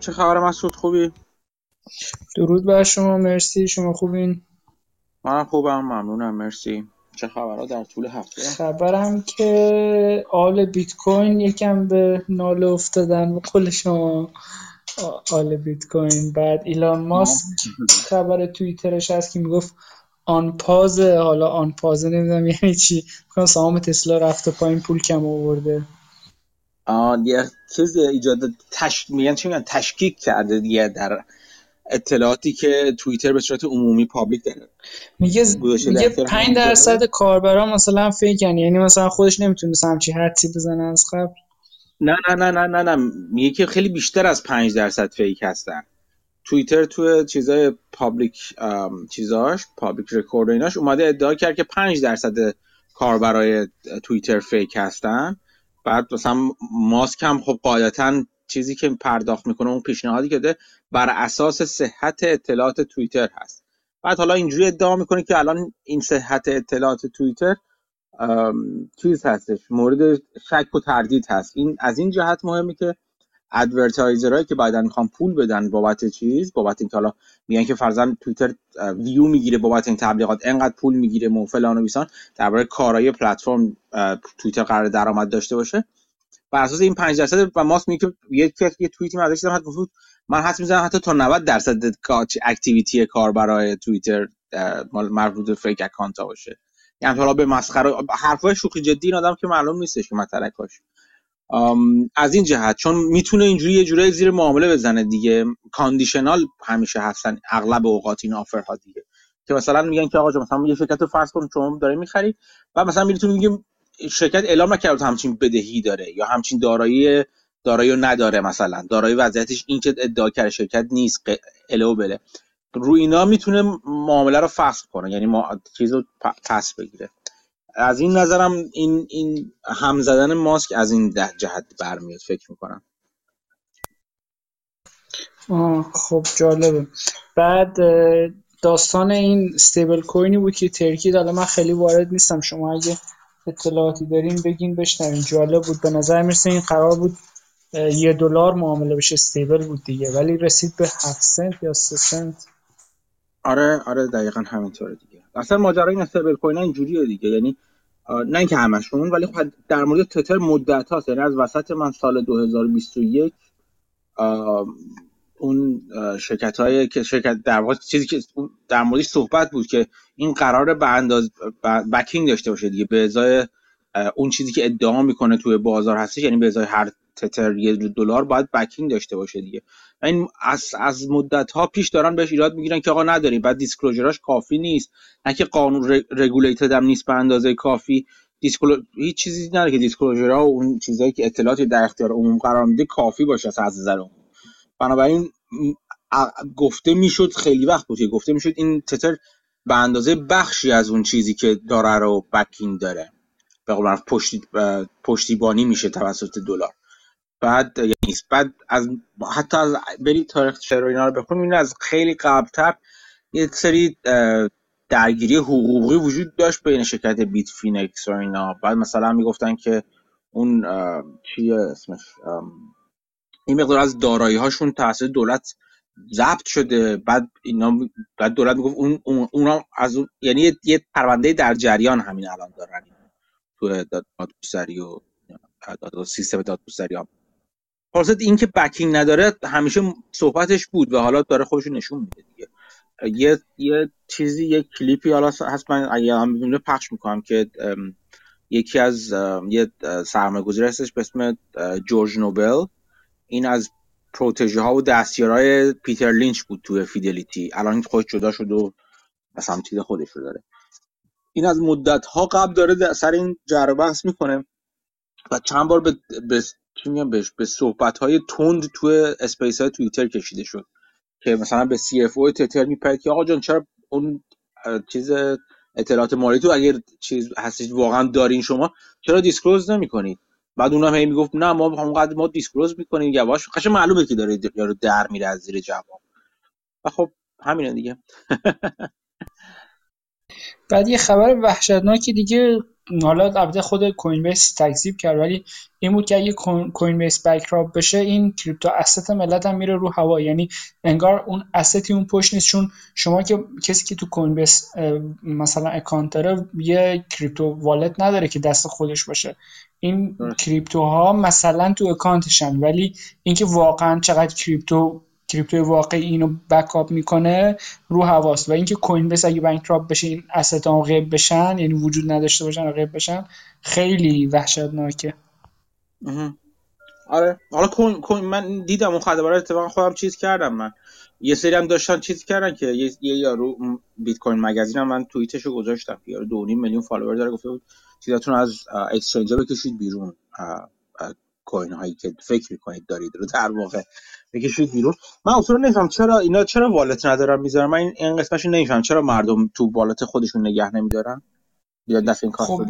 چه خبر مسعود؟ خوبی؟ درود بر شما مرسی. شما خوبین؟ من خوبم ممنونم. مرسی. چه خبرها در طول هفته؟ خبرم که آل بیت کوین یکم به ناله افتادن. به قول شما آل بیت کوین بعد ایلان ماسک خبر توییترش هست که می‌گفت آن پازه. حالا آن پازه نمی‌دونم یعنی چی. میگم سهام تسلا رفته پایین پول کم آورده. یه چیز ایجاد تش... میگن چی میگن؟ تشکیک کرده دیگه در اطلاعاتی که توییتر به صورت عمومی public داره. میگه میگه 5 درصد کاربرا مثلا fake ن یعنی مثلا خودش نمی‌تونست همچی حدسی بزنه از قبل. نه نه نه نه نه نه. میگه که خیلی بیشتر از 5 درصد fake هستن. توییتر تو چیزای public چیزاش public record و ایناش اومده ادعا کرد که 5 درصد کاربرای توییتر فیک هستن. بعد مثلا ماسک هم خب قاعدتا چیزی که پرداخت می‌کنه اون پیشنهادی که ده بر اساس صحت اطلاعات توییتر هست. بعد حالا اینجوری ادعا می‌کنه که الان این صحت اطلاعات توییتر چیز هستش مورد شک و تردید هست. این از این جهت مهمه که ادورتایزرهایی که بعدا می‌خوان پول بدن بابت چیز بابت اینکه حالا میگن که فرضاً توییتر ویو می‌گیره بابت این تبلیغات انقدر پول می‌گیره و فلان و بیسار درباره کارهای پلتفرم توییتر قراره درآمد داشته باشه. بر اساس این 5 درصد ماسک میگه یک یه توییتی من داشتم حتی من حدس می‌زنم حتی تا 90 درصد activity کار برای توییتر مربوط به fake account ها باشه. یعنی حالا به مسخره حرفای شوخی جدی این آدم که معلوم نیستش که منطقش از این جهت چون می‌تونه اینجوری یه جوری زیر معامله بزنه دیگه. کاندیشنال همیشه هستن اغلب اوقات این آفرها دیگه. که مثلا میگن که آقا مثلا یه شرکت رو فرض کن شما داره می‌خری و مثلا می‌تونی میگه شرکت اعلام نکرد همچین بدهی داره یا همچین دارایی دارایی نداره مثلا. دارایی وضعیتش این که ادعا کرده شرکت نیست الو بله. روی اینا می‌تونه معامله رو فسخ کنه یعنی ما چیز رو پس بگیره. از این نظرم این این هم زدن ماسک از این ده جهت برمیاد فکر می‌کنم. خب جالبه. بعد داستان این استیبل کوینی بود که ترکی حالا من خیلی وارد نیستم. شما اگه اطلاعاتی دارین بگین بشنوین. جالب بود. به نظر می‌رسه این قرار بود یه دلار معامله بشه. استیبل بود دیگه. ولی رسید به 7 سنت یا 3 سنت. آره آره دقیقا همینطوره دیگه. اصلا ماجرای این استیبل کوین اینجوریه دیگه. یعنی نه اینکه همشون ولی خب در مورد تتر مدت هاست. یعنی از وسط من سال 2021 اون شرکت های که شرکت در واقع چیزی که در موردش صحبت بود که این قرار به اندازه backing داشته باشه دیگه. به ازای اون چیزی که ادعا می‌کنه توی بازار هستش یعنی به ازای هر تتر یه دلار باید backing داشته باشه دیگه. این از از مدت ها پیش دارن بهش ایراد می‌گیرن که آقا نداریم. بعد disclosure اش کافی نیست. نه که قانون regulated هم نیست به اندازه کافی. disclo... هیچ چیزی نداره که disclosure ها و اون چیزایی که اطلاعاتی در اختیار عموم قرار میده کافی باشه از نظر عموم. بنابراین گفته می‌شد خیلی وقت بود گفته می‌شد این تتر به اندازه بخشی از اون چیزی که داره رو backing داره. به قول پشتی پشتیبانی میشه توسط دلار. بعد یعنی بعد از حتی از برید تاریخ چرا اینا رو بخونید از خیلی قبلتر یه سری درگیری حقوقی وجود داشت بین شرکت بیت فینکس و اینا. بعد مثلا می‌گفتن که اون چیه اسمش این مقدار از دارایی هاشون توسط دولت ضبط شده. بعد اینا بعد دولت می‌گفت اون اونا از اون یعنی یه پرونده در جریان همین الان دارن. تو دادگستری و سیستم دادگستری خلاصه این که بکینگ نداره همیشه صحبتش بود و حالا داره خودش نشون میده دیگه. یه یه چیزی یه کلیپی حالا هست من اگه هم می‌دونه پخش می‌کنم که یکی از یه سرمایه‌گذار هستش به اسم جورج نوبل. این از protégé ها و دستیارای پیتر لینچ بود توی فیدلیتی. الان خودش جدا شد و مثلا چیز خودش رو داره. این از مدت ها قبل داره سر این جر و بحث می‌کنه و چند بار به به چی میگم بهش به صحبت های تند توی space های توییتر کشیده شد که مثلا به CFO تتر می‌پره که آقا جان چرا اون چیز اطلاعات مالی تو اگر چیز هستید واقعا دارین شما چرا disclose نمی‌کنید؟ بعد اونم هی می‌گفت نه ما همونقدر ما disclose می‌کنیم یواش قشنگ معلومه که داره یارو در میره از زیر جواب. و خب همینه دیگه. بعد یه خبر وحشتناکی دیگه حالا البته خود کوین بیس تکذیب کرد ولی این بود که اگه کوین بیس bankrupt بشه این crypto asset ملت هم میره رو هوا. یعنی انگار اون asset ی اون پشت نیست. چون شما که کسی که تو کوین بیس مثلا account داره یه crypto wallet نداره که دست خودش باشه. این crypto ها مثلا تو account شن ولی اینکه واقعا چقدر crypto crypto واقعی اینو backup می‌کنه رو هواست و اینکه کوین بیس اگه bankrupt بشه این asset هم غیب بشن یعنی وجود نداشته باشن غیب بشن خیلی وحشتناکه. آره. حالا coin coin من دیدم اون خدمات اتفاقا خودم چیز کردم من. یه سری هم داشتن چیز کردن که یه, یه یارو Bitcoin Magazine هم من توییتشو گذاشتم. یارو 2.5 میلیون follower داره گفته بود چیزاتون از exchange بکشید بیرون. coin هایی که فکر می‌کنید دارید رو در واقع بکشید بیرون. من اصلا نمیفهم چرا اینا چرا wallet ندارن می‌ذارن؟ من این قسمتش نمیفهم. چرا مردم تو wallet خودشون نگه نمیدارن؟ یا دست این خب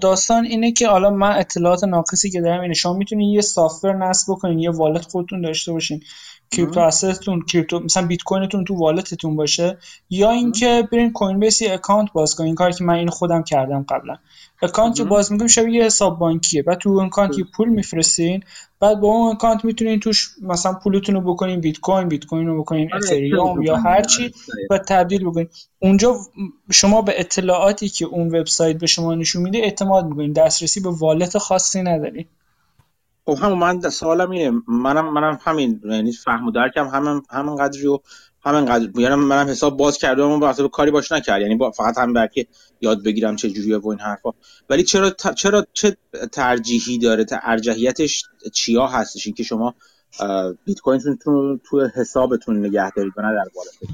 داستان اینه که حالا من اطلاعات ناقصی که دارم اینه. شما می‌تونین یه software نصب بکنین یه wallet خودتون داشته باشین. crypto asset تون crypto مثلا بیت کوینتون تو wallet تون باشه یا اینکه برین کوین بیس account باز کنین. کاری که من این خودم کردم قبلا. account که باز می‌کنیم شبیه یه حساب بانکیه. بعد تو اون account یه پول میفرستین. بعد با اون account می‌تونین توش مثلا پولتون رو بکنین بیت کوین بیت کوین رو بکنین آره، اتریوم یا هر چی و تبدیل بکنین. اونجا شما به اطلاعاتی که اون وبسایت به شما نشون میده اعتماد می‌کنین. دسترسی به والت خاصی ندارین. خب همون من سوالم اینه. منم منم همین یعنی فهم و درکم همین همین قدری و همین قدر یعنی منم حساب باز کردم و واسه کاری باش نکرد. یعنی با فقط همین برکه یاد بگیرم چه جوریه و این حرفا. ولی چرا چرا چه ترجیحی داره؟ ارجحیتش چیا هستش؟ که شما بیت کوینتون تو تو حسابتون نگه دارید و نه در بالاتون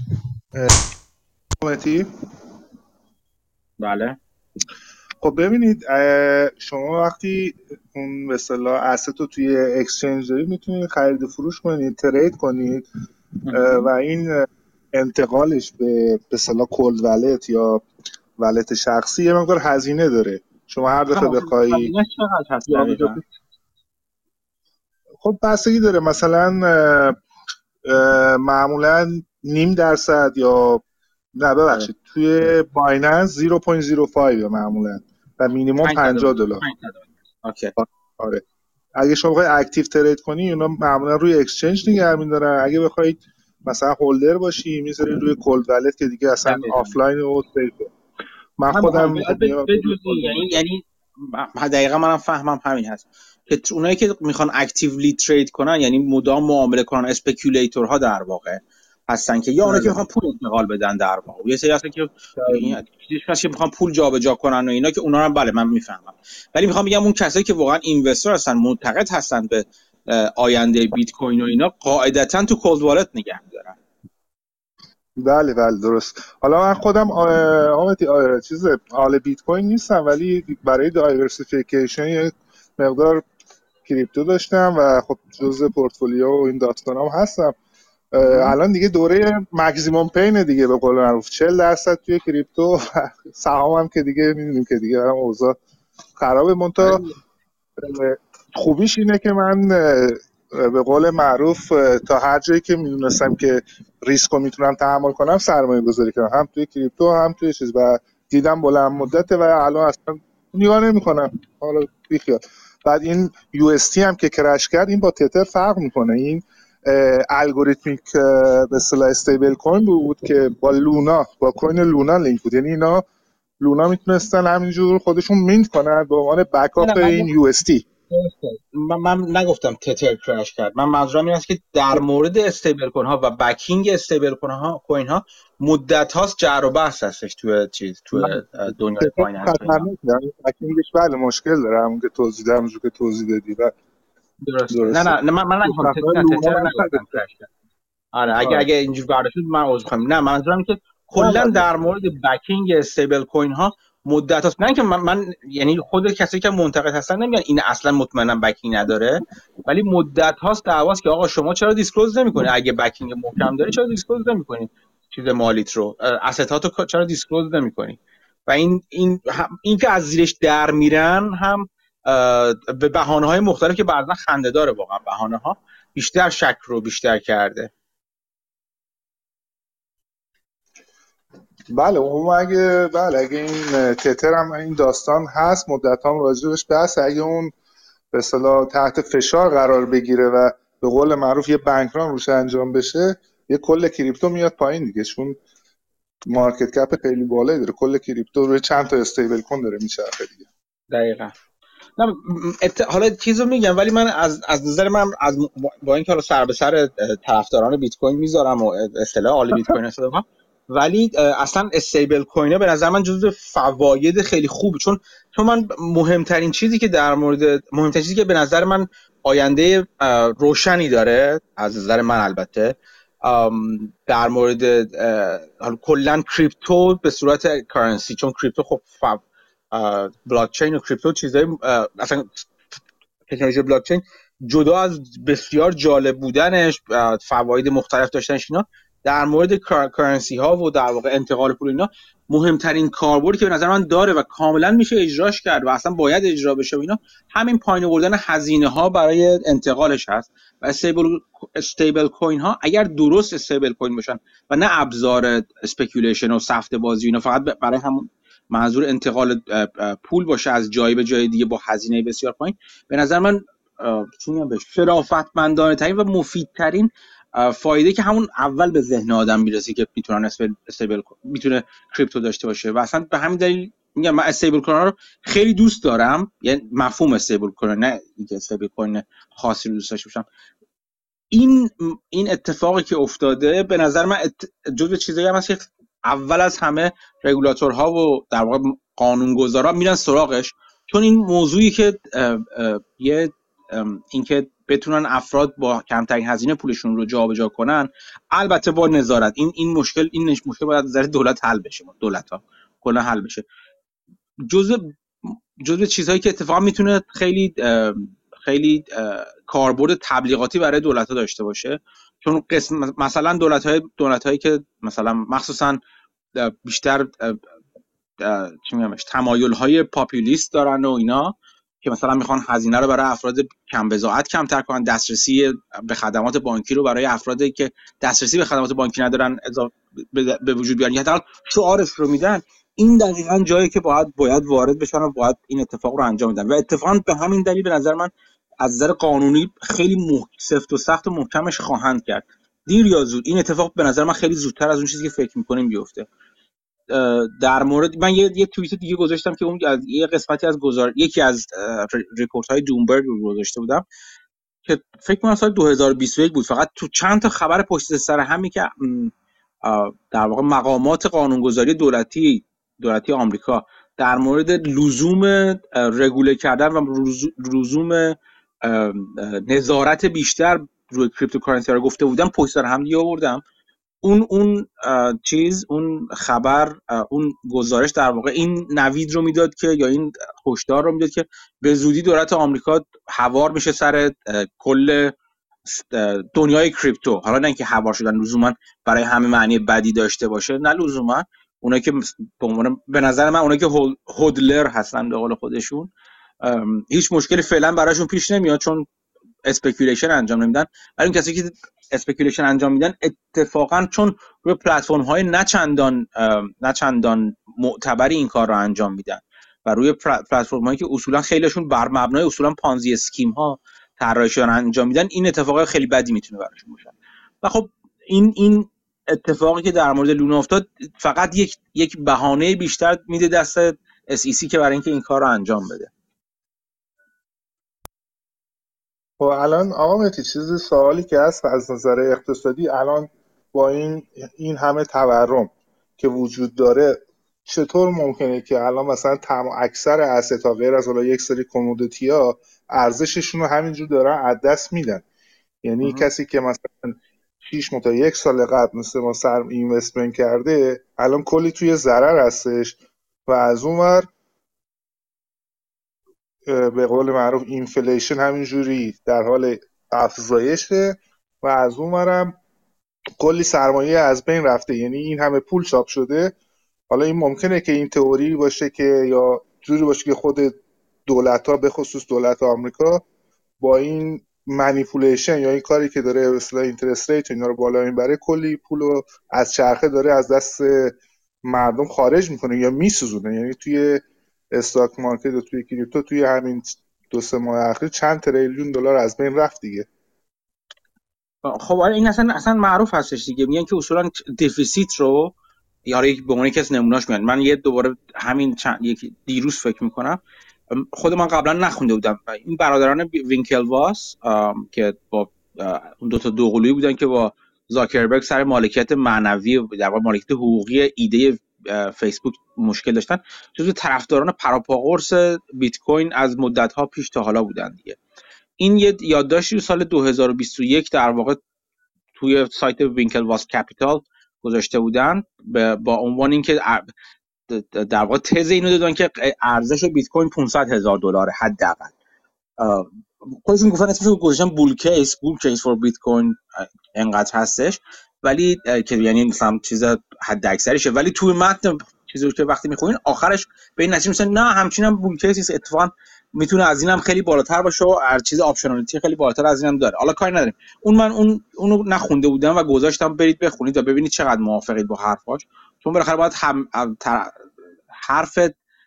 بله. خب ببینید شما وقتی اون به اصطلاح اسست رو توی اکسچنج دارید می‌تونید خرید فروش کنید ترید کنید و این انتقالش به به اصطلاح کولد ولت یا ولت شخصی یه مقدار هزینه داره. شما هر دفعه بخوای خب بستگی داره. مثلا معمولا نیم درصد یا نه ببخشید. آره. توی بایننس 0.05 معمولا. و مینیمم 50 دلار. آره. اگه شما بخواید active trade کنی اونا معمولا روی exchange نگه می‌دارن. اگه بخواید مثلا holder باشی می‌ذاری روی cold wallet که دیگه اصلا آفلاین و من خودم یعنی یعنی دقیقا منم فهمم همین هست. که اونایی که می‌خوان actively trade کنن یعنی مدام معامله کنن speculator ها در واقع. هستن که یا اونا که بله. می‌خوان پول انتقال بدن در واقع. یه سری هستن که که می‌خوان پول جابجا کنن و اینا که اونا رو بله من می‌فهمم. ولی می‌خوام بگم اون کسایی که واقعا investor هستن معتقد هستن به آینده بیت کوین و اینا قاعدتا تو cold wallet نگه میدارن. بله بله درست. حالا من خودم آمدی چیز all Bitcoin نیستم ولی برای diversification یه مقدار crypto داشتم و خب جزء پورتفولیو و این داستان هم هستم. الان دیگه دوره مکزیموم پین دیگه به قول معروف. 40 درصد توی کریپتو سهام هم که دیگه می‌دونیم که دیگه هم اوضاع خرابه. مونتا خوبیش اینه که من به قول معروف تا هر جایی که می‌دونستم که ریسک رو می‌تونم تحمل کنم سرمایه گذاری کنم. هم توی کریپتو هم توی چیز. و دیدم بلند مدته و الان اصلا نگاه نمی کنم حالا بیخیال. بعد این یو هم که کرش کرد این با تتر فرق می‌کنه. این algorithmic به اصطلاح stablecoin بود که با لونا با coin لونا لینک بود. یعنی اینا لونا می‌تونستن همینجور خودشون mint کنن به عنوان backup این UST من, من نگفتم تتر crash کرد. من منظورم این است که در مورد stablecoin ها و backing stablecoin ها coin ها مدت هاست جر و بحث هستش تو چیز تو دنیای coin backing ش بله مشکل داره. همون که توضیح دادم که توضیح دادی. و درست. نه نه من من نگفتم آره اگه اگه اینجور قرار شد من عذر می‌خوام. نه منظورم که کلا در مورد backing stablecoin ها مدت هست نه که من, من یعنی خود کسی که منتقد هستن نمیگن این اصلا مطمئنا backing نداره ولی مدت هاست دعواست که آقا شما چرا disclose نمی‌کنی؟ اگه backing محکم داری چرا disclose نمی‌کنی چیز مالیت رو؟ asset هاتو چرا disclose نمی‌کنی؟ و این این این که از زیرش در میرن هم به بهانه های مختلف که بعضا خنده داره واقعا بهانه ها بیشتر شک رو بیشتر کرده. بله اون اگه بله اگه این تتر هم این داستان هست مدت هم راجبش بحث اگه اون به اصطلاح تحت فشار قرار بگیره و به قول معروف یه بنکران روش انجام بشه یه کل کریپتو میاد پایین دیگه چون market cap خیلی بالایی داره کل کریپتو روی چند تا stablecoin داره میچرخه دیگه. دقیقا. نه ات... حالا چیزو میگم ولی من از از نظر من از با اینکه حالا سر به سر طرفداران بیت کوین می‌ذارم و اصطلاح آل بیت کوین ولی اصلا stablecoin به نظر من جزو فواید خیلی خوب چون چون من مهمترین چیزی که در مورد مهمترین چیزی که به نظر من آینده روشنی داره از نظر من البته در مورد کلا کریپتو به صورت currency چون کریپتو خب بلاک چین و کریپتو چیزای اصلا تکنولوژی بلاک چین جدا از بسیار جالب بودنش فواید مختلف داشتنش اینا در مورد currency ها و در واقع انتقال پول اینا مهمترین کاربردی که به نظر من داره و کاملا میشه اجراش کرد و اصلا باید اجرا بشه و اینا همین پایین آوردن هزینه ها برای انتقالش هست. و stable stablecoin ها اگر درست stablecoin باشن و نه ابزار speculation و سفته بازی اینا فقط برای همون منظور انتقال پول باشه از جایی به جای دیگه با هزینه بسیار پایین. به نظر من شرافتمندانه ترین و مفیدترین فایده که همون اول به ذهن آدم می‌رسه که می‌تونن stable می‌تونه کریپتو داشته باشه. و اصلا به همین دلیل میگم من stablecoin رو خیلی دوست دارم. یعنی مفهوم stablecoin نه اینکه stablecoin خاصی رو دوست داشته باشم. این این اتفاقی که افتاده به نظر من جزو چیزایی هم هست که اول از همه رگولاتورها و در واقع قانونگذارا میرن سراغش. چون این موضوعی که یه اینکه بتونن افراد با کمترین هزینه پولشون رو جابجا کنن البته با نظارت. این این مشکل این مشکل باید از دولت حل بشه. دولت ها کلا حل بشه. جزء جزء چیزهایی که اتفاقا می‌تونه خیلی خیلی کاربرد تبلیغاتی برای دولت ها داشته باشه. چون قسم مثلا دولت های دولت هایی که مثلا مخصوصا بیشتر چی میگمش تمایل های پاپولیست دارن و اینا که مثلا می‌خوان هزینه رو برای افراد کم بزاعت کمتر کنن دسترسی به خدمات بانکی رو برای افرادی که دسترسی به خدمات بانکی ندارن به وجود بیارن. یا حداقل شعارش رو میدن این دقیقا جایی که باید باید وارد بشن و باید این اتفاق رو انجام بدن. و اتفاقا به همین دلیل به نظر من از نظر قانونی خیلی سفت و سخت و محکمش خواهند کرد. دیر یا زود این اتفاق به نظر من خیلی زودتر از اون چیزی که فکر می‌کنیم بیفته. در مورد من یه, یه توییت دیگه گذاشتم که اون از یه قسمتی از گزار یکی از ریپورت های دومبرگ رو گذاشته بودم که فکر کنم سال 2021 بود. فقط تو چند تا خبر پشت سر همی که در واقع مقامات قانونگذاری دولتی دولتی آمریکا در مورد لزوم régulé کردن و لزوم نظارت بیشتر روی cryptocurrency رو گفته بودم پشت سر هم آوردم. اون اون چیز اون خبر اون گزارش در واقع این نوید رو می‌داد که یا این هشدار رو می‌داد که به زودی دولت آمریکا هوار میشه سر کل دنیای کریپتو. حالا نه اینکه هوار شدن لزوما برای همه معنی بدی داشته باشه نه لزوما. اونایی که به نظر من اونایی که hodler هستن به قول خودشون. هیچ مشکلی فعلا براشون پیش نمیاد چون speculation انجام نمیدن. ولی اون کسی که speculation انجام میدن اتفاقا چون روی پلتفرم های نچندان نچندان معتبری این کار رو انجام میدن و روی پلتفرم هایی که اصولا خیلیشون بر مبنای اصولا Ponzi scheme ها طراحی انجام میدن این اتفاق خیلی بدی می‌تونه براشون باشه. و خب این این اتفاقی که در مورد لونا افتاد فقط یک یک بهانه بیشتر میده دست SEC که برای اینکه این کار رو انجام بده. خب الان آقا متی چیز سوالی که هست از نظر اقتصادی الان با این این همه تورم که وجود داره چطور ممکنه که الان مثلا تم اکثر ها غیر از حالا یک سری کمودیتی ها ارزششون رو همینجور دارن از دست میدن؟ یعنی کسی که مثلا 6 تا یک سال قبل مثل ما سر investment کرده الان کلی توی ضرر هستش و از اونور به قول معروف inflation همینجوری در حال افزایشه و از اونورم کلی سرمایه از بین رفته. یعنی این همه پول چاپ شده. حالا این ممکنه که این تئوری باشه که یا جوری باشه که خود دولت ها به خصوص دولت آمریکا با این manipulation یا این کاری که داره اصلا interest rate اینا رو بالا می‌بره کلی پول از چرخه داره از دست مردم خارج می‌کنه یا میسوزونه. یعنی توی stock market و توی کریپتو توی همین دو سه ماه اخیر چند تریلیون دلار از بین رفت دیگه. خب آره این اصلا اصلا معروف هستش دیگه. میگن که اصولا deficit رو یا یک به عنوان یکی از نمونهاش میاد من یه دوباره همین چند یک دیروز فکر می‌کنم. خود من قبلا نخونده بودم. این برادران وینکلواس که با اون دو تا دوقلویی بودن که با زاکربرگ سر مالکیت معنوی در مالکیت حقوقی ایده فیسبوک مشکل داشتن. جزو طرفداران پروپاقرص بیت کوین از مدت ها پیش تا حالا بودن دیگه. این یه یادداشتی سال 2021 در واقع توی سایت Winklevoss Capital گذاشته بودن با عنوان اینکه در واقع تز اینو دادن که ارزش بیت کوین 500 هزار دلار حداقل. خودشون گفتن اسمش گذاشتن bull case bull case for Bitcoin انقدر هستش. ولی که یعنی مثلا چیز حد اکثریشه. ولی توی متن چیزی که وقتی می‌خونین آخرش به این نتیجه نه همچین هم bull case اتفاقا می‌تونه از اینم خیلی بالاتر باشه و هر چیز optionality خیلی بالاتر از اینم داره. حالا کاری نداریم. اون من اون اونو نخونده بودم و گذاشتم برید بخونید تا ببینید چقدر موافقید با حرفاش. چون بالاخره باید هم حرف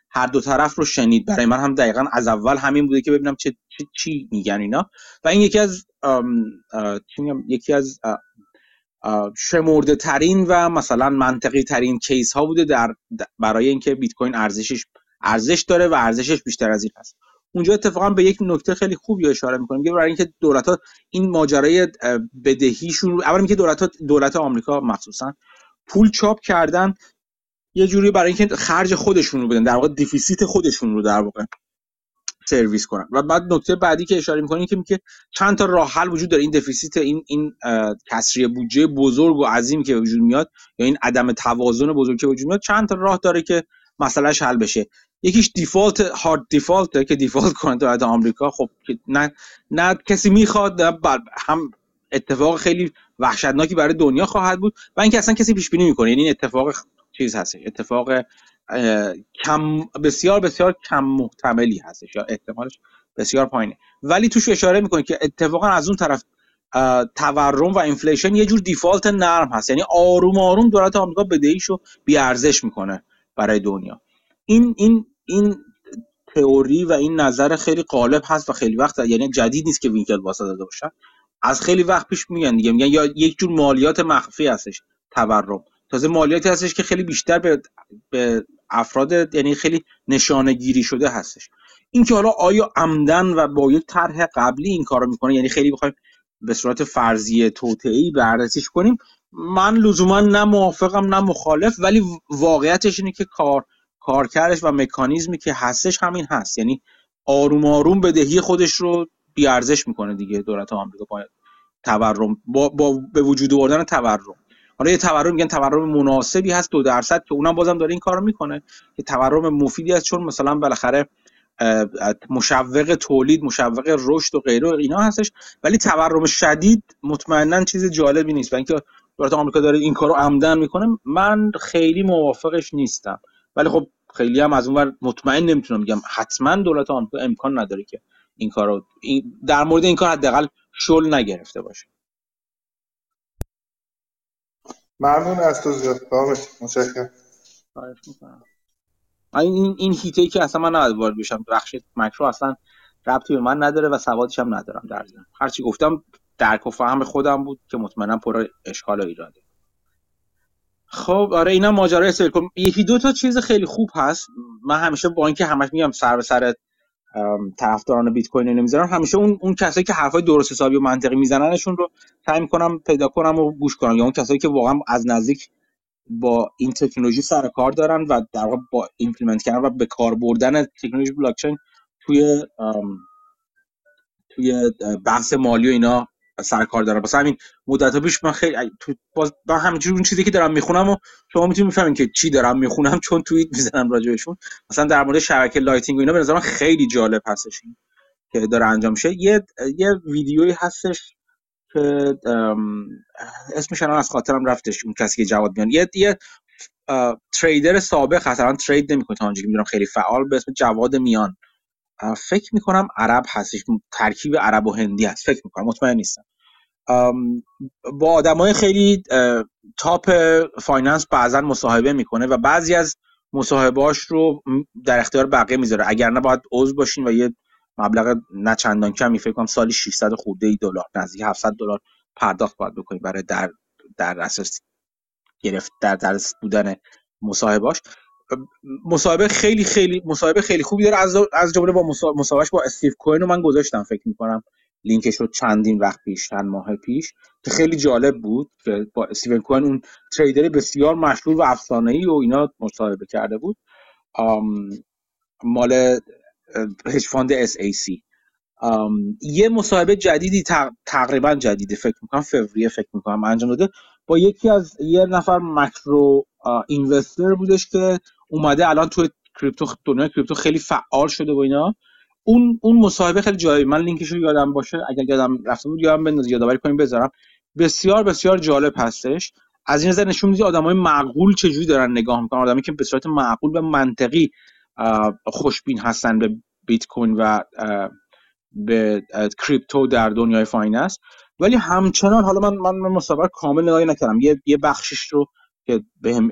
هر دو طرف رو شنید. برای من هم دقیقا از اول همین بوده که ببینم چه چی میگن اینا. و این یکی از یکی از شمرده ترین و مثلا منطقی ترین کیس ها بوده در برای اینکه بیت کوین ارزشش ارزش داره و ارزشش بیشتر از این هست. اونجا اتفاقا به یک نکته خیلی خوبی اشاره می‌کنیم که برای اینکه دولت ها این ماجرای بدهیشون اول اینکه دولت ها دولت آمریکا مخصوصا پول چاپ کردن یه جوری برای اینکه خرج خودشون رو بدن در واقع deficit خودشون رو در واقع. سرویس کنن و بعد نکته بعدی که اشاره می‌کنیم که میگه چند تا راه حل وجود داره. این deficit این این کسری بودجه بزرگ و عظیم که وجود میاد یا این عدم توازن بزرگ که وجود میاد چند تا راه داره که مسئلهش حل بشه. یکیش default hard default که default کنه دولت آمریکا. خب نه نه کسی می‌خواد هم اتفاق خیلی وحشتناکی برای دنیا خواهد بود و اینکه اصلا کسی پیش بینی می‌کنه. یعنی این اتفاق چیز هست اتفاق کم بسیار بسیار کم محتملی هستش یا احتمالش بسیار پایینه. ولی توش اشاره می‌کنه که اتفاقا از اون طرف تورم و inflation یه جور default نرم هست. یعنی آروم آروم دولت آمریکا بدهیشو بی ارزش می‌کنه برای دنیا. این این این تئوری و این نظر خیلی غالب هست و خیلی وقت یعنی جدید نیست که وینکل واسه داده باشن. از خیلی وقت پیش میگن دیگه میگن یا یک جور مالیات مخفی هستش تورم. تازه مالیاتی هستش که خیلی بیشتر به, به افراد یعنی خیلی نشانه گیری شده هستش. این که حالا آیا عمدن و با یک طرح قبلی این کارو می‌کنه یعنی خیلی بخوایم به صورت فرضی توطئه‌ای بررسیش کنیم من لزوما نه موافقم نه مخالف ولی واقعیتش اینه که کار کارکردش و مکانیزمی که هستش همین هست. یعنی آروم آروم بدهی خودش رو بیارزش می‌کنه دیگه دولت آمریکا باید تورم با, با به وجود آوردن تورم. حالا یه تورم میگن تورم مناسبی هست دو درصد که اونم بازم داره این کارو می‌کنه. که تورم مفیدی است چون مثلا بالاخره مشوق تولید مشوق رشد و غیره اینا هستش. ولی تورم شدید مطمئنا چیز جالبی نیست. و اینکه دولت آمریکا داره این کارو عمدن می‌کنه من خیلی موافقش نیستم. ولی خب خیلی هم از اونور مطمئن نمی‌تونم بگم. حتما دولت آمریکا امکان نداره که این کارو در مورد این کار حداقل شل نگرفته باشه. ممنون از تو متشکرم. این این هیته که اصلا من نباید وارد بشم بخش مکرو اصلا ربطی به من نداره و سوادش هم ندارم در ضمن. هرچی گفتم درک و فهم خودم بود که مطمئنا پر اشکال و ایراده خب آره اینا ماجرای سیلیکون یکی دو تا چیز خیلی خوب هست. من همیشه با اینکه همش میگم سر به سر طرفداران بیت کوین نمی‌ذارم همیشه اون اون کسایی که حرفای درست حسابی و منطقی میزننشون رو سعی می‌کنم پیدا کنم و گوش کنم. یا اون کسایی که واقعا از نزدیک با این تکنولوژی سر کار دارن و در واقع با implement کردن و به کار بردن تکنولوژی بلاکچین توی توی بحث مالی و اینا سر کار دارن. واسه همین مدت پیش من خیلی تو باز من همینجوری اون چیزی که دارم می‌خونم و شما می‌تونید بفهمین که چی دارم می‌خونم چون توییت می‌زنم راجبشون مثلا در مورد شبکه Lightning و اینا به نظر من خیلی جالب هستش که داره انجام میشه. یه یه ویدیویی هستش که اسمش الان از خاطرم رفتش اون کسی که جواد میان. یه یه trader سابق هست. trade نمی‌کنه. تا اونجایی می‌دونم خیلی فعال به اسم جواد میان. فکر می‌کنم عرب هستش. ترکیب عرب و هندی هست. فکر می‌کنم. مطمئن نیستم. با های خیلی top finance بعضا مصاحبه می‌کنه و بعضی از مصاحبهاش رو در اختیار بقیه می‌ذاره. اگر نه باید عضو باشین و یه مبلغ نه چندان کمی فکر کنم سالی 600 خورده دلار نزدیک 700 دلار پرداخت باید بکنید برای در در اساس گرفت در درس بودن مصاحبهاش مصاحبه خیلی خیلی مصاحبه خیلی خوبی داره. از از جمله با مصاحبهش با استیو کوین رو من گذاشتم فکر می‌کنم لینکش رو چندین وقت پیش چند ماه پیش که خیلی جالب بود که با استیون کوین اون تریدر بسیار مشهور و افسانه ای و اینا مصاحبه کرده بود. مال هج فاند سی یه مصاحبه جدیدی تقریبا جدیده فکر می‌کنم فوریه فکر می‌کنم انجام داده. با یکی از یه نفر مکرو اینوستر بودش که اومده الان تو کریپتو دنیای کریپتو خیلی فعال شده و اینا. اون اون مصاحبه خیلی جالب من لینکش رو یادم باشه اگر یادم رفته بود یادم بنداز یادآوری کنیم بذارم. بسیار بسیار جالب هستش. از این نظر نشون میده آدمای معقول چجوری دارن نگاه می‌کنن. آدمی که به صورت معقول و منطقی خوشبین هستن به بیت کوین و به کریپتو در دنیای finance ولی همچنان حالا من من مصاحبه کامل نگاه نکردم. یه یه بخشش رو که بهم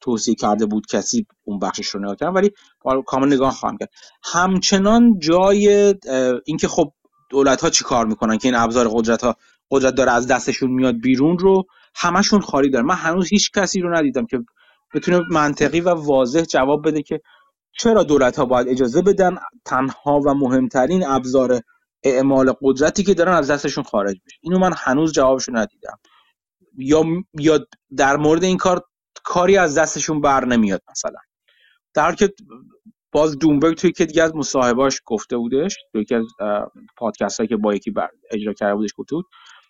توصیه کرده بود کسی اون بخشش رو نگاه کردم ولی کامل نگاه خواهم کرد. همچنان جای اینکه خب دولت ها چی کار می‌کنن که این ابزار قدرت ها قدرت داره از دستشون میاد بیرون رو همشون خالی داره من هنوز هیچ کسی رو ندیدم که بتونه منطقی و واضح جواب بده که چرا دولت ها باید اجازه بدن تنها و مهمترین ابزار اعمال قدرتی که دارن از دستشون خارج بشه؟ اینو من هنوز جوابشو ندیدم. یا یا در مورد این کار کاری از دستشون بر نمیاد مثلا. در که باز دومبرگ توی که دیگه از مصاحبهاش گفته بودش توی یکی از پادکست هایی که با یکی اجرا کرده بودش گفته بود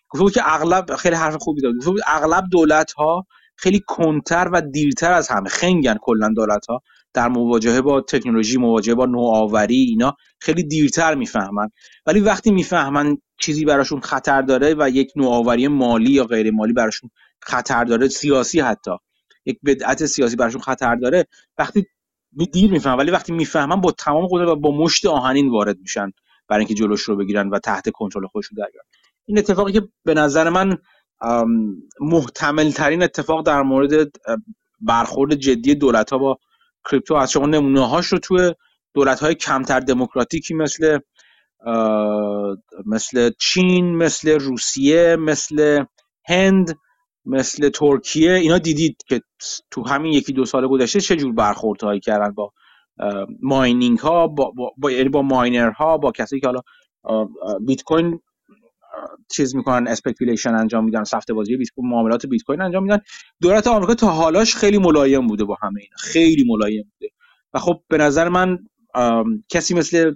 گفته بود که اغلب خیلی حرف خوبی داد گفته بود اغلب دولت ها خیلی کنتر و دیرتر از همه خنگن کلا دولت ها در مواجهه با تکنولوژی مواجهه با نوآوری اینا خیلی دیرتر می‌فهمن. ولی وقتی می‌فهمن چیزی براشون خطر داره و یک نوآوری مالی یا غیر مالی براشون خطر داره سیاسی حتی یک بدعت سیاسی براشون خطر داره وقتی دیر می‌فهمن. ولی وقتی می‌فهمن با تمام قدرت و با مشت آهنین وارد میشن برای اینکه جلوش رو بگیرن و تحت کنترل خودشون در این اتفاقی که به نظر من محتمل ترین اتفاق در مورد برخورد جدی دولت ها با کریپتو از شما نمونه هاش رو توی دولت های کمتر دموکراتیکی مثل مثل چین مثل روسیه مثل هند مثل ترکیه اینا دیدید که تو همین یکی دو سال گذشته چه جور برخوردهایی کردن با ماینینگ ها با, با, با, یعنی با ماینر ها با کسی که حالا بیت کوین چیز می‌کنن speculation انجام میدن سفته بازی بیت کوین معاملات بیت کوین انجام میدن. دولت آمریکا تا حالاش خیلی ملایم بوده با همه اینا خیلی ملایم بوده. و خب به نظر من کسی مثل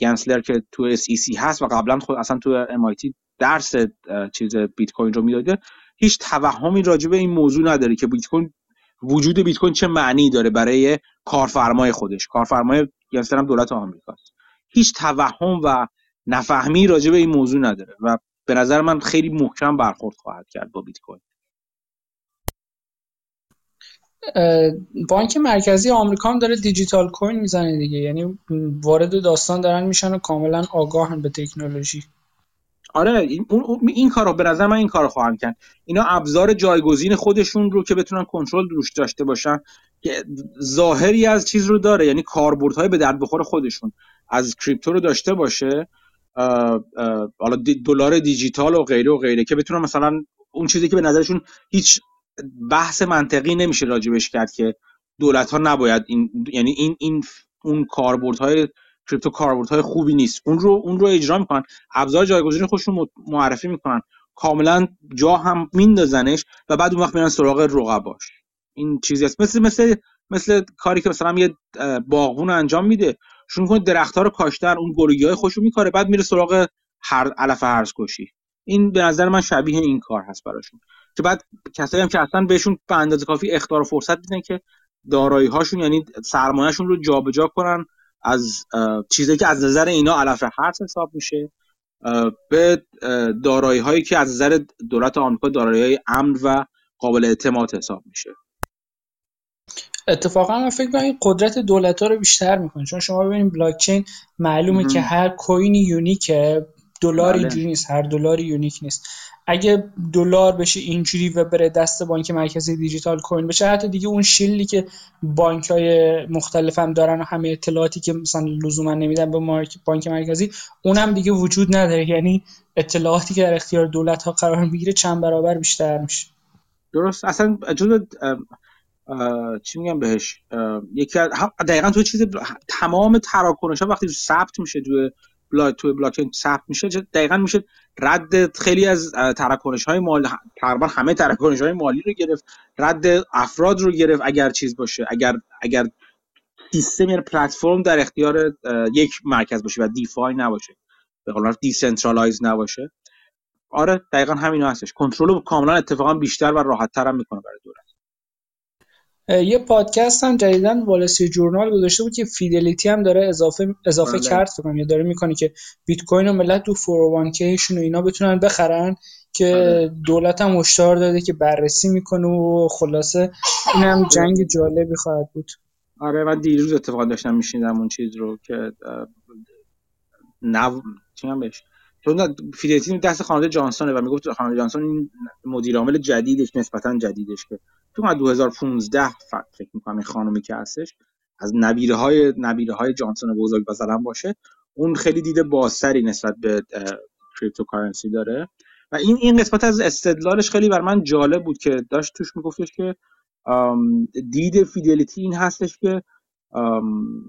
گنسلر که تو SEC هست و قبلا خود اصلا تو MIT درس چیز بیت کوین رو می‌داده هیچ توهمی راجع به این موضوع نداره که بیت کوین وجود بیت کوین چه معنی داره برای کارفرمای خودش. کارفرمای گنسلر هم دولت آمریکاست. هیچ توهم و نفهمی راجع به این موضوع نداره و به نظر من خیلی محکم برخورد خواهد کرد با بیت کوین. بانک مرکزی آمریکا هم داره دیجیتال کوین می‌زنه دیگه. یعنی وارد داستان دارن میشن و کاملا آگاهن به تکنولوژی. آره این, این کارو به نظر من این کارو خواهم کرد. اینا ابزار جایگزین خودشون رو که بتونن کنترل روش داشته باشن که ظاهری از چیز رو داره. یعنی کاربردهای به درد بخور خودشون. از کریپتو رو داشته باشه حالا دلار دیجیتال و غیره و غیره که بتونن مثلا اون چیزی که به نظرشون هیچ بحث منطقی نمیشه راجبش کرد که دولت ها نباید این یعنی این این اون کاربردهای کریپتو کاربردهای خوبی نیست. اون رو اون رو اجرا می‌کنن. ابزار جایگزین خودشون معرفی می‌کنن. کاملا جا هم میندازنش و بعد اون وقت میرن سراغ رقباش. این چیزی است. مثل مثل مثل کاری که مثلا یه باغبون انجام میده. شروع کنه درختها رو کاشتن اون گلوگی های خوشو میکاره بعد میره سراغ هر علف هرز کشی این به نظر من شبیه این کار هست براشون. که بعد کسایی هم که اصلا بهشون به اندازه کافی اختار و فرصت میدن که دارایی هاشون یعنی سرمایهشون رو جابجا کنن از چیزی که از نظر اینا علف هرز حساب میشه به دارایی هایی که از نظر دولت آمریکا دارایی امن و قابل اعتماد حساب میشه. اتفاقا من فکر کنم قدرت دولت ها رو بیشتر می‌کنه. چون شما ببینید بلاک چین معلومه که هر کوینی یونیکه دلار بله. اینجوری نیست. هر دلاری unique نیست. اگه دلار بشه اینجوری و بره دست بانک مرکزی digital coin بشه حتی دیگه اون shield ی که بانک های مختلف هم دارن و همه اطلاعاتی که مثلا لزوما نمیدن به بانک مرکزی اونم دیگه وجود نداره. یعنی اطلاعاتی که در اختیار دولت ها قرار می‌گیره چند برابر بیشتر میشه. درست. اصلا جز چی میگم بهش؟ یکی از دقیقا تو چیز تمام تراکنش ها وقتی ثبت میشه توی بلا توی بلاکچین ثبت میشه دقیقا میشه رد خیلی از تراکنش های مالی تقریبا همه تراکنش های مالی رو گرفت رد افراد رو گرفت اگر چیز باشه اگر اگر سیستم یا پلتفرم در اختیار یک مرکز باشه و DeFi نباشه به قول decentralize نباشه. آره دقیقا همین هستش. کنترل کاملا اتفاقا بیشتر و راحت تر هم می‌کنه برای دولت یه پادکست هم جدیدن Wall Street Journal گذاشته بود که فیدلیتی هم داره اضافه اضافه بله. کرد فکر یا داره می‌کنه که بیت کوین و ملت تو 401k شون و اینا بتونن بخرن که آره. دولت هم هشدار داده که بررسی می‌کنه و خلاصه این هم جنگ جالبی خواهد بود آره من دیروز اتفاقا داشتم میشنیدم اون چیز رو که نو چی بهش چون فیدلیتی دست خانواده جانسونه و می‌گفت خانواده جانسون این مدیر عامل جدیدش نسبتا جدیدش که تو از 2015 ف- فکر می‌کنم این خانومی که هستش از نبیره های نبیره های جانسون بزرگ مثلا باشه اون خیلی دیده بازتری نسبت به cryptocurrency داره. و این این قسمت از استدلالش خیلی بر من جالب بود که داشت توش میگفتش که دید فیدلیتی این هستش که آم،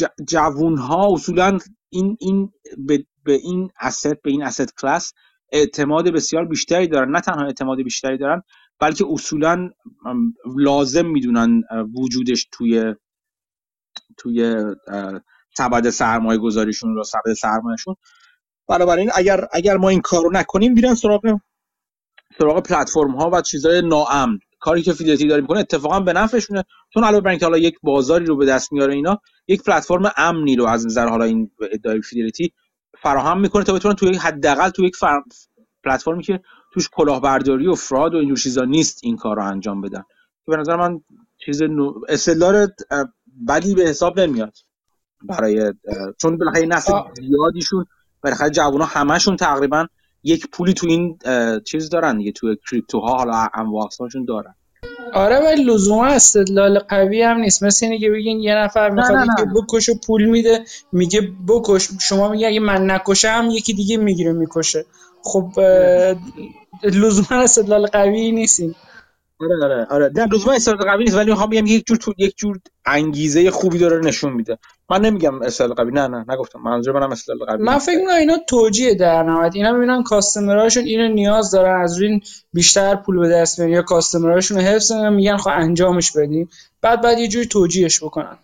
ج- جوونها اصولا این این به, به این asset به این asset کلاس اعتماد بسیار بیشتری دارن. نه تنها اعتماد بیشتری دارن بلکه اصولا لازم می‌دونن وجودش توی توی سبد سرمایه گذاریشون رو سبد سرمایهشون. بنابراین اگر اگر ما این کارو نکنیم میرن سراغ سراغ پلتفرم ها و چیزهای ناامن. کاری که فیدلیتی داره می‌کنه اتفاقا به نفعشونه. چون علاوه بر اینکه حالا یک بازاری رو به دست میاره اینا یک پلتفرم امنی رو از نظر حالا این ادعای فیدلیتی فراهم می‌کنه تا بتونن توی حداقل توی یک فر... پلتفرمی که توش کلاهبرداری و fraud و اینجور چیزا نیست این کار رو انجام بدن. که به نظر من چیز نو... استدلال اه، بدی به حساب نمیاد برای چون بالاخره نسل زیادیشون بالاخره جوونا همشون تقریبا یک پولی تو این چیز دارن دیگه تو کریپتوها حالا انواع اقسامشون دارن. آره ولی لزوما استدلال قوی هم نیست. مثل اینه که بگین یه نفر می‌خواد نه بکش و پول میده میگه بکش. شما میگه اگه من نکشم یکی دیگه می‌گیره می‌کشه. خب اه، لزوما استدلال قوی نیست آره آره آره. نه لزوما استدلال قوی نیست ولی می‌خوام بگم یک جور تو یک جور انگیزه خوبی داره نشون میده. من نمیگم استدلال قوی نه نه نگفتم. منظور منم استدلال قوی من فکر می‌کنم اینا توجیه در نهایت. اینا می‌بینن کاستمرهاشون اینو نیاز دارن از این بیشتر پول به دست بیارن. یا کاستمرهاشون رو حفظ کنن میگن خب انجامش بدیم. بعد بعد یه جوری توجیهش بکنن.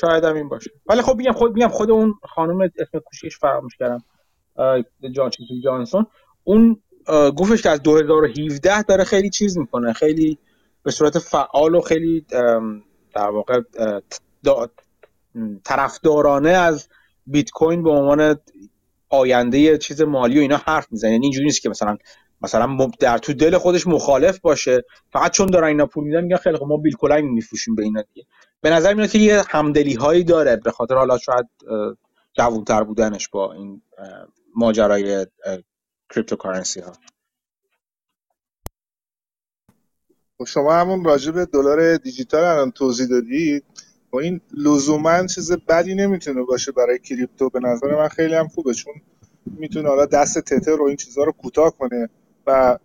شاید هم این باشه. ولی خب میگم خود میگم خود اون خانم اسم کوشش فراموش کردم. جان چیزی جانسون. اون گفتش که از 2017 داره خیلی چیز می‌کنه خیلی به صورت فعال و خیلی در واقع طرفدارانه از بیت کوین به عنوان آینده چیز مالی و اینا حرف می‌زنه. یعنی اینجوری نیست که مثلا مثلا در تو دل خودش مخالف باشه فقط چون دارن اینا پول میدن میگن خیلی خب ما بیل کلنگ میفروشیم به اینا دیگه. به نظر میاد که یه همدلی هایی داره به خاطر حالا شاید اه، جوانتر بودنش با این ماجرای cryptocurrency ها خب شما همون راجع به دلار دیجیتال الان توضیح دادید و این لزوما چیز بدی نمی‌تونه باشه برای کریپتو. به نظر من خیلی هم خوبه چون می‌تونه حالا دست تتر رو این چیزها رو کوتاه کنه و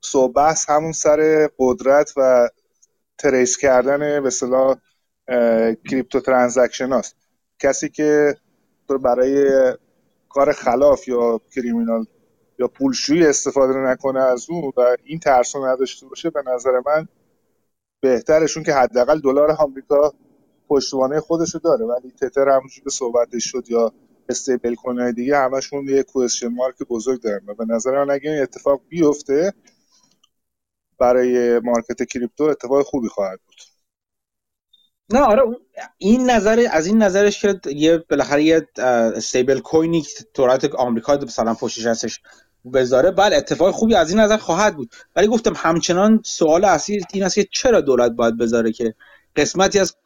صحبت همون سر قدرت و trace کردن به اصطلاح crypto transaction هاست. کسی که برای کار خلاف یا criminal یا پولشویی استفاده نکنه از اون و این ترس رو نداشته باشه به نظر من بهترشون که حداقل دلار آمریکا پشتوانه خودش رو داره. ولی تتر همونجوری که صحبتش شد یا stablecoin دیگه همشون یه question mark بزرگ دارن و به نظر من اگه این اتفاق بیفته برای مارکت کریپتو اتفاق خوبی خواهد بود. نه آره این نظر از این نظرش که یه بالاخره یه استیبل کوینی که آمریکا مثلا پشتش هستش بذاره بله اتفاق خوبی از این نظر خواهد بود. ولی گفتم همچنان سوال اصلی این است که چرا دولت باید بذاره که قسمتی از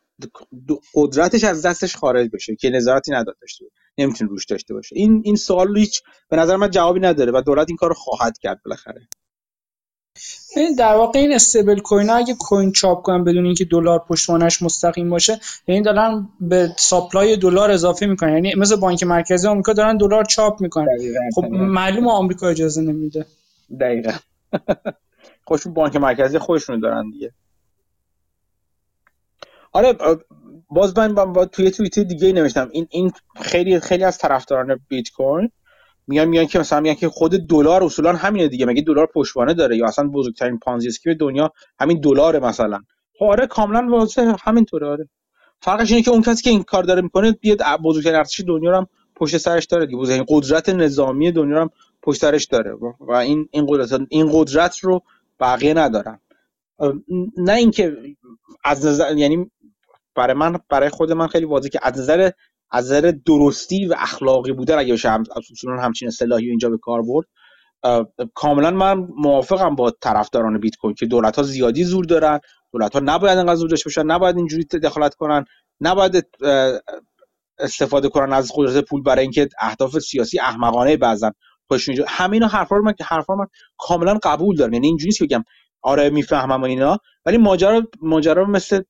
قدرتش از دستش خارج بشه که نظارتی نداشته باشه نمی‌تونه روش داشته باشه. این این سوال هیچ به نظر من جوابی نداره و دولت این کار خواهد کرد بالاخره. این در واقع این استیبل کوین ها اگه کوین چاپ کنن بدون اینکه دلار پشتوانش مستقیم باشه یعنی دارن به ساپلای دلار اضافه می‌کنن. یعنی مثل بانک مرکزی آمریکا دارن دلار چاپ می‌کنن. خب معلوم آمریکا اجازه نمیده. دقیقا. خوشون بانک مرکزی خودشون دارن دیگه. آره باز من با توی توییت دیگه نوشتم. این این خیلی خیلی از طرفداران بیت کوین میگن میگن که مثلا میگن که خود دلار اصولا همینه دیگه. مگه دلار پشتوانه داره؟ یا اصلا بزرگترین پانزی اسکیم دنیا همین دلار مثلا. خب آره کاملا واضحه. همینطوره آره. فرقش اینه که اون کسی که این کار داره می‌کنه یه بزرگترین ارتش دنیا رو هم پشت سرش داره دیگه. بزرگترین قدرت نظامی دنیا رو هم پشت سرش داره. و این این قدرت این قدرت رو بقیه ندارن. نه اینکه از نظر یعنی برای من برای خود من خیلی واضحه که از نظر از نظر درستی و اخلاقی بودن اگه بشه هم همچین اصطلاحی اینجا به کار برد کاملا من موافقم با طرفداران بیت کوین که دولت ها زیادی زور دارن دولت ها نباید انقدر زور داشته باشن نباید اینجوری دخالت کنن نباید استفاده کنن از قدرت پول برای اینکه اهداف سیاسی احمقانه بعضن خودشون همه اینا حرفا رو من حرفا من کاملا قبول دارم. یعنی اینجوری که بگم آره می‌فهمم اینا ولی ماجرا ماجرا مثل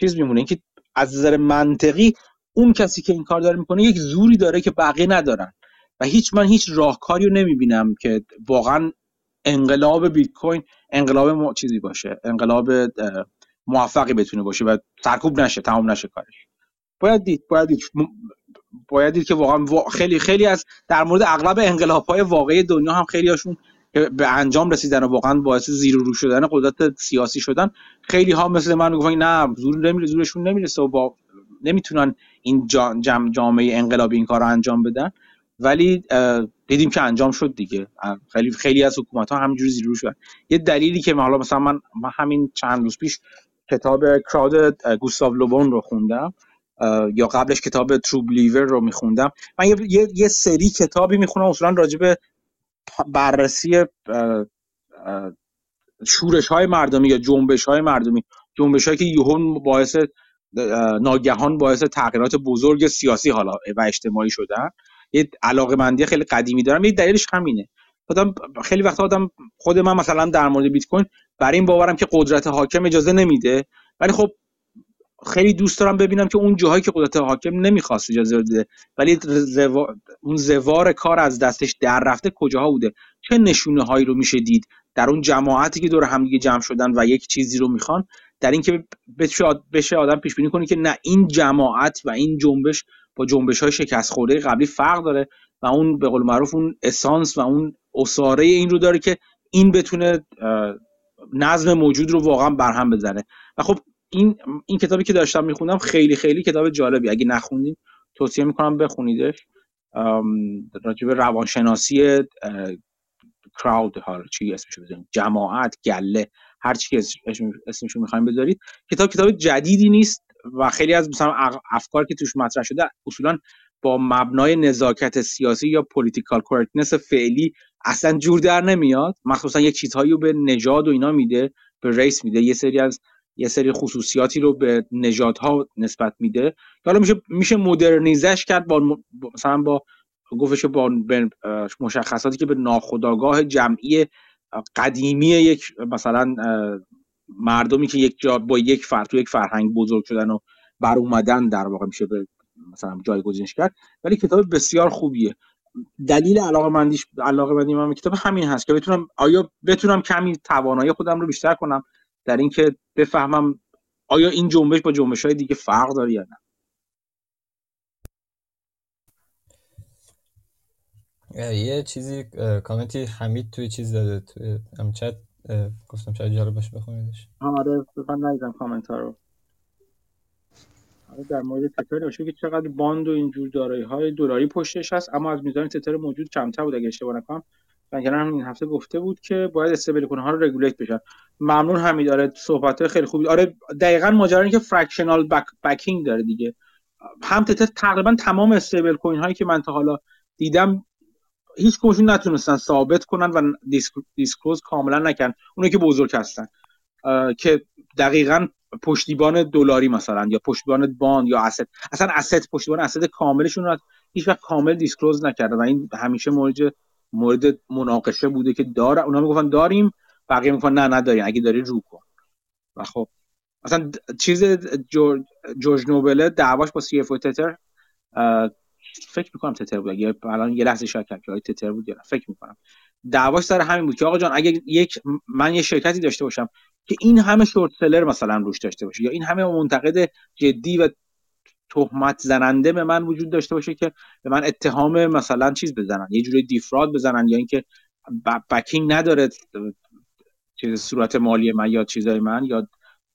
چیز میمونه. اینکه از نظر منطقی اون کسی که این کار داره می‌کنه یک زوری داره که بقیه ندارن. و هیچ من هیچ راهکاری رو نمی‌بینم که واقعا انقلاب بیت کوین انقلاب چیزی باشه انقلاب موفقی بتونه باشه و سرکوب نشه تمام نشه کارش. باید دید باید دید باید دید که واقعا خیلی خیلی از در مورد اغلب انقلاب های واقعی دنیا هم خیلی هاشون به انجام رسیدن و واقعا باعث زیر رو شدن قدرت سیاسی شدن خیلی ها مثل من گفتن نه زور نمیره زورشون نمی‌رسه و با نمی‌تونن این جام جامعه انقلابی این کار رو انجام بدن. ولی دیدیم که انجام شد دیگه. خیلی خیلی از حکومت ها همینجوری زیرو شدن. یه دلیلی که حالا مثلا من, همین چند روز پیش کتاب کراود گوستاو لوبون رو خوندم. یا قبلش کتاب ترو بلیور رو میخوندم. من یه،, یه،, سری کتابی می‌خونم اصولا راجع به بررسی شورش های مردمی یا جنبش های مردمی. جنبش هایی که یهو باعث ناگهان باعث تغییرات بزرگ سیاسی حالا و اجتماعی شدن. یه علاقه مندی خیلی قدیمی دارم. یه دلیلش همینه. آدم خیلی وقت آدم خود من مثلا در مورد بیت کوین برای این باورم که قدرت حاکم اجازه نمیده. ولی خب خیلی دوست دارم ببینم که اون جاهایی که قدرت حاکم نمی‌خواست اجازه بده. ولی اون زوار کار از دستش در رفته کجاها بوده؟ چه نشونه هایی رو میشه دید در اون جماعتی که دور همدیگه جمع شدن و یک چیزی رو می‌خوان؟ در اینکه بشه آدم پیش بینی کنه که نه این جماعت و این جنبش با جنبش های شکست خورده قبلی فرق داره و اون به قول معروف اون اسانس و اون اساره این رو داره که این بتونه نظم موجود رو واقعا برهم بزنه. و خب این این کتابی که داشتم میخوندم خیلی خیلی کتاب جالبی. اگه نخوندین توصیه می‌کنم بخونیدش. راجب روانشناسی crowd ها چی اسمش بزنیم؟ جماعت گله. هر چی اسمش رو می‌خوایم بذارید. کتاب کتاب جدیدی نیست و خیلی از مثلا افکار که توش مطرح شده اصولا با مبنای نزاکت سیاسی یا political correctness فعلی اصلا جور در نمیاد. مخصوصا یک چیزهایی رو به نژاد و اینا میده به ریس میده. یه سری از یه سری خصوصیاتی رو به نژادها نسبت میده. حالا میشه میشه مدرنیزش کرد با مثلا با گفتش با مشخصاتی که به ناخودآگاه جمعی قدیمی یک مثلا مردمی که یک جا با یک فر تو یک فرهنگ بزرگ شدن و بر اومدن در واقع میشه به مثلا جایگزینش کرد. ولی کتاب بسیار خوبیه. دلیل علاقه مندیش علاقه مندی من کتاب همین هست که بتونم آیا بتونم کمی توانایی خودم رو بیشتر کنم در اینکه بفهمم آیا این جنبش با جنبش های دیگه فرق داره یا نه. یه چیزی کامنتی حمید توی چیز داده توی امچت گفتم شاید جالب باشه بخونیدش. آره من ندیدم کامنت ها رو. آره در مورد تتر باشه که چقدر bond و اینجور دارایی های دلاری پشتش هست اما از میزان تتر موجود کمتر بود اگه اشتباه نکنم. بنکر هم این هفته گفته بود که باید stablecoin ها رو regulate بشن. ممنون حمید داره صحبت خیلی خوبی. آره دقیقا ماجرا که fractional back backing داره دیگه. هم تتر تقریبا تمام stablecoin هایی که من تا حالا دیدم هیچ کدومشون نتونستن ثابت کنن و disclose کاملا نکن اونایی که بزرگ هستن. که دقیقا پشتیبان دلاری مثلا یا پشتیبان bond یا asset اصلا asset پشتیبان asset کاملشون رو هیچ وقت کامل disclose نکرده و این همیشه مورد مورد مناقشه بوده که داره اونا می‌گفتن داریم بقیه می‌گفتن نه نداریم. اگه داری رو کن. و خب مثلا چیز جورج, جورج نوبله دعواش با سی اف تتر فکر می‌کنم تتر بود. یه الان یه لحظه شک کردم که تتر بود یا فکر می‌کنم. دعواش سر همین بود که آقا جان اگه یک من یه شرکتی داشته باشم که این همه شورت سلر مثلا روش داشته باشه یا این همه منتقد جدی و تهمت زننده به من وجود داشته باشه که به من اتهام مثلا چیز بزنن یه جوری دیفراد بزنن یا اینکه بکینگ نداره چیز صورت مالی من یا چیزای من یا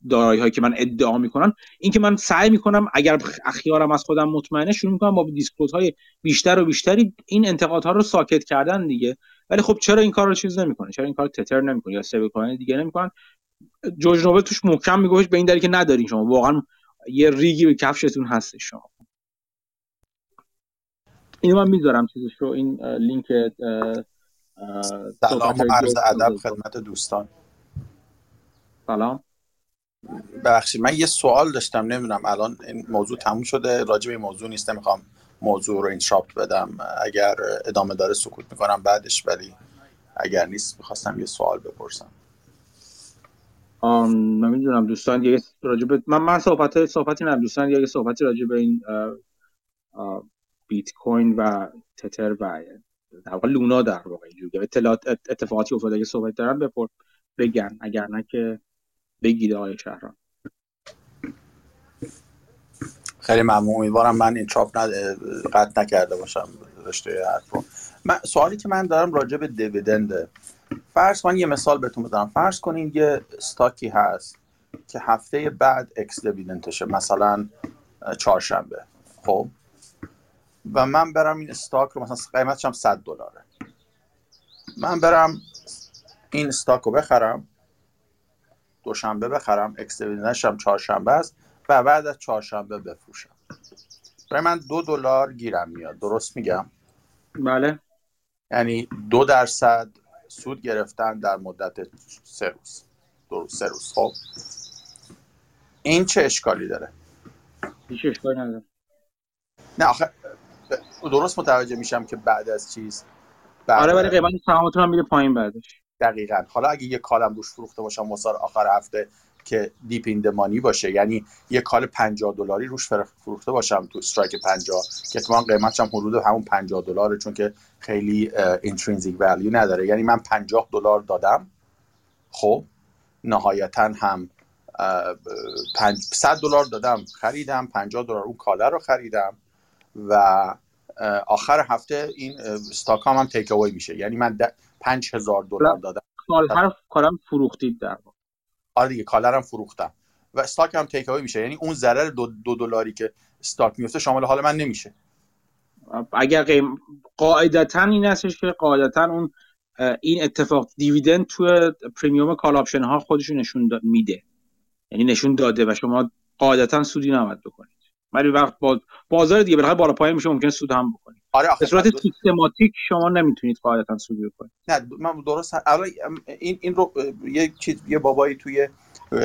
دارایی هایی که من ادعا می‌کنم. این که من سعی می‌کنم اگر اخیارم از خودم مطمئنه شروع می‌کنم با دیسکلوز های بیشتر و بیشتری این انتقادها رو ساکت کردن دیگه. ولی خب چرا این کار رو چیز نمی‌کنه؟ چرا این کار تتر نمی‌کنه یا stablecoin دیگه نمی‌کنن جورج نوبل توش محکم میگه به این دلیل که ندارین شما. واقعا یه ریگی به کفشتون هست شما. اینو من می‌ذارم چیزش رو این لینک سلام و عرض ادب خدمت دوستان. سلام. ببخشید من یه سوال داشتم نمی‌دونم الان این موضوع تموم شده؟ راجع به این موضوع نیست نمی‌خوام موضوع رو اینتراپت بدم. اگر ادامه داره سکوت می‌کنم بعدش ولی اگر نیست می‌خواستم یه سوال بپرسم. من می‌دونم دوستان یه راجب من من صحبت صحبتی ندارم. دوستان یه صحبتی راجع به این بیت کوین و تتر و در واقع لونا در واقع اطلاعات اتفاقاتی افتاده. اگه صحبت دارن بپر بگن اگر نه که بگید آقای شهران خیلی ممنون. امیدوارم من این چاپ قطع نکرده باشم رشته حرف رو من سوالی که من دارم راجع به دیویدنده. فرض من یه مثال بهتون بزنم. فرض کنین یه استاکی هست که هفته بعد اکس دیویدنتشه مثلا چهارشنبه. خب؟ و من برم این استاک رو مثلا قیمتش هم 100 دلاره. من برم این استاک رو بخرم. دوشنبه بخرم اکس دیویدنش هم چهارشنبه است و بعد از چهارشنبه بفروشم. برای من دو دلار گیرم میاد. درست میگم؟ بله. یعنی دو درصد سود گرفتن در مدت سه روز. دو روز سه روز. خب. این چه اشکالی داره؟ هیچ اشکالی نداره. نه آخه درست متوجه میشم که بعد از چیز بعد آره ولی قیمت سهامتون هم میره پایین بعدش. دقیقا. حالا اگه یه کالم روش فروخته باشم واسه آخر هفته که deep in باشه یعنی یه call 50 دلاری روش فروخته باشم تو strike 50 که اتفاقا قیمتش هم حدود همون 50 دلاره چون که خیلی intrinsic value نداره. یعنی من 50 دلار دادم خب نهایتا هم 100 دلار دادم خریدم 50 دلار اون call ه رو خریدم و آخر هفته این stock هم, هم take away میشه. یعنی من 5000 دلار دادم. هر call م فروختید در آره دیگه call رم فروختم. و stock هم take میشه. یعنی اون ضرر دو, دو دلاری که stock میفته شامل حال من نمیشه. اگر قیم... قاعدتا این هستش که قاعدتا اون این اتفاق dividend تو premium call option ها خودشون نشون میده. یعنی نشون داده و شما قاعدتا سودی نباید بکنید. ولی وقت با بازار دیگه بالاخره بالا پایین میشه ممکن سود هم بکنید آره به صورت سیستماتیک شما نمی‌تونید قاعدتا سود بکنید. نه من درست این این رو یه چیز یه بابایی توی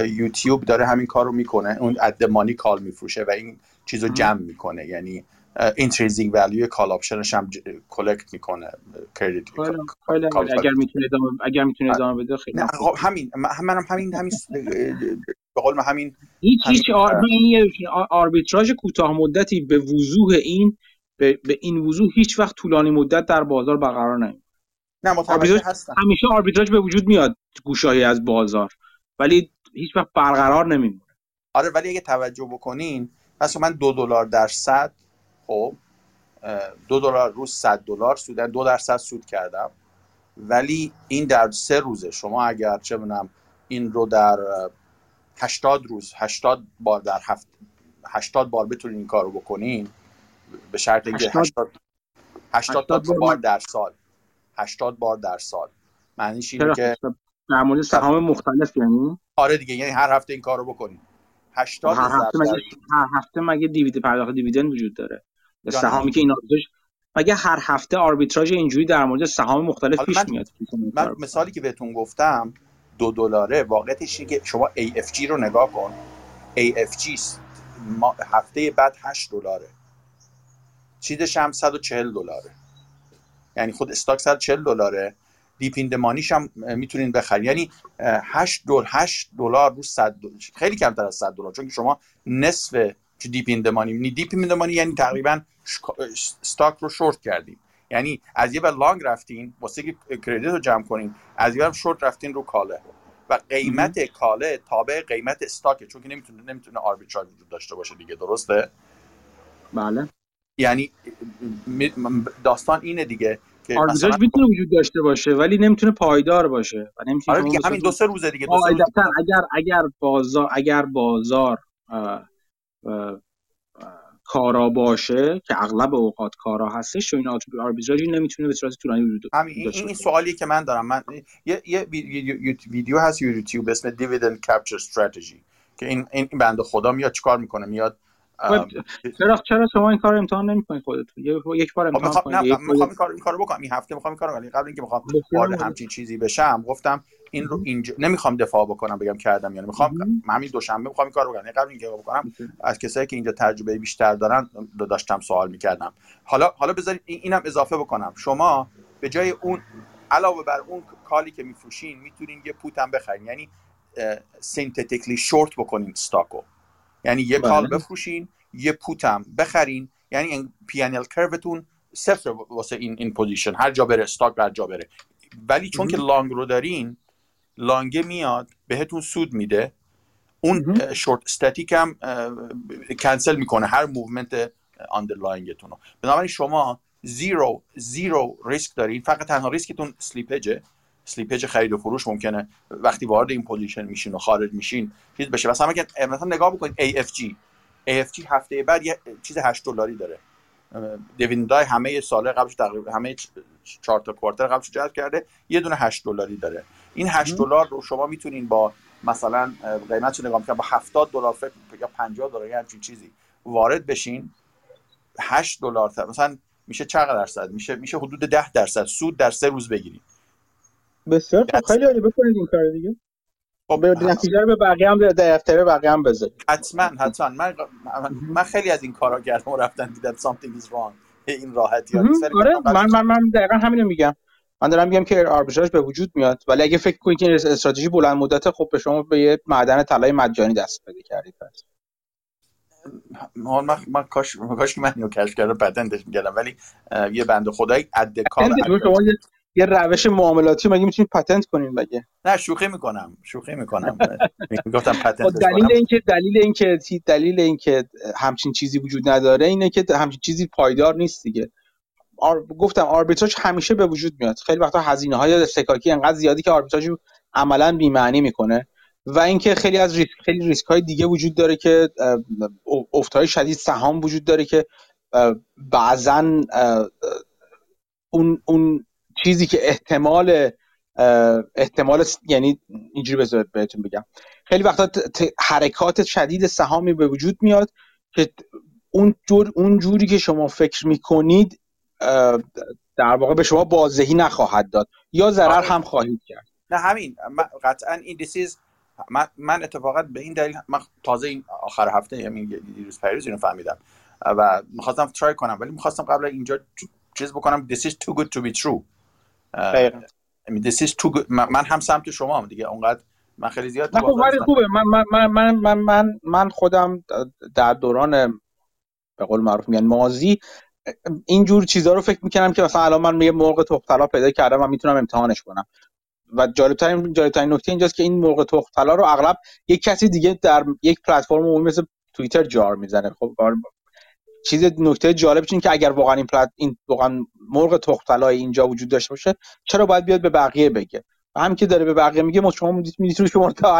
یوتیوب داره همین کار رو می‌کنه اون in the money call میفروشه و این چیز رو جمع می‌کنه. یعنی intrinsic value call option ش هم collect می‌کنه credit اگر می‌تونه ادامه اگر می‌تونه ادامه بده خیلی نه همین. منم همین همین به قول همین هیچ هیچ آربیتراژ کوتاه مدتی به وضوح این به, به این وضوح هیچ وقت طولانی مدت در بازار برقرار نمید نه متوجه هستم. همیشه آربیتراژ به وجود میاد گوشایی از بازار ولی هیچ وقت برقرار نمیمونه. آره ولی اگه توجه بکنین مثلا من دو دلار در صد خب دو دلار روز صد دلار سودن دو درصد سود کردم. ولی این در سه روزه شما اگر چه بنام این رو در هشتاد روز هشتاد بار در هفت هشتاد بار بتونین این کار رو بکنین به شرط اینکه 80 80 تا بار در سال. 80 بار در سال. معنیش اینه که در مورد سهام مختلف یعنی؟ آره دیگه یعنی هر هفته این کارو بکنی 80 هر هفته مگه هر هفته مگه دیوید پرداخت دیویدند وجود داره؟ سهامی که این آربیتراژ مگه هر هفته آربیتراژ اینجوری در مورد سهام مختلف پیش من میاد من مثالی که بهتون گفتم دو دلاره. واقعیتش اینه که شما AFG رو نگاه کن. AFG هفته بعد 8 دلاره. چیزش هم 140 دلاره. یعنی خود stock 140 دلاره. deep in the money ش هم می‌تونین بخرید یعنی 8 دلار 8 دلار رو 100 دلار خیلی کمتر از 100 دلار. چون شما نصف deep in the money deep یعنی تقریبا stock رو شورت کردیم. یعنی از یه بر long رفتین واسه که credit رو جمع کنین از یه بر شورت رفتین رو call ه. و قیمت کاله تابع قیمت استاکه چون که نمی‌تونه نمی‌تونه آربیتراژ وجود داشته باشه دیگه درسته؟ بله. یعنی داستان اینه دیگه که آربیتراژ می‌تونه وجود داشته باشه ولی نمی‌تونه پایدار باشه و نمی‌تونه آره دیگه همین دو سه روزه دیگه دو سه روز اگر اگر بازار اگر بازار کارا باشه که اغلب اوقات کارا هستش چون این آربیتراژی نمی‌تونه به صورت طولانی وجود همین این, این سوالی که من دارم. من یه, یه ویدیو هست یوتیوب اسم دیویدند کپچر استراتژی که این این بنده خدا میاد چیکار می‌کنه؟ میاد چرا چرا شما این کار امتحان نمی‌کنید خودتون؟ یک بار خب، امتحان کنید نه می‌خوام این کار این کارو بکنم. این هفته می‌خوام این کارو ولی قبل اینکه می‌خوام وارد همچین چیزی بشم گفتم این رو اینجا نمی‌خوام دفاع بکنم بگم کردم. یعنی می‌خوام همین دوشنبه می‌خوام این کارو بکنم. قبل اینکه بکنم از کسایی که اینجا تجربه بیشتر دارن داشتم سوال می‌کردم. حالا حالا بذارید اینم اضافه بکنم. شما به جای اون علاوه بر اون call ی که میفروشین می‌تونین یه put هم بخرین. یعنی synthetically short بکنین stock و یعنی یه call بله. بفروشین یه put م بخرین یعنی P curve تون صفر واسه این این position هر جا بره stock هر جا بره. ولی چون که long رو دارین long ه میاد بهتون سود میده. اون short stock هم کنسل می‌کنه هر movement underlying تون رو. بنابراین شما zero zero ریسک دارین. فقط تنها ریسکتون slippage ه slippage خرید و فروش ممکنه. وقتی وارد این position میشین و خارج میشین چیز بشه. مثلا اگه مثلا نگاه بکنید AFG AFG هفته بعد یه چیز 8 دلاری داره. dividend ای همه ساله قبلش تقریبا همه چهار تا quarter قبلش جذب کرده یه دونه 8 دلاری داره. این 8 دلار رو شما می‌تونین با مثلا قیمتش نگاه می‌کنید با 70 دلار فکر یا 50 دلار یا همچین چیزی وارد بشین 8 دلار مثلا میشه چقدر درصد؟ میشه میشه حدود 10 درصد سود در سه روز بگیرید. بسیار خب خیلی عالی. بکنید این کار دیگه. خب به نتیجه رو به بقیه هم در دفتر بقیه هم بذارید. حتما حتما. من من خیلی از این کارا کردم و رفتن دیدم something is wrong. این راحتی آره من من من دقیقا همین رو میگم. من دارم میگم که آربیتراژ به وجود میاد. ولی اگه فکر کنید که استراتژی بلند مدت خب به شما به یه معدن طلای مجانی دست پیدا کردید پس من, من کاش کاش که من اینو کشف کردم patent ش میکردم. ولی یه بنده خدایی عد کار یه روش معاملاتی مگه می‌تونید patent کنین مگه؟ نه شوخی می‌کنم شوخی می‌کنم. گفتم patent خب دلیل اینکه دلیل اینکه دلیل اینکه همچین چیزی وجود نداره اینه که همچین چیزی پایدار نیست دیگه. آر... گفتم آربیتراژ همیشه به وجود میاد. خیلی وقتا هزینه های سکاکی انقدر زیادی که آربیتراژ عملا بی معنی می‌کنه و اینکه خیلی از ریسک خیلی ریسک های دیگه وجود داره که افتهای شدید سهام وجود داره که بعضا اون اون چیزی که احتمال احتمال یعنی اینجوری بذارید بهتون بگم. خیلی وقتا حرکات شدید سهامی به وجود میاد که اون جور اون جوری که شما فکر می‌کنید در واقع به شما بازدهی نخواهد داد یا ضرر آره. هم خواهید کرد. نه همین. قطعا این دیسیز من, من اتفاقا به این دلیل من تازه این آخر هفته یعنی دیروز پیروز اینو فهمیدم. و می‌خواستم ترای کنم ولی می‌خواستم قبل اینجا چیز بکنم. This is too good to be true. This is too good. من هم سمت شما هم دیگه. اونقدر من خیلی زیاد خب خوبه. من من من من من من خودم در دوران به قول معروف میگن مازی اینجور چیزها رو فکر می‌کنم که مثلا الان من یه مرغ تخم پیدا کردم و می‌تونم امتحانش کنم. و جالبترین جالبترین نکته اینجاست که این مرغ تخم رو اغلب یک کسی دیگه در یک پلتفرم عمومی مثل توییتر جار می‌زنه. خب چیز نکته جالب این که اگر واقعا این پلت این واقعا مرغ تخم اینجا وجود داشته باشه چرا باید بیاد به بقیه بگه؟ و هم که داره به بقیه میگه شما می‌تونید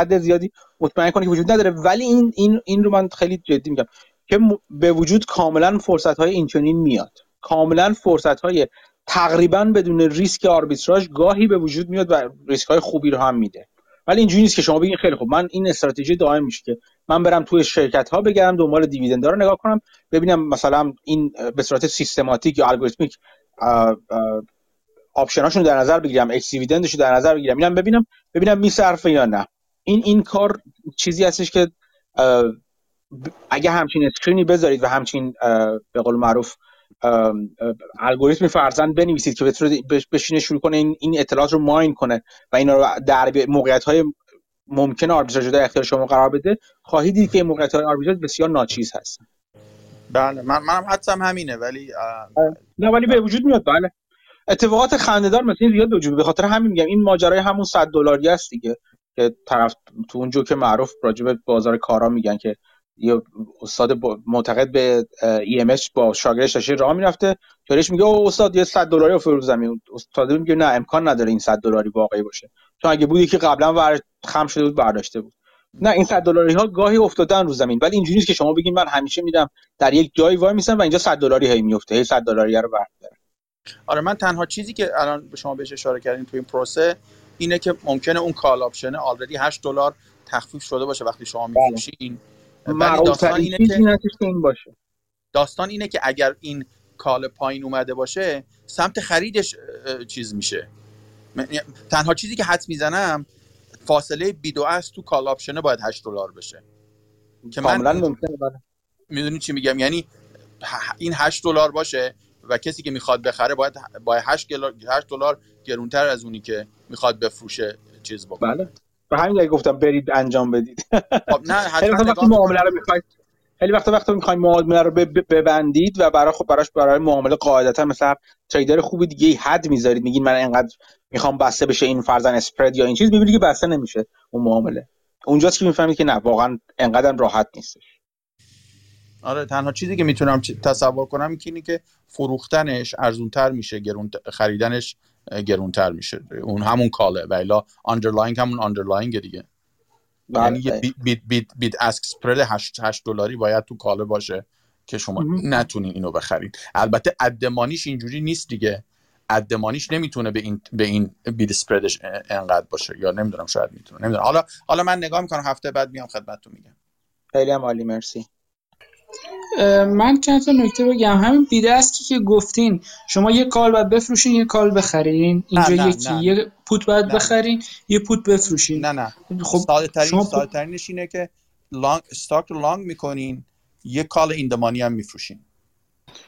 که زیادی مطمئن کنید که وجود نداره. ولی این این این رو من خیلی جدی میگم که به وجود کاملا فرصت های اینچنین میاد. کاملا فرصت های تقریبا بدون ریسک آربیتراژ گاهی به وجود میاد و ریسک های خوبی رو هم میده. ولی اینجوری نیست که شما بگین خیلی خوب من این استراتژی دائم میشه که من برم توی شرکت ها بگردم دنبال dividend رو نگاه کنم ببینم مثلا این به صورت سیستماتیک یا الگوریتمیک option اشون در نظر بگیرم ex-dividend ش در نظر بگیرم اینم ببینم ببینم میصرفه یا نه. این این کار چیزی هستش که اگه همچین screen ی بذارید و همچین به قول معروف الگوریتم فرزند بنویسید که بشینه شروع کنه این, اطلاعات رو ماین کنه و اینا رو در موقعیت های ممکن آربیتراژ در اختیار شما قرار بده خواهید دید که این موقعیت های آربیتراژ بسیار ناچیز هستن. بله من منم حدسم همینه ولی نه ولی به وجود میاد بله. اتفاقات خنده‌دار مثلا زیاد وجود به خاطر همین میگم این ماجرای همون 100 دلاری است دیگه که طرف تو اون که معروف راجع به بازار کارا میگن که یه استاد معتقد به EMH با شاگردش داشته راه می‌رفته. یارو میگه او استاد یه 100 دلاری رو زمین استاد میگه نه امکان نداره این 100 دلاری واقعی باشه. چون اگه بود یکی قبلا خم شده بود برداشته بود. نه این 100 دلاری ها گاهی افتادن رو زمین ولی اینجوری نیست که شما بگین من همیشه میرم در یک جایی وایمیسم و اینجا 100 دلاری هی میفته هی 100 دلاری رو بردارم آره من تنها چیزی که الان به شما بهش اشاره کردیم تو این پروسه اینه که ممکنه اون call option already 8 دلار تخفیف شده باشه وقتی شما بله. میفروشین. ولی داستان اینه که این باشه. داستان اینه که اگر این کال پایین اومده باشه سمت خریدش چیز میشه. تنها چیزی که حد می‌زنم فاصله بیدو از تو کال آپشنه باید 8 دلار بشه. که من ممکنه بله. می‌دونی چی میگم؟ یعنی این 8 دلار باشه و کسی که می‌خواد بخره باید با 8 دلار گرونتر از اونی که می‌خواد بفروشه چیز بکنه. بله. به همین گفتم برید انجام بدید. خب نه حتما وقتی معامله رو می‌خواید خیلی وقتا وقتی می‌خواین معامله رو ببندید و برای خب براش برای معامله قاعدتا مثلا تریدر خوبی دیگه حد می‌ذارید. میگین من انقدر می‌خوام بسته بشه این فرزن اسپرد یا این چیز می‌بینید که بسته نمیشه اون معامله. اونجاست که می‌فهمید که نه واقعا انقدر راحت نیستش. آره تنها چیزی که می‌تونم تصور کنم اینه که فروختنش ارزونتر میشه گرون خریدنش گرونتر میشه. اون همون call ه. و الا underlying همون underlying دیگه. بله، یعنی یه bid bid bid ask spread 8 8 دلاری باید تو call ه باشه که شما نتونین اینو بخرید. البته at the money ش اینجوری نیست دیگه. at the money ش نمی‌تونه به این به این bid spread ش انقدر باشه. یا نمی‌دونم شاید می‌تونه. نمی‌دونم. حالا حالا من نگاه می‌کنم هفته بعد میام خدمتتون میگم. خیلی هم عالی مرسی. من چند تا نکته بگم. همین bid ask که گفتین شما یه کال باید بفروشین یه کال بخرین. اینجا نه یکی. نه. یه پوت باید. بخرین یه پوت بفروشین. نه نه. خب ساده ترین شما ساده ترینش اینه که لانگ استاک رو لانگ می‌کنین یه کال ایندمانی هم میفروشین.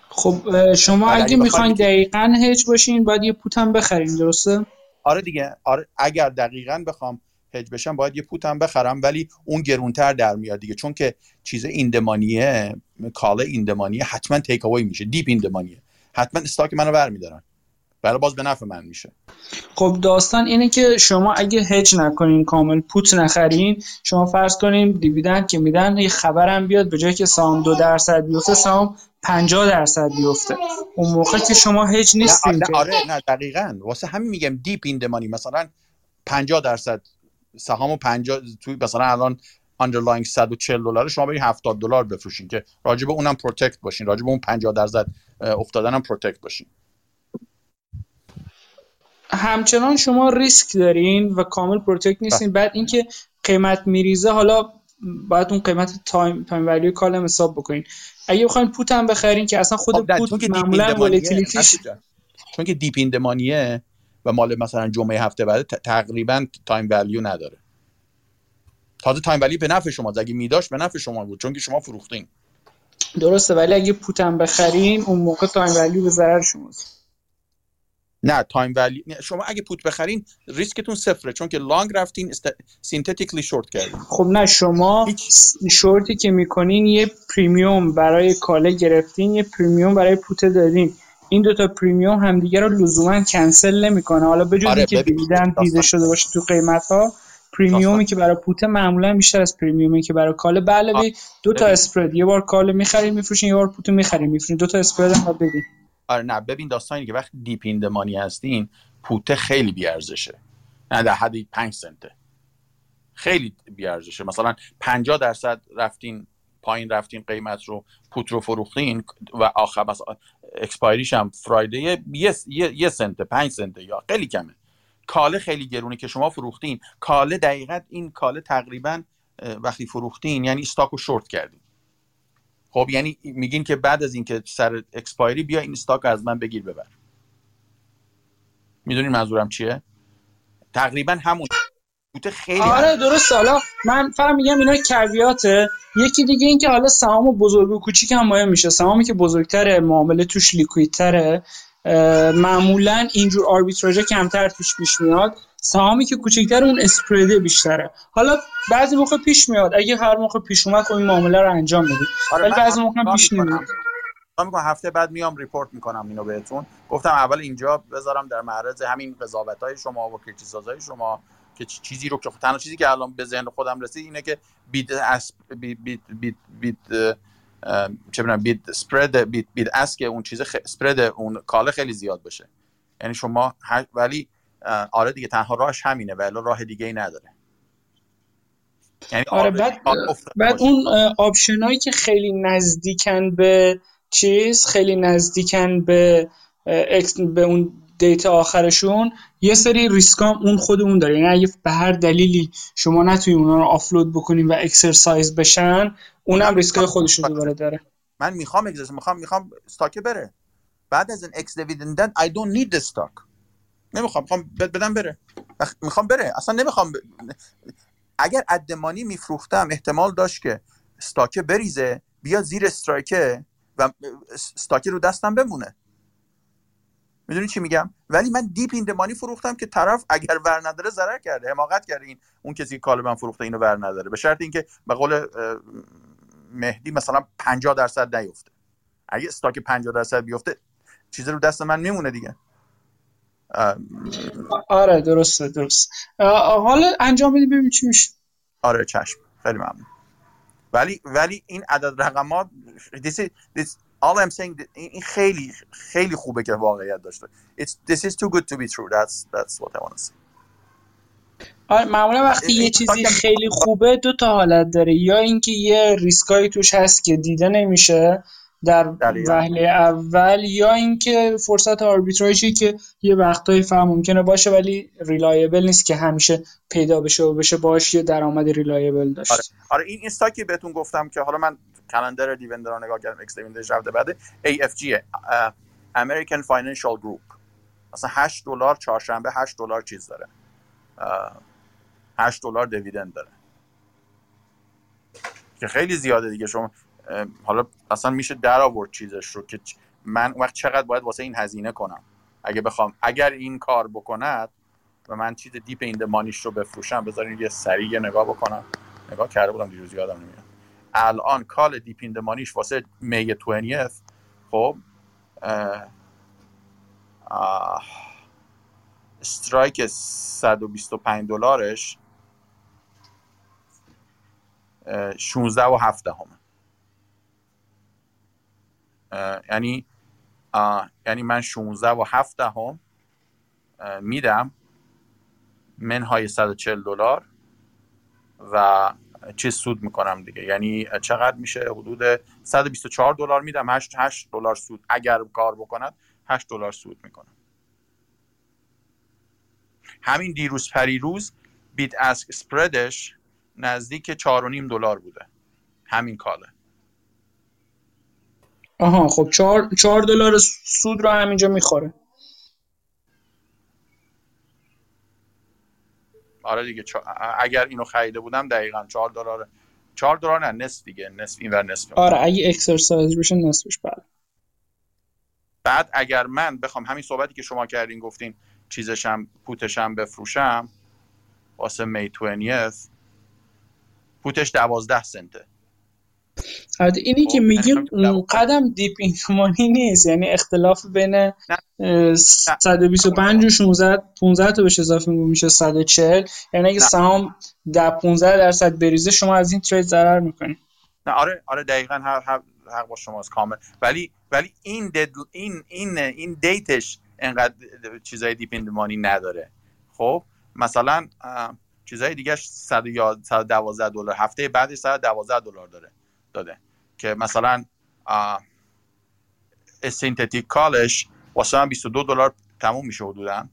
خب شما اگه, اگه می‌خواین دقیقا هج باشین باید یه پوت هم بخرین درسته؟ آره دیگه. آره اگر دقیقا بخوام هج بشم باید یه پوتم بخرم ولی اون گرونتر در میاد دیگه. چون که چیز ایندمانیه کالا ایندمانیه حتما take away میشه deep in the money ه حتما stock منو برمیدارن. برای باز به نفع من میشه. خب داستان اینه که شما اگه هج نکنین کامل put نخرین شما فرض کنین dividend که میدن یه خبرم بیاد به جایی که سهام دو درصد بیفته سهام 50 درصد بیفته. اون موقع که شما هج نیستین نه آره نه دقیقاً. واسه همین میگم deep in the money مثلا 50 درصد سهام 50 توی مثلا الان underlying 140 دلار شما برید 70 دلار بفروشین که راجع به اونم protect باشین راجع به اون 50 درصد افتادن هم protect باشین. همچنان شما ریسک دارین و کامل protect نیستین. بعد اینکه قیمت میریزه حالا باید اون قیمت time time value call م حساب بکنین. اگه بخواین put هم بخرین که اصلا خود خب put معمولا volatility ش چون که deep in the money ه و مال مثلا جمعه هفته بعد تقریبا time value نداره. تازه time value به نفع شما اگه میداشت به نفع شما بود چون که شما فروختین. درسته ولی اگه put م بخرین اون موقع time value به ضرر شماست. نه time value شما اگه put بخرین ریسکتون صفره چون که long رفتین است... synthetically short کردین. خب نه شما هیچ. شورتی که می‌کنین یه premium برای call ه گرفتین یه premium برای put دادین. این دوتا premium همدیگه رو لزوما کنسل نمی‌کنه. حالا به آره که دیدن دیده شده باشه تو قیمت ها premium ی که برای put معمولا بیشتر از premium ی که برای call ه. بله دو تا spread یه بار call ه می‌خریم میفروشین یه بار put و می‌خریم میفروشین دو تا spread هم ببین. آره نه ببین داستانی که وقتی deep in the money هستین put ه خیلی بیارزشه. نه در حد 5 سنته. خیلی بیارزشه. مثلا 50 درصد رفتین پایین رفتین قیمت رو put رو فروختین و آخر مثلا expiry ش هم Friday ه یه, یه, سنته 5 سنته یا خیلی کمه. call ه خیلی گرونه که شما فروختین. call ه دقیقا این call ه تقریبا وقتی فروختین یعنی stock رو شورت کردین. خب یعنی میگین که بعد از اینکه سر expiry بیا این stock از من بگیر ببر. می‌دونین منظورم چیه؟ تقریبا همون put خیلی آره درست حالا من فقط میگم اینا caveat ه یکی دیگه این که حالا سهام بزرگ و کوچیک هم مهم میشه. سهامی که بزرگتره معامله توش liquid تره. معمولا اینجور آربیتراژ کمتر توش پیش میاد. سهامی که کوچکتر اون spread ه بیشتره. حالا بعضی موقع پیش میاد. اگه هر موقع پیش اومد خب این معامله رو انجام بدید آره ولی بعضی موقع پیش. نمیاد. می‌کنم. هفته بعد میام report می‌کنم اینو بهتون. گفتم اول اینجا بذارم در معرض همین قضاوت های شما و criticize های شما. که چیزی رو که تنها چیزی که الان به ذهن خودم رسید اینه که bid ask bid bid bid, bid اه، چه می‌دونم bid spread bid bid ask اون چیز خ... spread اون call ه خیلی زیاد بشه یعنی شما هر... ولی آره دیگه تنها راهش همینه ولی راه دیگه ای نداره یعنی آره بعد بعد باشه. اون option هایی که خیلی نزدیکن به چیز خیلی نزدیکن به به اون date آخرشون یه سری ریسکام اون خود اون داره. یعنی اگه به هر دلیلی شما نتونی اونا رو offload بکنین و exercise بشن اونم ریسکای خودش رو دوباره داره. من می‌خوام اگزیست می‌خوام می‌خوام stock بره. بعد از این ex-dividend I don't need the stock. نمی‌خوام می‌خوام بد- بدم بره. می‌خوام بره. اصلا نمی‌خوام ب... اگر at the money میفروختم احتمال داشت که stock ه بریزه بیاد زیر strike ه و stock ه رو دستم بمونه. می‌دونی چی میگم؟ ولی من deep in the money فروختم که طرف اگر ور نداره ضرر کرده حماقت کرده. این اون کسی که call من فروخته اینو ور نداره. به شرط اینکه به قول مهدی مثلا 50 درصد نیفته. اگه استاک 50 درصد بیفته چیزی رو دست من میمونه دیگه. آره درسته درست حالا انجام بدیم ببینیم چی میشه. آره چشم. خیلی ممنون. ولی ولی این عدد رقمات this is, this, all I'm saying that این خیلی خیلی خوبه که واقعیت داشته It's, this is too good to be true. That's that's what I want to say. آره معمولا وقتی یه چیزی خیلی خوبه دو تا حالت داره. یا اینکه یه ریسکایی توش هست که دیده نمیشه در. وهله اول یا اینکه فرصت آربیتراژی که یه وقتایی فهم ممکنه باشه ولی reliable نیست که همیشه پیدا بشه و بشه باش یه درآمد reliable داشت. آره. آره این این استاکی بهتون گفتم که حالا من calendar dividend رو نگاه کردم اکس دیوندرش رفته بعد AFG American Financial Group. مثلا 8 دلار چهارشنبه 8 دلار چیز داره. اه، 8 دلار dividend داره. که خیلی زیاده دیگه. شما حالا اصلا میشه در آورد چیزش رو که من وقت چقدر باید واسه این هزینه کنم. اگه بخوام اگر این کار بکند و من چیز deep in the moneyش رو بفروشم بذارین یه سریع نگاه بکنم. نگاه کرده بودم دیروز یادم نمیاد. الان call deep in the moneyش واسه می 20 خب استرایک 125 دلارش اه، 16 و 7 دهم یعنی یعنی من 16 و 7 دهم میدم منهای 140 دلار و چیز سود می‌کنم دیگه. یعنی چقدر میشه؟ حدود 124 دلار میدم. 8 8 دلار سود. اگر کار بکند 8 دلار سود می‌کنم. همین دیروز پریروز بیت اسک سپردش نزدیک 4.5 دلار بوده. همین کاله. آها خب چهار, چهار دلار سود رو همینجا می‌خوره. آره دیگه چا... اگر اینو خریده بودم دقیقا 4 دلار 4 دلار نه نصف دیگه نصف اینور نصف. اون. آره اگه اکسرسایز بشه نصفش بله. بعد اگر من بخوام همین صحبتی که شما کردین گفتین چیزشم پوتشم بفروشم واسه می 20 پوتش 12 سنته. آره اینی خب، که یعنی میگیم قدم دیپ اینفمانی نیست یعنی اختلاف بین نه. اه، 125 و 16 15 تا بهش اضافه میشه 140 یعنی اگه. سهام در 15 درصد بریزه شما از این trade ضرر می‌کنید. نه آره آره دقیقا حق, حق, با شماست کامل. ولی ولی این دد این این این dateش انقدر چیزای deep in the money نداره. خب مثلا چیزای دیگه 112 دلار هفته بعدش 112 دلار داره. داده. که مثلا synthetic callش واسه من 22 دلار تموم میشه حدودا.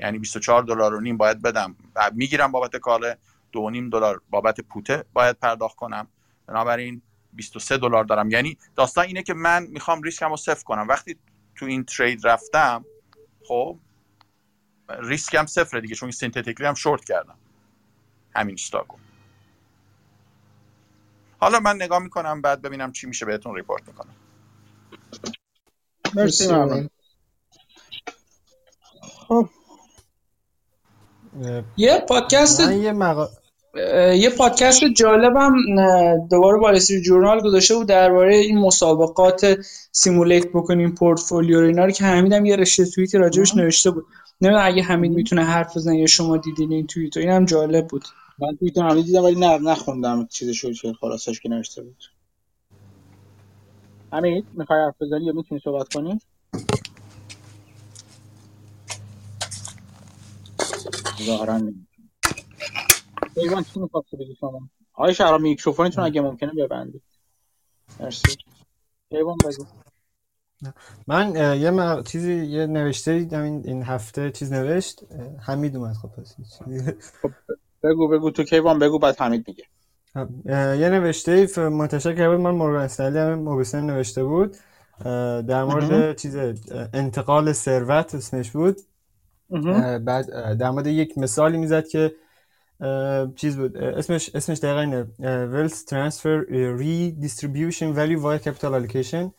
یعنی 24 دلار و نیم باید بدم. می‌گیرم بابت call ه دو نیم دلار. بابت put ه باید پرداخت کنم. بنابراین 23 دلار دارم. یعنی داستان اینه که من می‌خوام ریسکم رو صفر کنم. وقتی تو این trade رفتم خب ریسکم صفره دیگه چون synthetically هم شورت کردم. همین stock و حالا من نگاه می‌کنم بعد ببینم چی میشه بهتون report می‌کنم. مرسی ممنون. خب. اه، یه پادکست یه مقا... یه پادکست جالبم دوباره بالستری جورنال گذاشته بود درباره این مسابقات سیمولیت بکنیم پورتفولیو رو اینا رو که حمیدم یه رشته توییتی راجبش نوشته بود. نمی‌دونم اگه حمید می‌تونه حرف بزنه یا شما دیدین این توییت رو اینم جالب بود. من توییتر هم دیدم ولی نه نخوندم چیزشو چه خلاصش که نوشته بود. حمید می‌خوای حرف بزنی یا می‌تونی صحبت کنی؟ ظاهرا نمی‌تونی. ایوان چی می‌خواد بگی شما؟ آقای شهرام میکروفونتون اگه ممکنه ببندید مرسی. ایوان بگو. من اه، یه مق... چیزی یه نوشته دیدم این این هفته چیز نوشت. اه، حمید اومد خب پس. هیچ. بگو بگو تو کیوان بگو بعد حمید میگه. اه، یه نوشته منتشر کرده بود من مورگان استنلی هم موبیسن نوشته بود. در مورد چیز انتقال ثروت اسمش بود. بعد در مورد یک مثالی می‌زد که چیز بود اسمش اسمش دقیقا اینه. wealth transfer اه، redistribution value via capital allocation.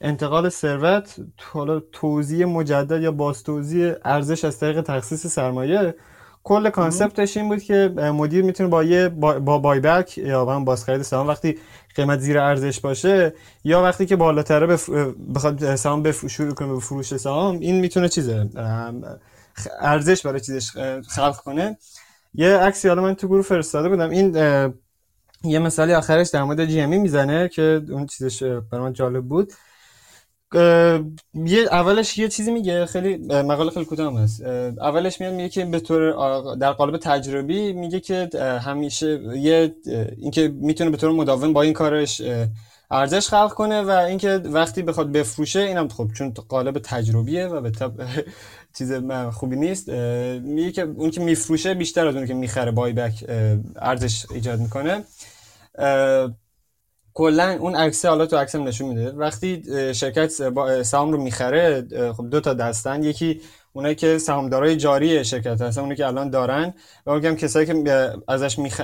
انتقال ثروت حالا توزیع مجدد یا باز توزیع ارزش از طریق تخصیص سرمایه کل کانسپتش این بود که مدیر می‌تونه با یه با, با بای بک یا هم بازخرید سهام وقتی قیمت زیر ارزش باشه یا وقتی که بالاتره بف... بخواد سهام بف... شروع کنه به فروش سهام این می‌تونه چیزه ارزش برای چیزش خلق کنه. یه عکسی حالا من تو گروه فرستاده بودم. این یه مثالی آخرش در مورد جی می‌زنه که اون چیزش برای من جالب بود. یه اولش یه چیزی میگه خیلی مقاله خیلی کوتاه هست. اولش میاد میگه که به طور در قالب تجربی میگه که همیشه یه اینکه می‌تونه به طور مداوم با این کارش ارزش خلق کنه و اینکه وقتی بخواد بفروشه اینم خب چون قالب تجربیه و به طب چیز خوبی نیست میگه که اون که میفروشه بیشتر از اون که می‌خره بای بک ارزش ایجاد می‌کنه. کلا اون عکسه حالا تو عکسم نشون میده. وقتی شرکت سهام رو می‌خره خب دو تا دستن. یکی اونایی که سهامدارای جاری شرکت هستن اونایی که الان دارن. و هم کسایی که ازش میخ...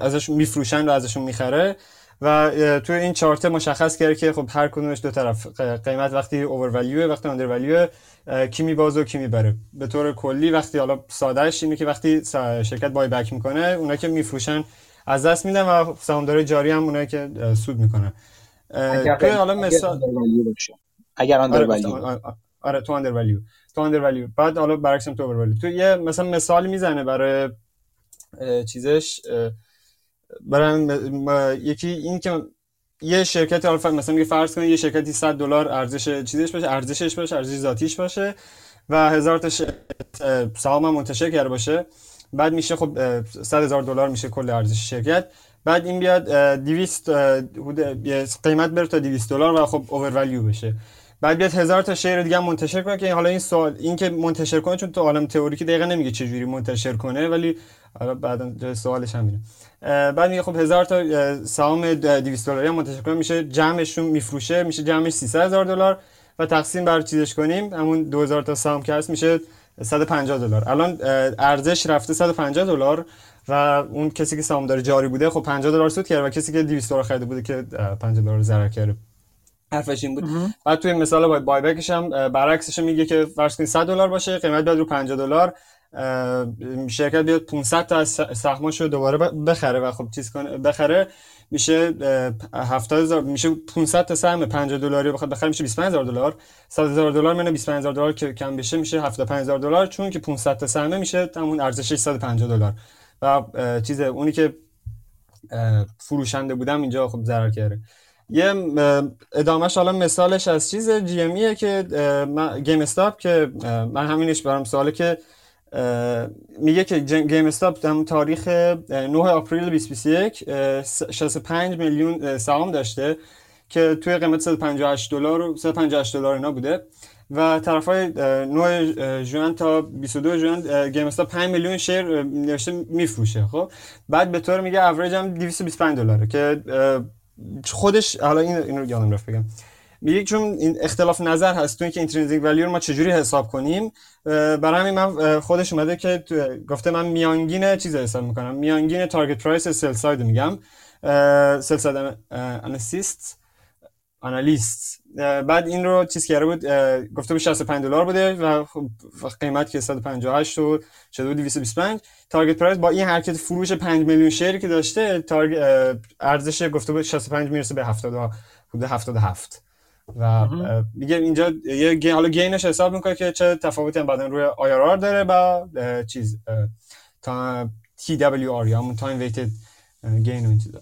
ازش میفروشن و ازشون می‌خره. و توی این چارت مشخص کرده که خب هر کدومش دو طرف. قیمت وقتی اوور ولیو وقتی آندر ولیو کی میبازه و کی می‌بره به طور کلی وقتی حالا سادهش اینه که وقتی شرکت بای بک می‌کنه اونایی که میفروشن از دست میدن و سهامدارای جاری هم اونایی که سود می‌کنن. اگر حالا مثال آندر اگر آندر ولیو آره تو اندر ولیو تو اندر ولیو بعد حالا برعکسم تو اوور تو یه مثلا مثال می‌زنه برای چیزش برای یکی این که یه شرکت حالا مثلا میگه فرض کنید یه شرکتی 100 دلار ارزش چیزش باشه ارزشش باشه ارزش ذاتیش باشه و هزار تا سهام منتشر کرده باشه. بعد میشه خب اه، 100 هزار دلار میشه کل ارزش شرکت. بعد این بیاد اه، 200 اه، حدود- یه قیمت بره تا 200 دلار و خب اوور ولیو بشه. بعد بیاد هزار تا شیر دیگه منتشر کنه که حالا این سوال این که منتشر کنه چون تو عالم تئوریکی دقیقا نمیگه چه جوری منتشر کنه ولی حالا بعدا جای سوالش همینه بعد میگه خب هزار تا سهام 200 دلاری منتشر کنه میشه جمعشون میفروشه میشه جمعش 300 هزار دلار و تقسیم بر چیزش کنیم. همون 2000 تا سهام که هست میشه 150 دلار. الان ارزش رفته 150 دلار و اون کسی که سهامدار جاری بوده خب 50 دلار سود کرد و کسی که 200 دلار خریده بوده که اه، 50 دلار ضرر کرده. حرفش این بود. بعد توی مثال بای بای بکش هم برعکسش میگه که فرض کنید 100 دلار باشه قیمت بیاد رو 50 دلار شرکت بیاد 500 تا از سهماشو دوباره بخره و خب چیز کنه بخره. میشه اه، 70 هزار میشه 500 تا سهم 50 دلاری بخواد بخره میشه 25 هزار دلار. 100 هزار دلار منه 25 هزار دلار که کم بشه میشه 75 هزار دلار چون که 500 تا سهمه میشه همون ارزشش 150 دلار. و چیز اونی که فروشنده بودم اینجا خب ضرر کرده. یه ادامهش حالا مثالش از چیز جی که من- GameStop که من همینش برام سواله که میگه که GameStop هم تاریخ اه، 9 April 2021 اه، س- 65 میلیون سهام داشته که توی قیمت 158 دلار و 158 دلار اینا بوده. و طرفای 9 ژوئن تا 22 ژوئن اه، GameStop 5 میلیون share نوشته میفروشه خب؟ بعد به طور میگه اوریج هم 225 دلاره که خودش حالا این اینو یادم رفت بگم. میگه چون این اختلاف نظر هست تو اینکه intrinsic value رو ما چجوری حساب کنیم برای همین من خودش اومده که گفته من میانگین چیز حساب می‌کنم. میانگین target price sell side میگم. sell side analyst analyst بعد این رو چیز کرده بود گفته بود 65 دلار بوده و خب قیمت که 158 شد شده بود 225 target price با این حرکت فروش 5 میلیون share ی که داشته ارزش گفته بود 65 می‌رسه به 70 حدود 77 و میگه اینجا یه gain حالا gainش حساب می‌کنه که چه تفاوتی هم بعدن روی IRR داره با چیز تا TWR یا همون time weighted gain و این چیزا.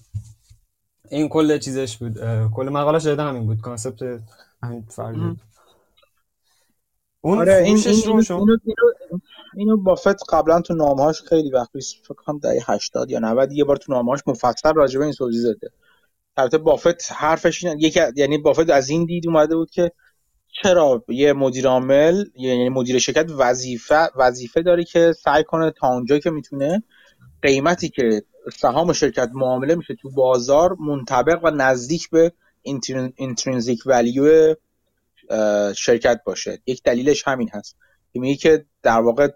این کل چیزش بود کل مقاله شده همین بود concept همین فرد اون آره این این اینو, اینو, اینو Buffett قبلا تو نامهاش خیلی وقت فکر کنم دهه 80 یا 90 یه بار تو نامهاش مفصل راجع به این توضیح داده البته Buffett حرفش این یک یعنی Buffett از این دید اومده بود که چرا یه مدیر عامل یعنی مدیر شرکت وظیفه وظیفه داره که سعی کنه تا اونجایی که می‌تونه قیمتی که سهام شرکت معامله میشه تو بازار منطبق و نزدیک به اینترینزیک ولیو شرکت باشه. یک دلیلش همین هست. که میگه که در واقع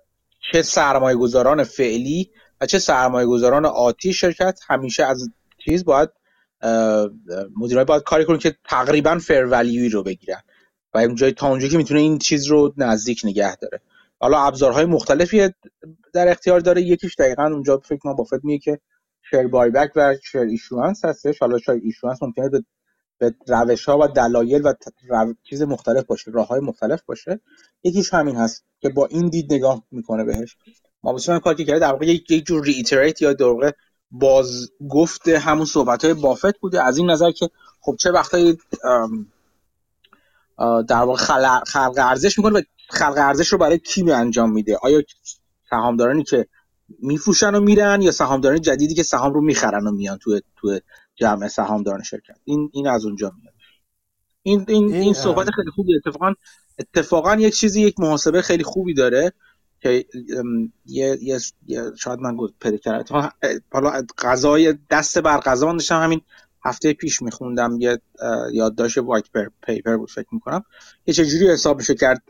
چه سرمایه گذاران فعلی و چه سرمایه گذاران آتی شرکت همیشه از چیز باید مدیرای باید کاری کنن که تقریبا فر رو بگیرن. و اونجایی تا اونجایی که می‌تونه این چیز رو نزدیک نگه داره. حالا ابزارهای مختلفی در اختیار داره. یکیش دقیقا اونجا فکر کنم بافت میگه که شیر بای بک و شیر ایشوانس هستش. حالا شیر ایشوانس ممکنه به به روش ها و دلایل و چیز مختلف باشه راه های مختلف باشه. یکیش همین هست که با این دید نگاه می‌کنه بهش. ما بسیار کاری کرده در واقع یک جور ریتریت یا در واقع باز گفت همون صحبت های بافت بوده. از این نظر که خب چه وقتایی در واقع خلق ارزش می‌کنه و خلق ارزش رو برای کی انجام میده؟ آیا سهامدارانی که میفروشن و میرن یا سهامداران جدیدی که سهام رو می‌خرن و میان تو تو جمع سهامداران شرکت؟ این این از اونجا میاد. این این این صحبت خیلی خوبی اتفاقا اتفاقا یک چیزی یک محاسبه خیلی خوبی داره. که یه, یه, شاید من پیدا کردم. حالا غذای دست بر غذا داشتم همین هفته پیش میخوندم. یه یادداشت وایت پیپر بود فکر می‌کنم. یه چجوری حساب میشه کرد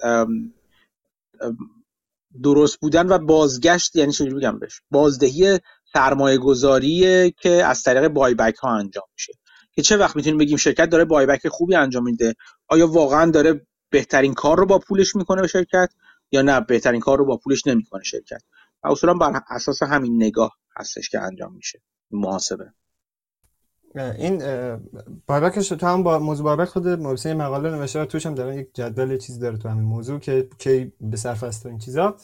درست بودن و بازگشت یعنی چجوری بگم بهش؟ بازدهی سرمایه گذاری که از طریق بای بک ها انجام میشه. که چه وقت می‌تونیم بگیم شرکت داره بای بک خوبی انجام میده؟ آیا واقعا داره بهترین کار رو با پولش می‌کنه به شرکت؟ یا نه بهترین کار رو با پولش نمی‌کنه شرکت. و اصولا بر اساس همین نگاه هستش که انجام میشه محاسبه. این بایبکش تو هم با موضوع بایبک خود مرسی مقاله نوشته توش هم دارن یک جدول چیز داره تو همین موضوع که کی به صرف است این چیزا.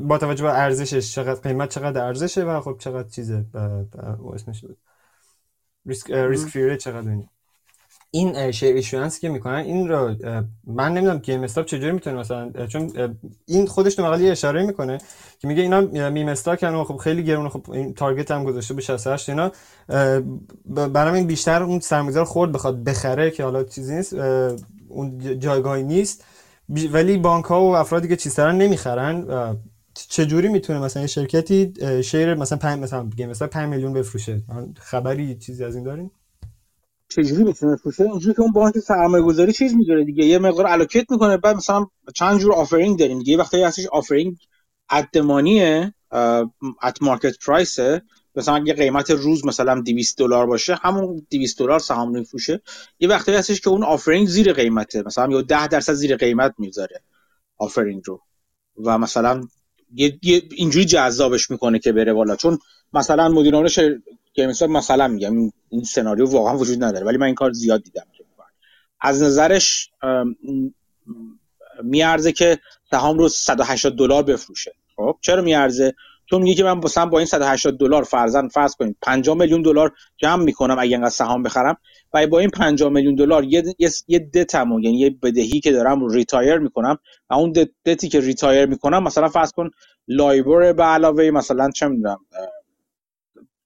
با توجه به ارزشش چقدر قیمت چقدر ارزشه و خب چقدر چیزه اسمش بود ریسک ریسک فری چقدر این این شیر ایشورنس که می‌کنن این رو من نمی‌دونم گیم استاپ چجوری می‌تونه مثلا چون این خودش تو مقاله اشاره می‌کنه که میگه اینا meme stock ن خب خیلی گرونه خب این target هم گذاشته به 68 اینا برام این بیشتر اون سرمایه‌گذار خرد بخواد بخره که حالا چیزی نیست اون جایگاهی نیست. ولی بانک ها و افرادی که چیز نمی‌خرن چجوری می‌تونه مثلا یه شرکتی share مثلا 5 مثلا Game مثلا 5 میلیون بفروشه؟ خبری چیزی از این دارین؟ چجوری می‌تونه بفروشه اینجوری که اون بانک سرمایه گذاری چیز می‌ذاره دیگه. یه مقدار allocate می‌کنه. بعد مثلا چند جور offering داریم دیگه. وقتی هستش offering at the money ه at market price مثلا اگه قیمت روز مثلا 200 دلار باشه همون 200 دلار سهام میفروشه. یه وقتی هستش که اون offering زیر قیمته. مثلا یا 10 درصد زیر قیمت می‌ذاره offering رو. و مثلا یه, اینجوری جذابش می‌کنه که بره بالا. چون مثلا مدیران که مثلا مثلا میگم این سناریو واقعا وجود نداره ولی من این کار زیاد دیدم. از نظرش میارزه که سهام رو 180 دلار بفروشه. خب؟ چرا میارزه؟ چون میگه که من مثلا با این 180 دلار فرضاً فرض کنیم 50 میلیون دلار جمع می‌کنم اگه انقدر سهام بخرم و با این 50 میلیون دلار یه یه دتمو یعنی یه بدهی که دارم رو retire می‌کنم و اون دتی که retire می‌کنم مثلا فرض کن LIBOR به علاوه مثلا چه می‌دونم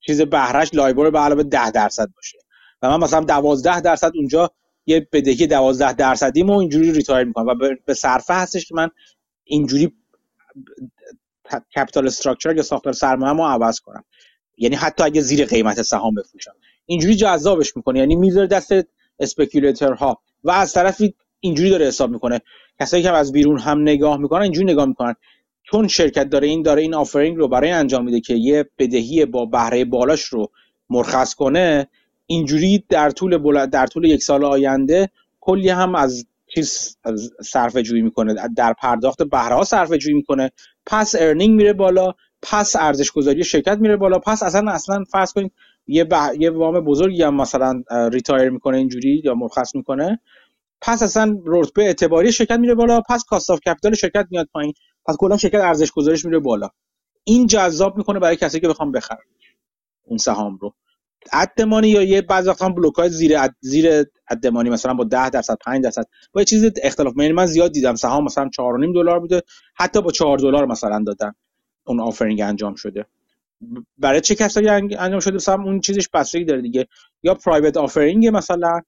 چیز بهرش LIBOR به علاوه 10 درصد باشه. و من مثلا 12 درصد اونجا یه بدهی 12 درصدیمو اینجوری retire می‌کنم و به صرفه هستش که من اینجوری capital structure یا ساختار سرمایه‌مو عوض کنم. یعنی حتی اگه زیر قیمت سهام بفروشم. اینجوری جذابش می‌کنه. یعنی می‌ذاره دست ها و از طرفی اینجوری داره حساب می‌کنه. کسایی که از بیرون هم نگاه می‌کنن اینجوری نگاه می‌کنن. چون شرکت داره این داره این offering رو برای انجام میده که یه بدهی با بهره بالاش رو مرخص کنه اینجوری در طول در طول یک سال آینده کلی هم از چیز صرفه جویی می‌کنه. در پرداخت بهره ها صرفه جویی می‌کنه. پس earning میره بالا پس ارزش گذاری شرکت میره بالا پس اصلا اصلا فرض کنید یه یه وام بزرگی هم مثلا retire می‌کنه اینجوری یا مرخص می‌کنه پس اصلا رتبه اعتباری شرکت میره بالا پس cost of capital شرکت میاد پایین پس کلا شرکت ارزش گذاریش میره بالا. این جذاب می‌کنه برای کسی که بخوام بخرن اون سهام رو. ادمانی یا یه بعضی وقتا بلوک های زیر اد... زیر ادمانی مثلا با 10 درصد 5 درصد با یه چیز اختلاف. یعنی من زیاد دیدم. سهام مثلا 4.5 دلار بوده. حتی با 4 دلار مثلا دادن. اون آفرینگ انجام شده. برای چه کسایی انجام شده؟ مثلا اون چیزش بستگی داره دیگه. یا پرایوت آفرینگ مثلا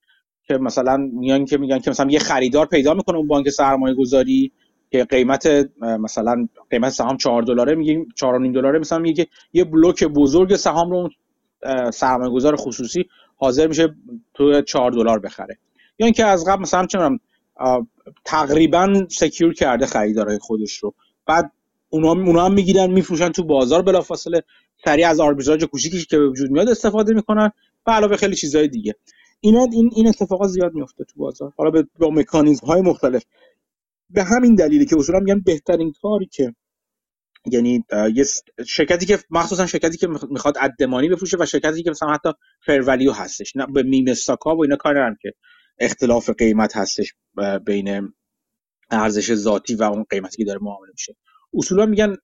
که مثلا میان که میگن که مثلا یه خریدار پیدا می‌کنه اون بانک سرمایه گذاری که قیمت مثلا قیمت سهام 4 دلاره میگیم 4.5 دلاره مثلا میگه یه بلوک بزرگ سهام رو سرمایه گذار خصوصی حاضر میشه تو 4 دلار بخره. یا اینکه از قبل مثلا چه تقریبا سکیور کرده خریدارای خودش رو. بعد اونا اونا هم می‌گیرن میفروشن تو بازار بلافاصله. سریع از آربیتراژ کوچیکی که به وجود میاد استفاده می‌کنن. و علاوه خیلی چیزهای دیگه. اینا این این اتفاقات زیاد میفته تو بازار. حالا با مکانیزم های مختلف. به همین دلیلی که اصولا میگن بهترین کاری که یعنی یه شرکتی که مخصوصا شرکتی که می‌خواد at the money بفروشه و شرکتی که مثلا حتی fair value هستش. نه به میم ها و اینا کار ندارن که اختلاف قیمت هستش بین ارزش ذاتی و اون قیمتی که داره معامله میشه. اصولا میگن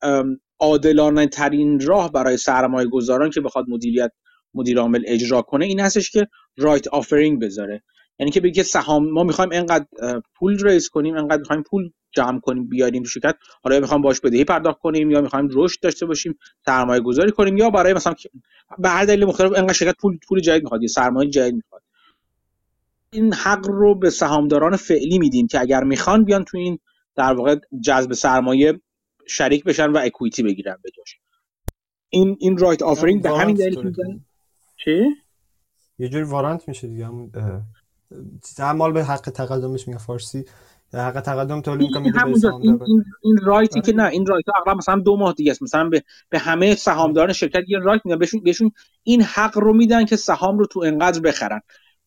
عادلانه ترین راه برای سرمایه گذاران که بخواد مدیریت مدیر عامل اجرا کنه این هستش که right offering بذاره. یعنی که بگه سهام ما می‌خوایم انقدر پول raise کنیم انقدر می‌خوایم پول جمع کنیم بیاریم تو شرکت. حالا می‌خوایم باش بدهی پرداخت کنیم یا می‌خوایم رشد داشته باشیم سرمایه گذاری کنیم یا برای مثلا به هر دلیل مختلف انقدر شرکت پول پول جدید می‌خواد یا سرمایه جدید می‌خواد. این حق رو به سهامداران فعلی میدیم که اگر می‌خوان بیان تو این در واقع جذب سرمایه شریک بشن و equity بگیرن به جاش. این این right offering به همین دلیل چی؟ یه جوری warrant میشه دیگه. همون مال به حق تقدمش میگه فارسی. حق تقدم تولید می‌کنه این, این, این right ی که نه این right اغلب مثلا دو ماه دیگه است. مثلا به, به همه سهامداران شرکت یه right میدن. بهشون بهشون این حق رو میدن که سهام رو تو انقدر بخرن.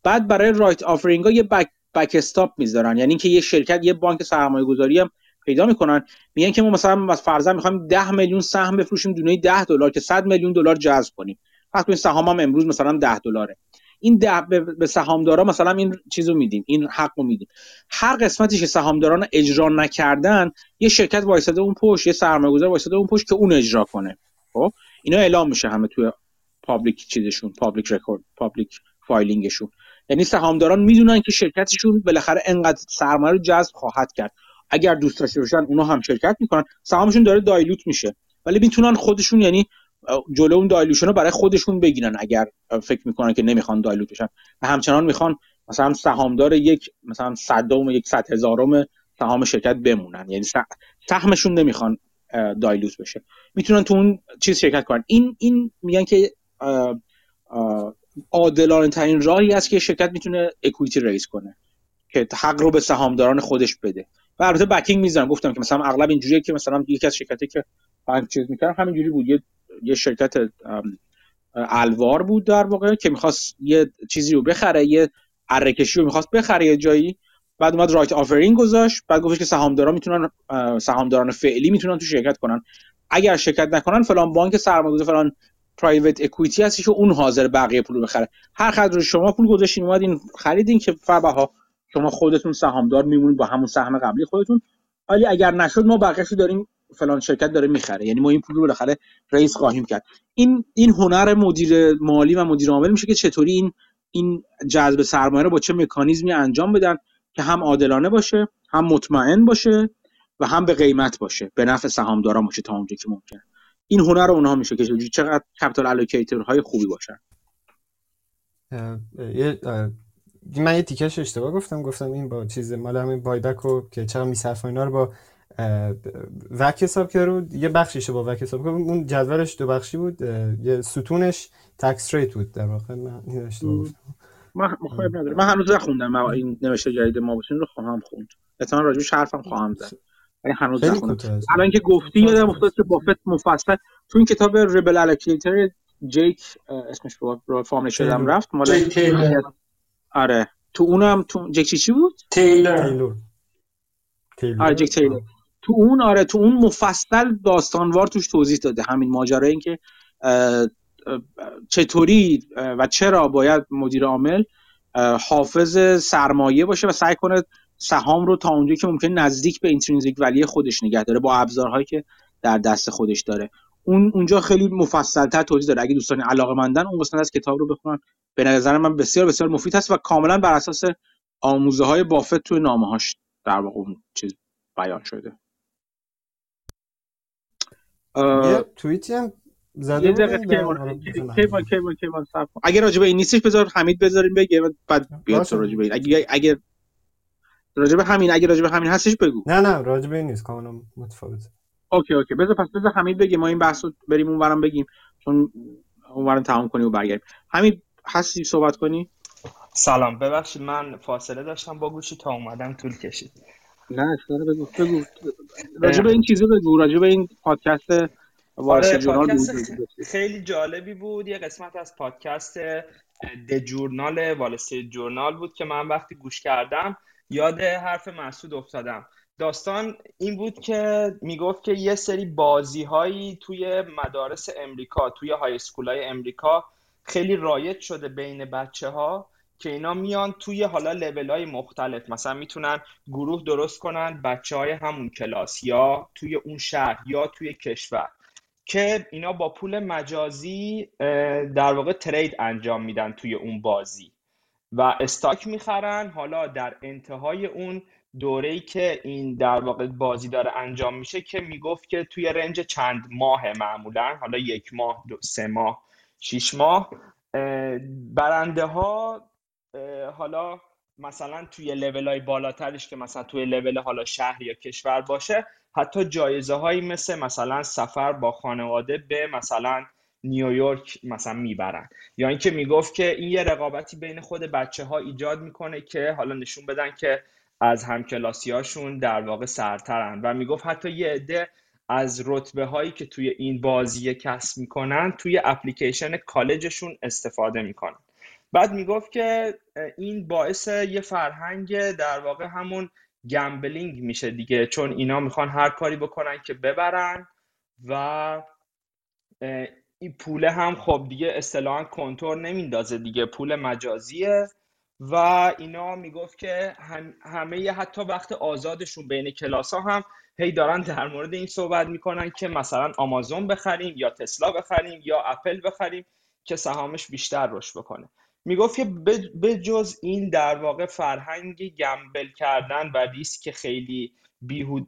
بعد برای right offering ها یه back, backstop می‌ذارن. یعنی اینکه یه شرکت یه بانک سرمایه گذاری هم پیدا می‌کنن. میگن که ما مثلا فرضاً می‌خوایم 10 میلیون سهم بفروشیم دونه 10 دلار که 100 میلیون دلار جذب کنیم. پس این سهام هم امروز مثلا 10 دلاره. این ده به سهامدارا مثلا این چیزو میدیم این حق رو میدیم. هر قسمتی که سهامداران اجرا نکردن یه شرکت وایساده اون پشت یه سرمایه‌گذار وایساده اون پشت که اون اجرا کنه. خب؟ اینا اعلام میشه همه توی public چیزشون public record public filing شون یعنی سهامداران می‌دونن که شرکتشون بالاخره انقدر سرمایه رو جذب خواهد کرد. اگر دوست داشته باشن اونا هم شرکت می‌کنن. سهامشون داره dilute میشه. ولی می‌تونن خودشون یعنی جلو اون دایلوشن رو برای خودشون بگیرن اگر فکر می‌کنن که نمی‌خوان دایلوت بشن. و همچنان می‌خوان مثلا سهامدار یک مثلا صدم یک صد هزارم سهام شرکت بمونن. یعنی سهمشون نمی‌خوان دایلوت بشه. می‌تونن تو اون چیز شرکت کنن. این این میگن که عادلانه ترین راهی است که شرکت می‌تونه اکویتی ریز کنه. که حق رو به سهامداران خودش بده. و البته بکینگ می‌زنم گفتم که مثلا اغلب اینجوریه که مثلا یکی از شرکتی که بانک چیز می‌کردن همینجوری بود. یه یه شرکت الوار بود در واقع که می‌خواست یه چیزی رو بخره یه ارکشی رو می‌خواست بخره یه جایی. بعد اومد رایت آفرینگ گذاشت. بعد گفتش که سهامداران می‌تونن سهامداران فعلی می‌تونن تو شرکت کنن. اگر شرکت نکنن فلان بانک سرمایه‌گذاری فلان پرایوت اکوئیتی هستی که اون حاضر بقیه پول بخره. هر قدر شما پول گذاشتین اومدین خریدین که فبها شما خودتون سهامدار میمونید با همون سهم قبلی خودتون. ولی اگر نشد ما بقیه‌شو داریم فلان شرکت داره می‌خره. یعنی ما این پول رو بالاخره raise خواهیم کرد. این این هنر مدیر مالی و مدیر عامل میشه که چطوری این این جذب سرمایه رو با چه مکانیزمی انجام بدن که هم عادلانه باشه هم مطمئن باشه و هم به قیمت باشه. به نفع سهامداران باشه تا اونجا که ممکن این هنر رو اونها میشه که چقدر capital allocator های خوبی باشن. من یه تیکش اشتباه گفتم. گفتم این با چیز مال همین بایبک رو که چرا میصرف اینا رو با وک حساب کرد رو یه بخشیش با وک حساب کرد اون جدولش دو بخشی بود. یه ستونش تکس ریت بود در واقع. من من مخالف نداره من هنوز نخوندم. این نوشته جدید مابوسین رو خواهم خوند. احتمال راجع حرفم خواهم زد. ولی هنوز نخوندم. الان که گفتی یادم افتاد که بافت مفصل تو این کتاب ریبل الکیتر جیک اسمش رو فارم شدم رفت. مال آره. تو اونم تو جک چی چی بود؟ تیلر. آره جک تیلر. تو اون آره تو اون مفصل داستانوار توش توضیح داده. همین ماجرا این که چطوری و چرا باید مدیر عامل حافظ سرمایه باشه و سعی کنه سهام رو تا اونجایی که ممکن نزدیک به اینترینزیک ولی خودش نگه داره با ابزارهایی که در دست خودش داره. اون اونجا خیلی مفصلتر توضیح داره اگه دوستان علاقه مندن اون قسمت از کتاب رو بخونن. به نظر من بسیار بسیار مفید هست و کاملا بر اساس آموزه های بافت توی نامه هاش در واقع چیز بیان شده. یه توییتی هم زده اگه راجبه این نیستش بذار حمید بذاریم بگه بعد بیاد تو راجبه این. اگه اگه راجبه همین اگه راجبه همین هستش بگو. نه نه راجبه این نیست کاملا متفاوته. OK OK. بذار پس بذار حمید بگه ما این بحث رو بریم اونورم بگیم چون اونورم تمام کنیم و برگردیم. حمید هستی صحبت کنی؟ سلام. ببخشید من فاصله داشتم با گوشی تا اومدم طول کشید. نه اشکال بگو بگو. راجب این چیزا بگو راجب این پادکست آره پادکست خیلی جالبی بود یه قسمت از پادکست د جورنال وال جورنال بود که من وقتی گوش کردم یاد حرف مسعود افتادم. داستان این بود که می‌گفت که یه سری بازی هایی توی مدارس امریکا توی های اسکول های امریکا خیلی رایج شده بین بچه ها که اینا میان توی حالا لول های مختلف. مثلا می‌تونن گروه درست کنن بچه های همون کلاس یا توی اون شهر یا توی کشور که اینا با پول مجازی در واقع ترید انجام میدن توی اون بازی. و استاک می‌خرن. حالا در انتهای اون دوره که این در واقع بازی داره انجام میشه که می‌گفت که توی رنج چند ماه معمولا. حالا یک ماه دو سه ماه شیش ماه. برنده ها حالا مثلا توی لول های بالاترش که مثلا توی لول حالا شهر یا کشور باشه حتی جایزه هایی مثل مثلا سفر با خانواده به مثلا نیویورک مثلا می‌برن. یا اینکه می‌گفت که این یه رقابتی بین خود بچه ها ایجاد می‌کنه که حالا نشون بدن که از همکلاسیاشون در واقع سرترن و می‌گفت حتی یه عده از رتبه هایی که توی این بازی کسب می‌کنن توی اپلیکیشن کالجشون استفاده می‌کنن. بعد می‌گفت که این باعث یه فرهنگ در واقع همون گمبلینگ میشه دیگه چون اینا می‌خوان هر کاری بکنن که ببرن و این پول هم خب دیگه اصطلاحا کنتور نمیندازه دیگه پول مجازیه و اینا می‌گفت که همه حتی وقت آزادشون بین کلاس ها هم هی دارن در مورد این صحبت می‌کنن که مثلا آمازون بخریم یا تسلا بخریم یا اپل بخریم که سهامش بیشتر رشد بکنه. می‌گفت که به جز این در واقع فرهنگ گمبل کردن و ریسک خیلی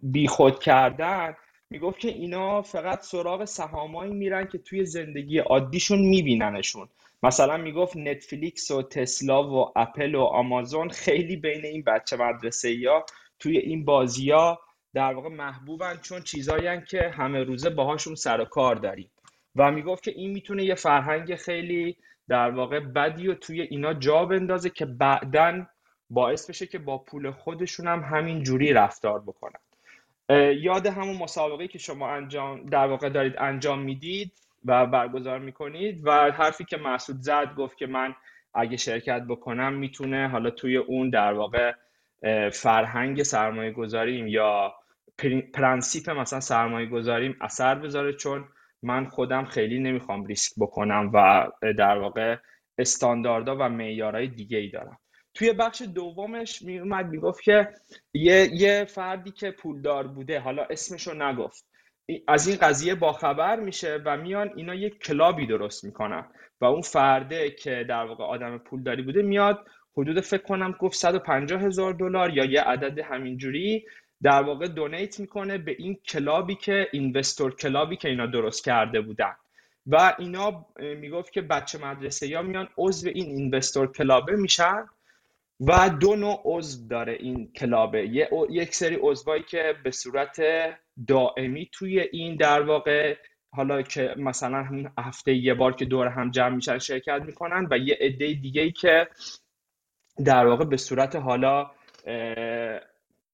بیخود کردن می‌گفت که اینا فقط سراغ سهامایی میرن که توی زندگی عادیشون میبیننشون. مثلا می‌گفت نتفلیکس و تسلا و اپل و آمازون خیلی بین این بچه مدرسه یا توی این بازی ها در واقع محبوبن چون چیزایی که همه روزه باهاشون سر و کار داریم. و می‌گفت که این می‌تونه یه فرهنگ خیلی در واقع بدی و توی اینا جا بندازه که بعدا باعث بشه که با پول خودشون هم همین جوری رفتار بکنن. یاد همون مسابقه که شما انجام در واقع دارید انجام می‌دید و برگزار می‌کنید و حرفی که مسعود زد گفت که من اگه شرکت بکنم می‌تونه حالا توی اون در واقع فرهنگ سرمایه گذاریم یا پرنسیپ مثلا سرمایه گذاریم اثر بذاره چون من خودم خیلی نمی‌خوام ریسک بکنم و در واقع استانداردها و معیارهای دیگه ای دارم. توی بخش دومش میومد می‌گفت که یه, یه فردی که پولدار بوده حالا اسمشو نگفت. از این قضیه باخبر میشه و میان اینا یک club ی درست می‌کنن و اون فرده که در واقع آدم پولداری بوده میاد حدود فکر کنم گفت 150 هزار دلار یا یه عدد همینجوری در واقع donate می‌کنه به این club ی که investor club ی که اینا درست کرده بودن. و اینا می‌گفت که بچه مدرسه یا میان عضو این investor club ه میشن و دو نوع عضو داره این club ه. یک سری عضوایی که به صورت دائمی توی این در واقع حالا که مثلا هفته یه بار که دور هم جمع میشن شرکت می‌کنن و یه عده دیگه ای که در واقع به صورت حالا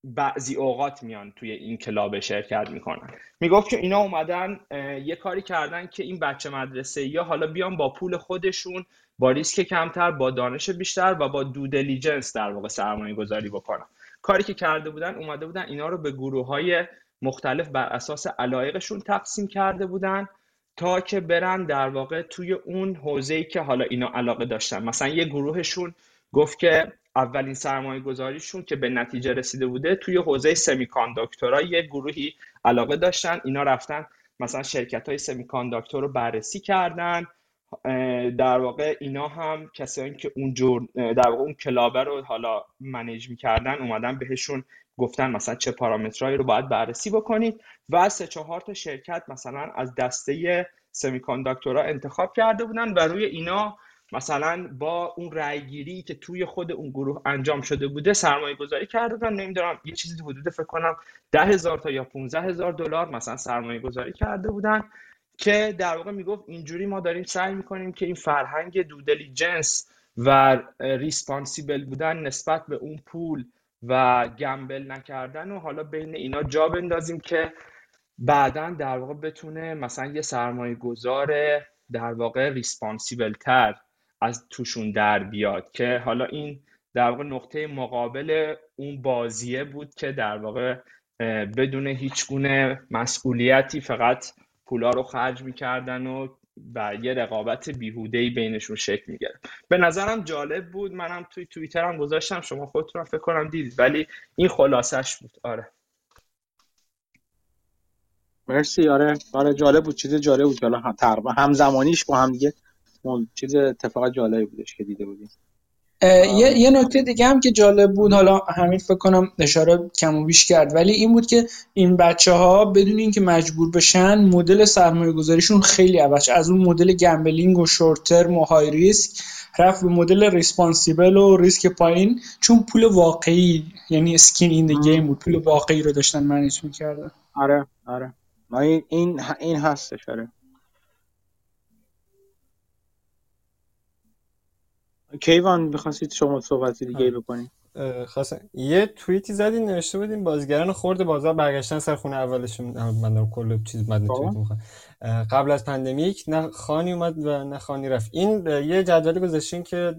بعضی اوقات میان توی این club شرکت می‌کنن. می‌گفت که اینا اومدن یه کاری کردن که این بچه مدرسه یا حالا بیان با پول خودشون با ریسک کمتر با دانش بیشتر و با due diligence در واقع سرمایه گذاری بکنن. کاری که کرده بودن اومده بودن اینا رو به گروه های مختلف بر اساس علایقشون تقسیم کرده بودن تا که برن در واقع توی اون حوزه‌ای که حالا اینا علاقه داشتن. مثلا یه گروهشون گفت که اولین سرمایه گذاریشون که به نتیجه رسیده بوده توی حوزه سمی کانداکتورا یه گروهی علاقه داشتن. اینا رفتن مثلا شرکت های سمی کانداکتور رو بررسی کردن. در واقع اینا هم کسایی که اون جور در واقع اون کلابه رو حالا منیج می‌کردن اومدن بهشون گفتن مثلا چه پارامترهایی رو باید بررسی بکنید. و سه چهار تا شرکت مثلا از دسته سمی کانداکتورها انتخاب کرده بودن و روی اینا مثلا با اون رأیگیری که توی خود اون گروه انجام شده بوده سرمایه گذاری کرده بودن نمی‌دونم یه چیزی حدود فکر کنم ده هزار تا یا 15 هزار دلار مثلا سرمایه گذاری کرده بودن که در واقع می‌گفت اینجوری ما داریم سعی می‌کنیم که این فرهنگ دودلی جنس و ریسپانسیبل بودن نسبت به اون پول و گمبل نکردن و حالا بین اینا جا بندازیم که بعدا در واقع بتونه مثلا یه سرمایه گذار در واقع ریسپانسیبل تر از توشون در بیاد که حالا این در واقع نقطه مقابل اون بازیه بود که در واقع بدون هیچ گونه مسئولیتی فقط پولا رو خرج می‌کردن و و یه رقابت بیهوده بینشون شکل می‌گرفت. به نظرم جالب بود. منم توی توییترم گذاشتم. شما خودتون فکر کنم دیدید ولی این خلاصش بود. آره. مرسی. آره. آره جالب بود. چیز جالب بود. حالا تقریبا همزمانیش با هم دیگه چیز اتفاق جالبی بودش که دیده بودیم. یه،, یه نکته دیگه هم که جالب بود حالا همین فکر کنم اشاره کم و بیش کرد ولی این بود که این بچه ها بدون اینکه مجبور بشن مدل سرمایه گذاریشون خیلی عوض از اون مدل gambling و short term و high risk رفت به مدل responsible و ریسک پایین چون پول واقعی یعنی skin in game بود پول واقعی رو داشتن manage می‌کردن. آره آره. این این این هستش آره. کیوان بخواستید شما صحبتی دیگه بکنید خواستم. یه توییتی زدین نوشته بودین بازیگران خورد بازار برگشتن سر خونه اولشون. من دارم کل چیز مدن خب. توییت می‌خوام قبل از پندمیک نه خانی اومد و نه خانی رفت. این یه جدولی گذاشتین که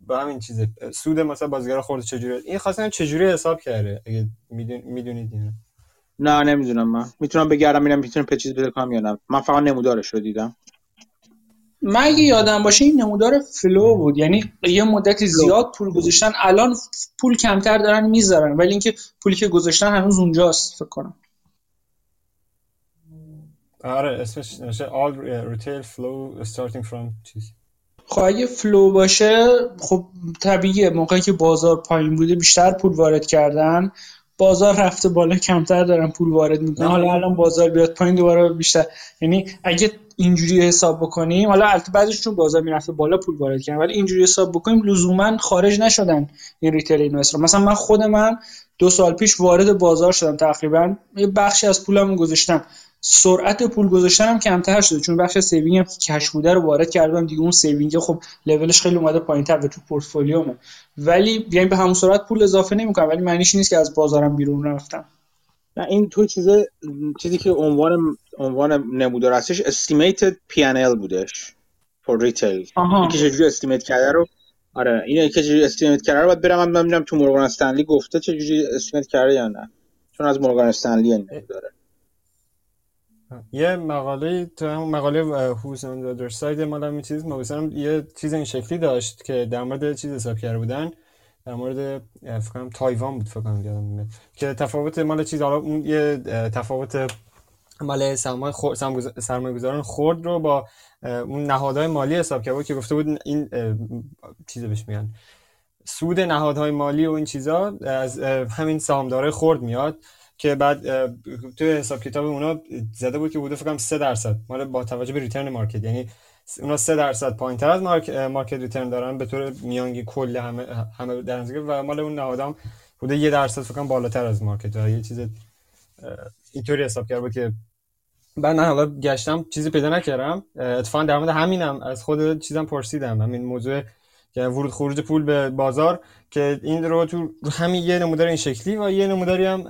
با همین چیزه. سود مثلا بازیگر خورد چجوری این خواستم چجوری حساب کرده؟ اگه می‌دونید اینو نه؟ نمی‌دونم من. می‌تونم بگردم ببینم می‌تونم چیز بده کنم یا نه. من فقط نمودارش رو دیدم. من اگه یادم باشه این نمودار فلو بود. یعنی یه مدت زیاد پول گذاشتن الان پول کمتر دارن می‌ذارن. ولی اینکه پولی که گذاشتن هنوز اونجاست فکر کنم. آره اسمش نشه all retail flow starting from چیز. خب اگه flow باشه خب طبیعیه. موقعی که بازار پایین بوده بیشتر پول وارد کردن. بازار رفته بالا کمتر دارن پول وارد می‌کنن. حالا الان بازار بیاد پایین دوباره بیشتر. یعنی اگه اینجوری حساب بکنیم. حالا البته بعضیش چون بازار می‌رفته بالا پول وارد کردن ولی اینجوری حساب بکنیم لزوما خارج نشدن این retail investor مثلا من خود من دو سال پیش وارد بازار شدم تقریبا. یه بخشی از پولمو گذاشتم. سرعت پول گذاشتنم کمتر شده چون بخش saving هم که cash بوده رو وارد کردم دیگه. اون saving خب level ش خیلی اومده پایینتر و تو پورتفولیومه. ولی یعنی به همون سرعت پول اضافه نمی‌کنم ولی معنیش نیست که از بازارم بیرون رفتم. نه این تو چیز چیزی که عنوان عنوان نمودار هستش estimated P&L بودش. for retail که چجوری estimate کرده رو آره اینو که چجوری estimate کرده رو باید برم من ببینم تو مورگان استنلی گفته چجوری estimate کرده یا نه. چون از مورگان استنلی نمیداره یه مقاله تو همون مقاله who's on the other side مال چیز ما یه چیز این شکلی داشت که در مورد چیز حساب کرده بودن. در مورد فکر تایوان بود فکر کنم که تفاوت مال چیز حالا اون یه تفاوت مال سرمایه خور... سرمایه گذاران خورد رو با اون نهادهای مالی حساب کرده که گفته بود این چیز بهش میگن. سود نهادهای مالی و این چیزا از همین سهامدارای خورد میاد که بعد توی حساب کتاب اونا زده بود که بوده فکر کنم 3 درصد مال با توجه به ریترن مارکت یعنی اونا 3 درصد پایینتر از مارک مارکت ریترن دارن. به طور میانگی کل همه همه در و مال اون نهادام بوده یه درصد فکر بالاتر از مارکت یه چیز اینطوری حساب کرده که بعد من حالا گشتم چیزی پیدا نکردم. اتفاقا در مورد همینم از خود چیزم پرسیدم. همین موضوع که ورود خروج پول به بازار که این رو تو همین یه نمودار این شکلی و یه نموداری هم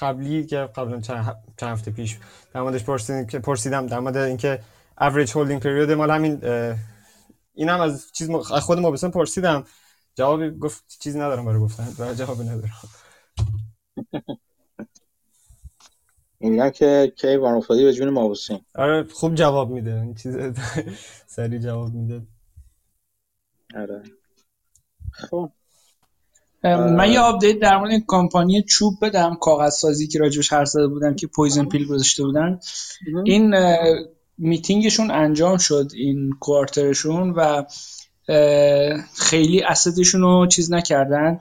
قبلی که قبلا چند هفته پیش در موردش پرسیدم در مورد اینکه average holding period. مال همین این هم از چیز از خود ما پرسیدم. جوابی گفت چیزی ندارم برای گفتن. و جوابی ندارم. میگن که کی وان افتادی به جون مابوسین آره خوب جواب میده. این چیز سریع جواب میده. آره. خب. من یه update در مورد کمپانی چوب بدم کاغذ سازی که راجبش حرف زده بودم که poison pill گذاشته بودن. این میتینگشون انجام شد این quarter شون و خیلی asset شون رو چیز نکردن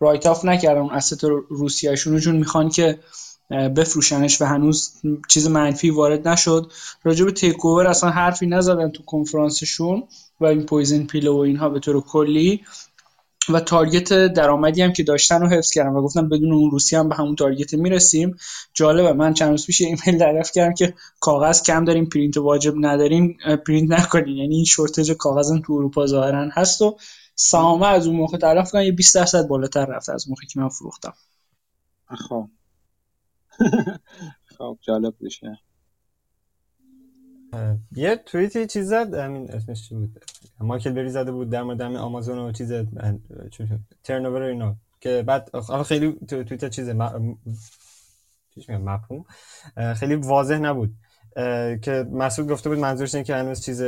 write off نکردن اون asset روسیه‌شون چون می‌خوان که بفروشنش و هنوز چیز منفی وارد نشد. راجع به takeover اصلا حرفی نزدن تو کنفرانسشون و این poison pill و اینها به طور کلی. و target درآمدی هم که داشتن رو حفظ کردن و گفتن بدون اون روسی هم به همون target می‌رسیم. جالبه من چند روز پیش ایمیل دریافت کردم که کاغذ کم داریم پرینت واجب نداریم پرینت نکنین. یعنی این shortage کاغذ تو اروپا ظاهرا هست و سهامه از اون موقع تلف کنن یه 20 درصد بالاتر رفته از موقعی که من فروختم. خب. خب جالب بشه یه توییتی چیز زد همین اسمش چی بود؟ مایکل بری زده بود در مورد آمازون و چیز ترنوور اینا که بعد خیلی توییت چیز مفهوم. خیلی واضح نبود. که مسعود گفته بود منظورش اینه که هنوز چیز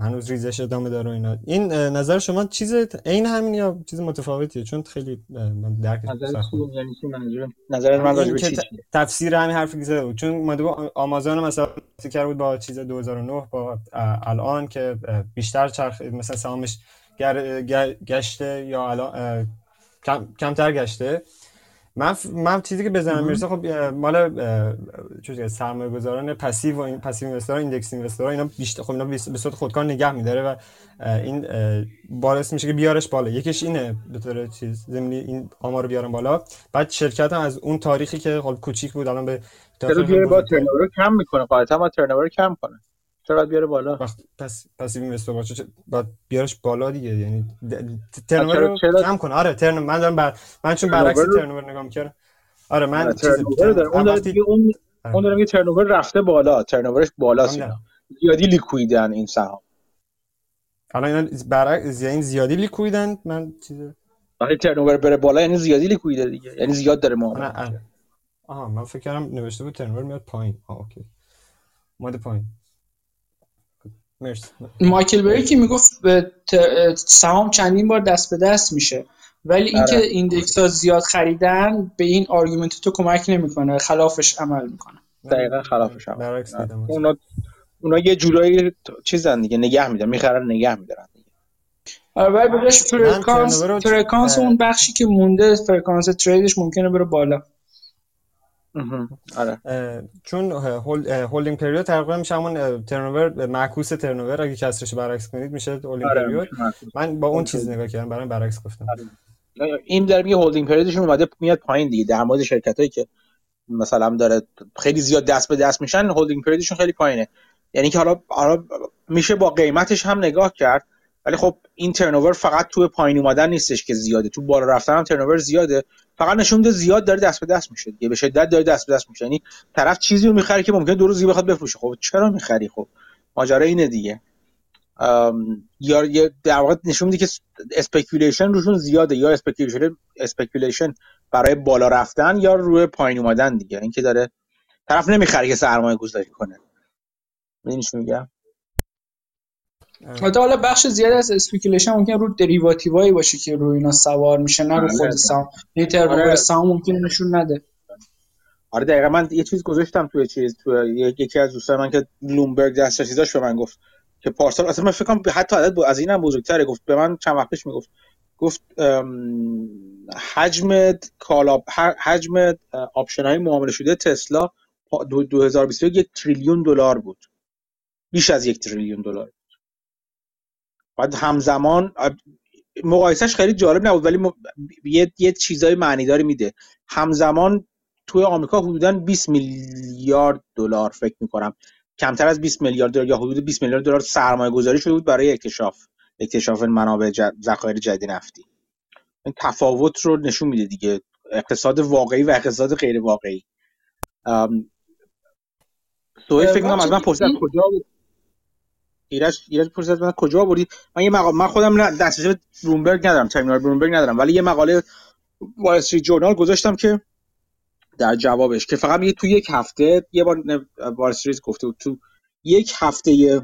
هنوز ریزش ادامه داره اینا. این نظر شما چیز عین همین یا چیز متفاوتیه؟ چون خیلی من درک یعنی نظر من راجع به تفسیر همین حرفی که زده بود. چون اومده آمازون مثلا کرده بود با چیز 2009 با الان که بیشتر چرخ مثلا سهامش گشته یا الان کم کمتر گشته. من من چیزی که بزنم می‌رسه خب مال چه سرمایه گذاران پسیو و این پسیو اینوستر ایندکس اینوستر اینا بیشتر خب اینا به صورت خودکار نگه میداره و این باعث میشه که بیارش بالا. یکیش اینه به طور چیز زمینی این آمار رو بیارن بالا. بعد شرکت هم از اون تاریخی که خب کوچیک بود الان به چرا با ترنور کم می‌کنه قاعدتا با ترنور کم کنه چرا بیاره بالا. پس پس این باشه بعد بیارش بالا دیگه. یعنی ترنور رو. کم کنه آره ترنور من دارم بر... من چون برعکس ترنور نگاه می‌کردم. آره من آره چیز اون داره اون آره. اون داره میگه ترنور رفته بالا. ترنورش بالاست اینا. زیادی لیکویدن این سهام. الان اینا برعکس یعنی زیادی لیکویدن. من چیز وقتی turnover بره بالا یعنی زیادی liquid ه دیگه. یعنی زیاد داره معامله آها من فکر کردم نوشته بود turnover میاد پایین. آه okay. اومده پایین. مرسی. مایکل بری که می‌گفت سهام چندین بار دست به دست میشه. ولی اینکه آره. index ها زیاد خریدن به این argument تو کمک نمی‌کنه. خلافش عمل می‌کنه. دقیقا خلافش عمل آره. اونا اونا یه جورایی چیزن دیگه نگه میدن می‌خرن نگه میدارن آره ولی بهش فرکانس فرکانس اون بخشی که مونده فرکانس trade ش ممکنه بره بالا. آره. چون holding period تقریبا میشه همون turnover معکوس turnover اگه کسرش برعکس کنید میشه هولدینگ آره period. من با اون چیز نگاه کردم برای برعکس گفتم. آره. این در میگه هولدینگ پریودشون اومده میاد پایین دیگه در مورد شرکتایی که مثلا داره خیلی زیاد دست به دست میشن holding period شون خیلی پایینه. یعنی که حالا حالا میشه با قیمتش هم نگاه کرد ولی خب این turnover فقط تو پایین اومدن نیستش که زیاده. تو بالا رفتن هم turnover زیاده. فقط نشون میده زیاد داره دست به دست میشه دیگه. به شدت داره دست به دست میشه. یعنی طرف چیزی رو می‌خره که ممکنه دو روز بخواد بفروشه. خب چرا می‌خری؟ خب ماجرا اینه دیگه. یا در واقع نشون میده که speculation روشون زیاده یا speculation speculation برای بالا رفتن یا روی پایین اومدن دیگه. اینکه داره طرف نمی‌خره که سرمایه گذاری کنه. می‌دونی میگم؟ البته حالا بخش زیاد از speculation ممکن رو derivative ایی باشه که روی اینا سوار میشه نه رو آره. خود یه turnover آره. سهام ممکن نشون نده. آره دقیقا من یه چیز گذاشتم توی چیز توی یکی از دوستان من که بلومبرگ دسترسی داشت به من گفت که پارسال اصلا من فکر کنم حتی عدد از اینم بزرگتره گفت به من چند وقت پیش می‌گفت. گفت حجم کالا حجم option های معامله شده تسلا 2021 یک تریلیون دلار بود. بیش از یک تریلیون دلار. بعد همزمان مقایسهش خیلی جالب نبود ولی یه, یه چیزای معنیداری میده. همزمان توی آمریکا حدودا 20 میلیارد دلار فکر می‌کنم. کمتر از 20 میلیارد دلار یا حدود 20 میلیارد دلار سرمایه گذاری شده بود برای اکتشاف اکتشاف منابع ذخایر جدید نفتی. این تفاوت رو نشون میده دیگه. اقتصاد واقعی و اقتصاد غیر واقعی. سوی فکر کنم از من پرسید کجا بود؟ ایرج ایرج پرسید من کجا بودید من یه مقاله من خودم دسترسی به بلومبرگ ندارم ترمینال بلومبرگ ندارم ولی یه مقاله وال استریت جورنال گذاشتم که در جوابش که فقط میگه تو یک هفته یه بار وال استریت گفته بود تو یک هفته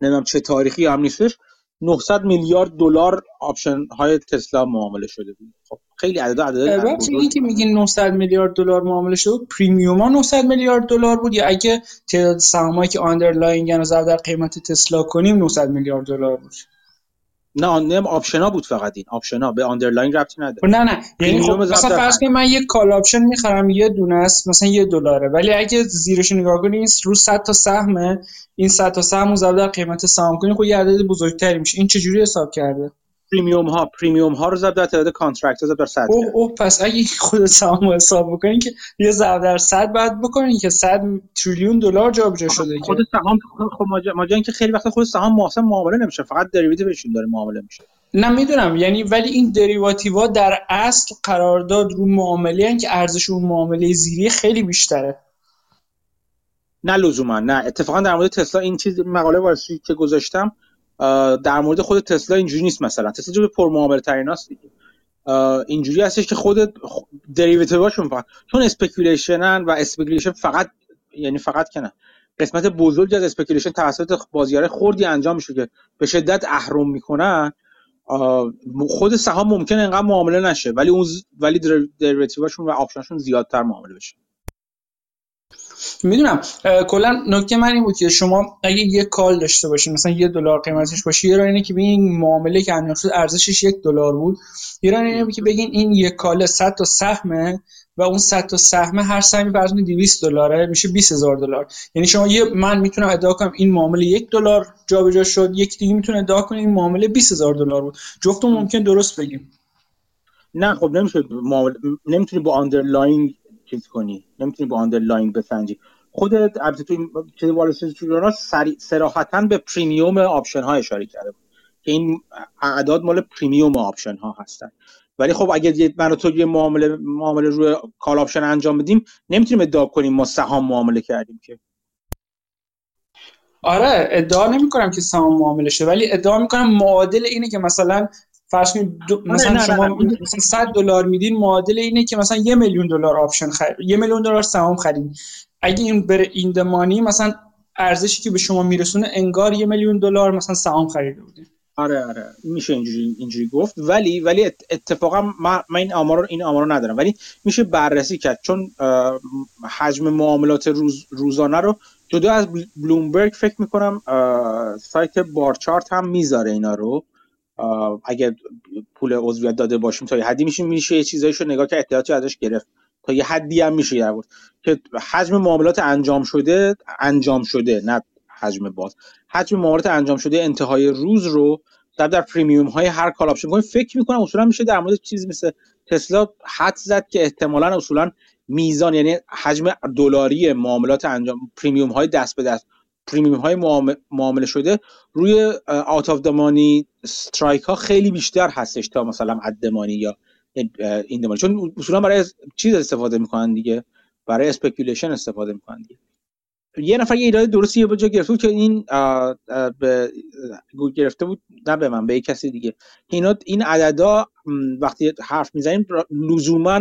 نمی‌دونم چه تاریخی هم نیستش 900 میلیارد دلار option های تسلا معامله شده بود. خب خیلی عدد عدد این که میگین 900 میلیارد دلار معامله شده بود premium ها 900 میلیارد دلار بود. یا اگه تعداد سهامایی که underlying رو در قیمت تسلا کنیم 900 میلیارد دلار بود. نه نه option ا بود فقط این. option ا به underlying ربطی نداره. نه نه. یعنی خب مثلا فرض کنید من یک call option می‌خرم یه دونه است مثلا یه دلاره. ولی اگه زیرش نگاه کنید رو 100 تا سهمه. این 100 تا سهم رو در قیمت سهام کنید خب یه عدد بزرگتری میشه. این چجوری حساب کرده؟ premium ها premium ها رو ضرب در تعداد contract ها ضرب در 100 اوه اوه پس اگه خود سهام حساب بکنین که یه ضرب در 100 بعد بکنین که 100 تریلیون دلار جابجا شده خود سهام خب ما که خیلی وقت خود سهام ماسه معامله نمیشه فقط derivative شون داره معامله میشه. نه می‌دونم. یعنی ولی این derivative ا در اصل قرارداد رو معامله که ارزش اون معامله زیری خیلی بیشتره. نه لزوما نه. اتفاقا در مورد تسلا این چیز مقاله وارسی که گذاشتم در مورد خود تسلا اینجوری نیست مثلا. تسلا جو پر معامله ترین است دیگه اینجوری هستش که خود دریوتیواشون فقط چون اسپیکولیشنن و اسپیکولیشن فقط یعنی فقط کنه قسمت بزرگی از اسپیکولیشن توسط بازیگر خوردی انجام میشه که به شدت اهرم می‌کنن. خود سهام ممکنه انقدر معامله نشه ولی اون ولی دریوتیواشون و آپشنشون زیادتر معامله بشه. می‌دونم کلا نکته من این بود که شما اگه یه کال داشته باشین مثلا یه دلار قیمتش باشه یه اینه که ببین معامله که انجام شد ارزشش یک دلار بود. یه اینه که بگین این یک کال 100 تا سهمه و اون 100 تا سهم هر سهمی فرض 200 دلاره میشه 20000 دلار. یعنی شما یه من می‌تونم ادعا کنم این معامله یک دلار جابجا شد یک دیگه می‌تونه ادعا کنه این معامله 20000 دلار بود. جفتون ممکن درست بگیم. نه خب نمیشه معامله نمی‌تونی با underlying چیز کنی. نمی‌تونی با underlying بسنجی. خودت البته تو چیز وال صراحتا به premium option ها اشاره کرده که این اعداد مال premium option ها هستن. ولی خب اگه من تو یه معامله معامله روی call option انجام بدیم نمی‌تونیم ادعا کنیم ما سهام معامله کردیم که. آره ادعا نمی کنم که سهام معامله شه ولی ادعا می‌کنم معادل اینه که مثلا فرض کنید آره، مثلا شما مثلا 100 دلار میدین معادل اینه که مثلا یه میلیون دلار آپشن خرید یه میلیون دلار سهام خرید. اگه این بره این دمانی مثلا ارزشی که به شما میرسونه انگار یه میلیون دلار مثلا سهام خریده بودین. آره آره. میشه اینجوری اینجوری گفت. ولی ولی اتفاقا من, این آمار رو این آمار رو ندارم. ولی میشه بررسی کرد. چون حجم معاملات روز روزانه رو جدا از بلومبرگ فکر می‌کنم سایت Barchart هم می‌ذاره اینا رو. اگر پول عضویت داده باشیم تا یه حدی میشه میشه یه چیزایشو رو نگاه که اطلاعاتی ازش گرفت. تا یه حدی هم میشه در که حجم معاملات انجام شده انجام شده نه حجم باز. حجم معاملات انجام شده انتهای روز رو در در premium های هر call option فکر می‌کنم اصولا میشه در مورد چیزی مثل تسلا حد زد که احتمالا اصولا میزان یعنی حجم دلاری معاملات انجام premium های دست به دست. premium های معامله شده روی out of the money strike ها خیلی بیشتر هستش تا مثلا at the money یا in the money چون اصولا برای چیز استفاده می‌کنن دیگه. برای speculation استفاده می‌کنن دیگه. یه نفر یه ایراد درستی یه جا گرفته بود که این به گرفته بود. نه به من به کسی دیگه. اینا این عددا وقتی حرف می‌زنیم لزوما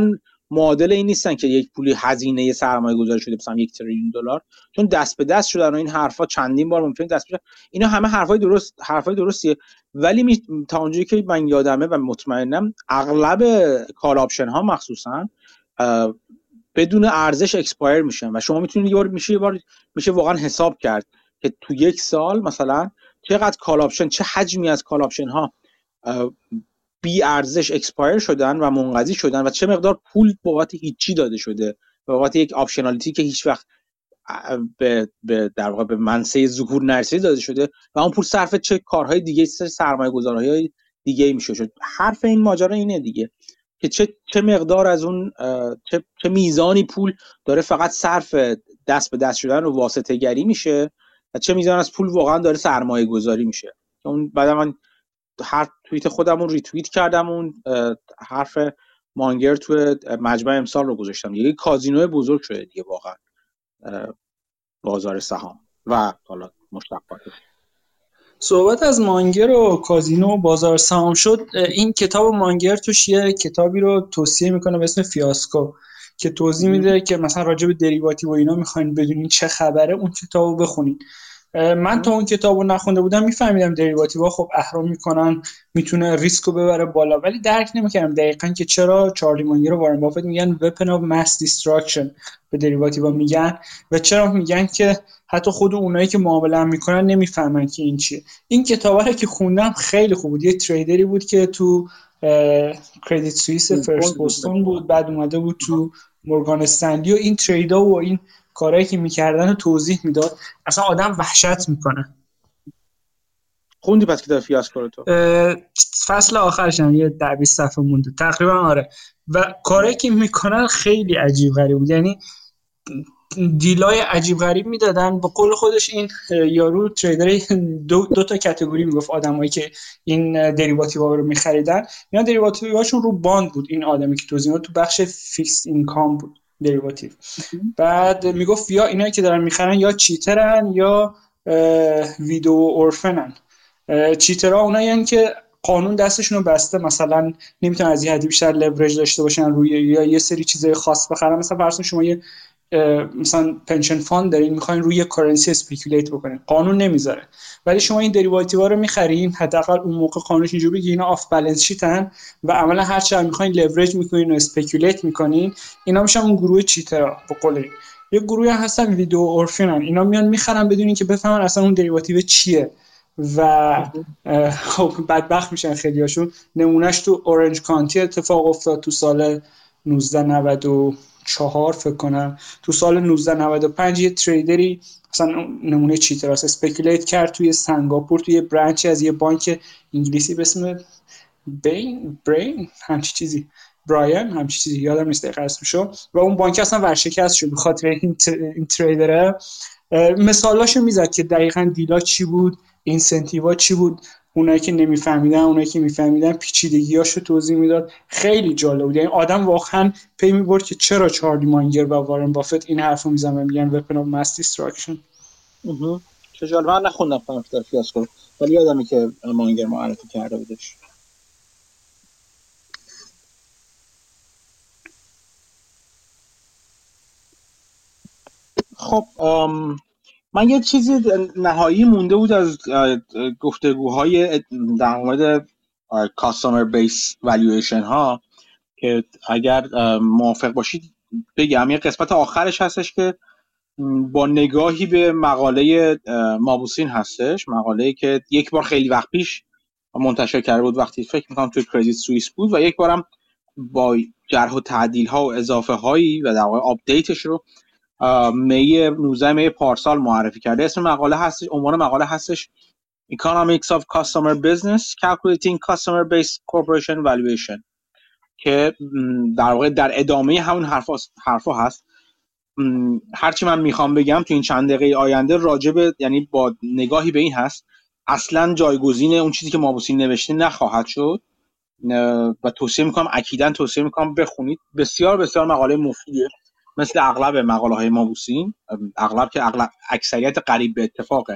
معادل این نیستن که یک پولی هزینه سرمایه گذاری شده مثلا یک تریلیون دلار. چون دست به دست شدن و این حرفا چندین بار ممکن دست بشه اینا همه حرفای درست حرفای درستیه. ولی می... تا اونجایی که من یادمه و مطمئنم اغلب call option ها مخصوصا بدون ارزش expire میشن و شما می‌تونید یه بار میشه یه بار میشه واقعا حساب کرد که تو یک سال مثلا چقدر call option چه حجمی از call option ها بی ارزش expire شدن و منقضی شدن و چه مقدار پول بابت هیچی داده شده بابت یک optionality که هیچ وقت به, به در واقع به منصه ظهور نرسید داده شده و اون پول صرف چه کارهای دیگه سرمایه گذارهای دیگه میشه شد. حرف این ماجرا اینه دیگه که چه, چه مقدار از اون چه, چه میزانی پول داره فقط صرف دست به دست شدن و واسطه گری میشه و چه میزان از پول واقعا داره سرمایه گذاری میشه اون بعد من هر توییت خودمون ریتوییت کردم اون حرف مانگر توی مجمع امسال رو گذاشتم. یه کازینو بزرگ شده دیگه واقعا بازار سهام و حالا مشتقاتش صحبت از مانگر و کازینو و بازار سهام شد این کتاب مانگر توش یه کتابی رو توصیه می‌کنه به اسم فیاسکو که توضیح میده که مثلا راجع به دریواتی و اینا می‌خواین بدونین چه خبره اون کتاب رو بخونین. من تا اون کتاب رو نخونده بودم میفهمیدم ها خب اهرام می‌کنن می‌تونه ریسک رو ببره بالا. ولی درک نمی‌کردم دقیقا که چرا چارلی مانگر و وارن بافت میگن weapon of mass destruction به ها میگن و چرا میگن که حتی خود اونایی که معامله می‌کنن نمی‌فهمن که این چیه. این کتاب رو که خوندم خیلی خوب بود. یه تریدری بود که تو کردیت سوئیس فرست بوستون بود. بعد اومده بود تو مورگان استنلی و این تریدا و این کارهایی که می‌کردن رو توضیح می‌داد. اصلا آدم وحشت می‌کنه. خوندی پس کتاب فیاسکو رو تو؟ فصل آخرش هم یه در 20 صفحه مونده. تقریبا آره. و کارهایی که می‌کنن خیلی عجیب غریب بود. یعنی دیلای عجیب غریب می‌دادن. با قول خودش این یارو تریدر دو, دو تا کتگوری می‌گفت آدمایی که این derivative رو میخریدن. اینا derivative هاشون رو bond بود این آدمی که توضیح تو بخش fixed income بود. derivative بعد می‌گفت یا اینایی که دارن می‌خرن یا cheater ن یا widow orphan ن. cheater ها اونایی که قانون دستشون رو بسته. مثلا نمی‌تونن از یه حدی بیشتر لورج داشته باشن روی یا یه سری چیزای خاص بخرن. مثلا فرض شما یه مثلا pension fund دارین می‌خواین روی currency speculate بکنین. قانون نمی‌ذاره. ولی شما این derivative رو می‌خرین حداقل اون موقع قانونش اینجوری که اینا off balance sheet ن و عملا هر چقدر می‌خواین لورج می‌کنین و speculate می‌کنین اینا میشن اون گروه cheater ا به قول یه گروهی هستن widow orphan ن اینا میان می‌خرن بدون که بفهمن اصلا اون derivative چیه. و خب بدبخت میشن خیلیاشون نمونهش تو Orange County اتفاق افتاد تو سال 1990 چهار فکر کنم. تو سال 1995 یه trader ی مثلا نمونه cheater اس speculate کرد توی سنگاپور توی branch ی از یه بانک انگلیسی به اسم بین Baring همچی چیزی. برایان همچی چیزی. یادم نیست دقیقا اسمشو. و اون بانک اصلا ورشکست شد بخاطر این, این trader ه. مثالاشو می‌زد که دقیقا deal ا چی بود incentive ا چی بود. اونایی که نمیفهمیدن اونایی که میفهمیدن پیچیدگیاشو توضیح می‌داد. خیلی جالب بود. یعنی آدم واقعا پی می‌برد که چرا چارلی مانگر و وارن بافت این حرفو می‌زنن میگن weapon of mass destruction چه جالب. من نخوندم فهم در FIASCO ولی یادمه که مانگر معرفی کرده بودش. خب من یه چیزی نهایی مونده بود از گفتگوهای در مورد customer based valuation ها که اگر موافق باشید بگم. یه قسمت آخرش هستش که با نگاهی به مقاله مابوسین هستش. مقاله که یک بار خیلی وقت پیش منتشر کرده بود وقتی فکر می‌کنم توی Credit Suisse بود و یک بارم با جرح و تعدیل ها و اضافه هایی و در واقع update ش رو می 19 می پارسال معرفی کرده. اسم مقاله هستش عنوان مقاله هستش Economics of Customer Businesses Calculating Customer Based Corporate Valuation که در واقع در ادامه همون حرفا حرفا هست. هرچی من می‌خوام بگم تو این چند دقیقه آینده راجب یعنی با نگاهی به این هست اصلا جایگزین اون چیزی که مابوسین نوشته نخواهد شد. و توصیه می‌کنم اکیدا توصیه می‌کنم بخونید. بسیار بسیار مقاله مفیدیه. مثل اغلب مقاله های مابوسین اغلب که اغلب اکثریت قریب به اتفاق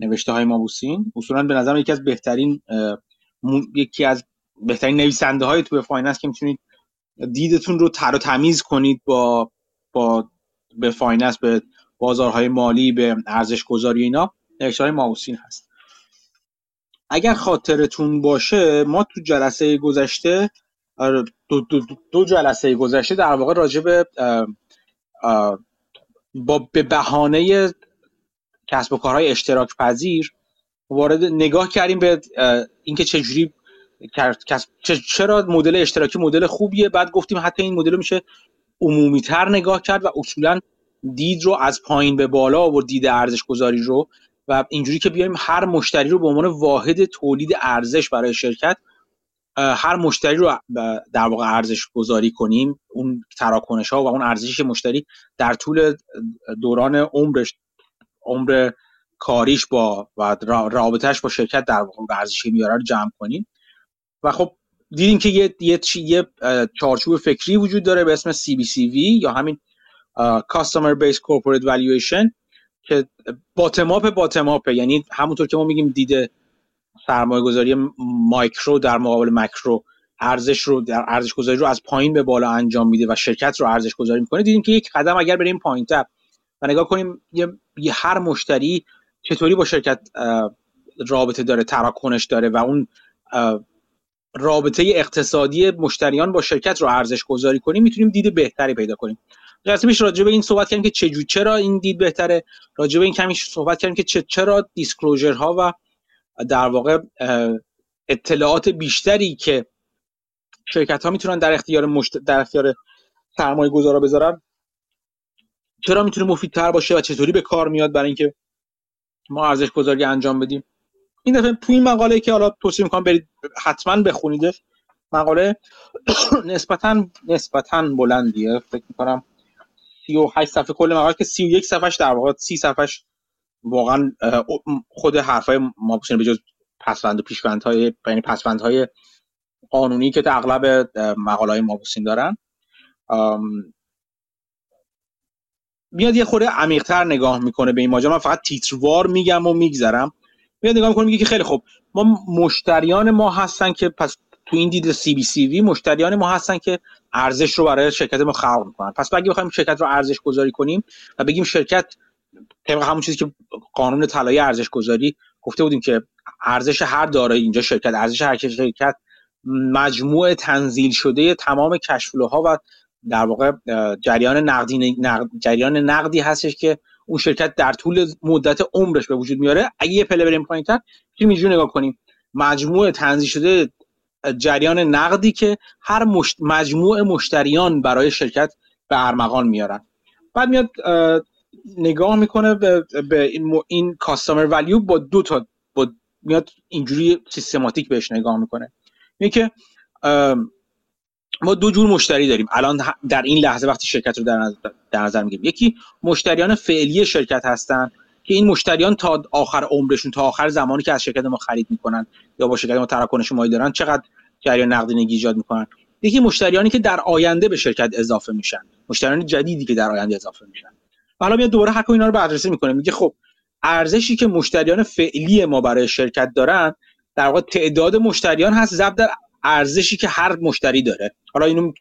نوشته های مابوسین اصولا به نظر یکی از بهترین یکی از بهترین نویسنده های تو finance که می‌تونید دیدتون رو تر و تمیز کنید با با به finance به بازارهای مالی به ارزش گذاری اینا نوشته های مابوسین هست. اگر خاطرتون باشه ما تو جلسه گذشته آره، دو, دو, دو جلسه گذشته در واقع راجع به با به بهانه کسب و کارهای اشتراک پذیر وارد نگاه کردیم به اینکه چجوری چرا مدل اشتراکی مدل خوبیه. بعد گفتیم حتی این مدل میشه عمومی تر نگاه کرد و اصولا دید رو از پایین به بالا آورد دید ارزش گذاری رو. و اینجوری که بیایم هر مشتری رو به عنوان واحد تولید ارزش برای شرکت هر مشتری رو در واقع ارزش گذاری کنیم اون تراکنش ها و اون ارزشی مشتری در طول دوران عمرش عمر کاریش با و رابطهش با شرکت در واقع ارزشی میاره رو جمع کنیم. و خب دیدیم که یه یه, یه چارچوب فکری وجود داره به اسم CBCV یا همین Customer Based Corporate Valuation که باتماپ باتماپه. یعنی همونطور که ما میگیم دیده سرمایه گذاری مایکرو در مقابل مکرو ارزش رو در ارزش گذاری رو از پایین به بالا انجام میده و شرکت رو ارزش گذاری می‌کنه. دیدیم که یک قدم اگر بریم پایین تر و نگاه کنیم یه،, هر مشتری چطوری با شرکت رابطه داره تراکنش داره و اون رابطه اقتصادی مشتریان با شرکت رو ارزش گذاری کنیم می‌تونیم دید بهتری پیدا کنیم. جلسه راجع به این صحبت کردیم که چجور چرا این دید بهتره؟ راجع به این کمی صحبت کردیم که چرا دیسکلوزر ها و در واقع اطلاعات بیشتری که شرکت ها می‌تونن در اختیار مشت... در اختیار سرمایه گذارا بذارن چرا می‌تونه مفیدتر باشه و چطوری به کار میاد برای اینکه ما ارزش گذاری انجام بدیم؟ این دفعه تو این مقاله که حالا توصیه می‌کنم برید حتما بخونیدش مقاله نسبتا نسبتا بلندیه فکر می‌کنم 38 صفحه کل مقاله که 31 صفحش در واقع 30 صفحش واقعا خود حرفای ما به جز پسوند و پیشوندهای یعنی پسوندهای قانونی که اغلب مقاله های دارن. میاد یه خورده عمیقتر نگاه می‌کنه به این ماجرا. من فقط تیتروار میگم و میگذرم. میاد نگاه می‌کنه میگه که خیلی خب ما مشتریان ما هستن که پس تو این دید سی بی سی وی مشتریان ما هستن که ارزش رو برای شرکت ما خلق می‌کنن. پس اگه بخوایم شرکت رو ارزش گذاری کنیم و بگیم شرکت طبق همون چیزی که قانون طلایی ارزش گذاری گفته بودیم که ارزش هر دارایی اینجا شرکت ارزش هر شرکت مجموع تنزیل شده تمام کشفلوها و در واقع جریان نقدی جریان نقدی هستش که اون شرکت در طول مدت عمرش به وجود میاره. اگه یه پله بریم پایینتر می‌تونیم نگاه کنیم. مجموع تنظیم شده جریان نقدی که هر مجموع مشتریان برای شرکت به ارمغان میارن. بعد میاد نگاه می‌کنه به, به این کاستمر ولیو با دو تا با میاد اینجوری سیستماتیک بهش نگاه می‌کنه. میگه که ما دو جور مشتری داریم. الان در این لحظه وقتی شرکت رو در نظر, در نظر می‌گیریم. یکی مشتریان فعلی شرکت هستن که این مشتریان تا آخر عمرشون تا آخر زمانی که از شرکت ما خرید می‌کنن یا با شرکت ما تراکنش مالی دارن چقدر جریان نقدینگی ایجاد می‌کنن؟ یکی مشتریانی که در آینده به شرکت اضافه میشن. مشتریان جدیدی که در آینده اضافه میشن. حالا میاد دوباره حق اینا رو بررسی می‌کنه. میگه خب ارزشی که مشتریان فعلی ما برای شرکت دارن در واقع تعداد مشتریان هست ضرب در ارزشی که هر مشتری داره. حالا اینو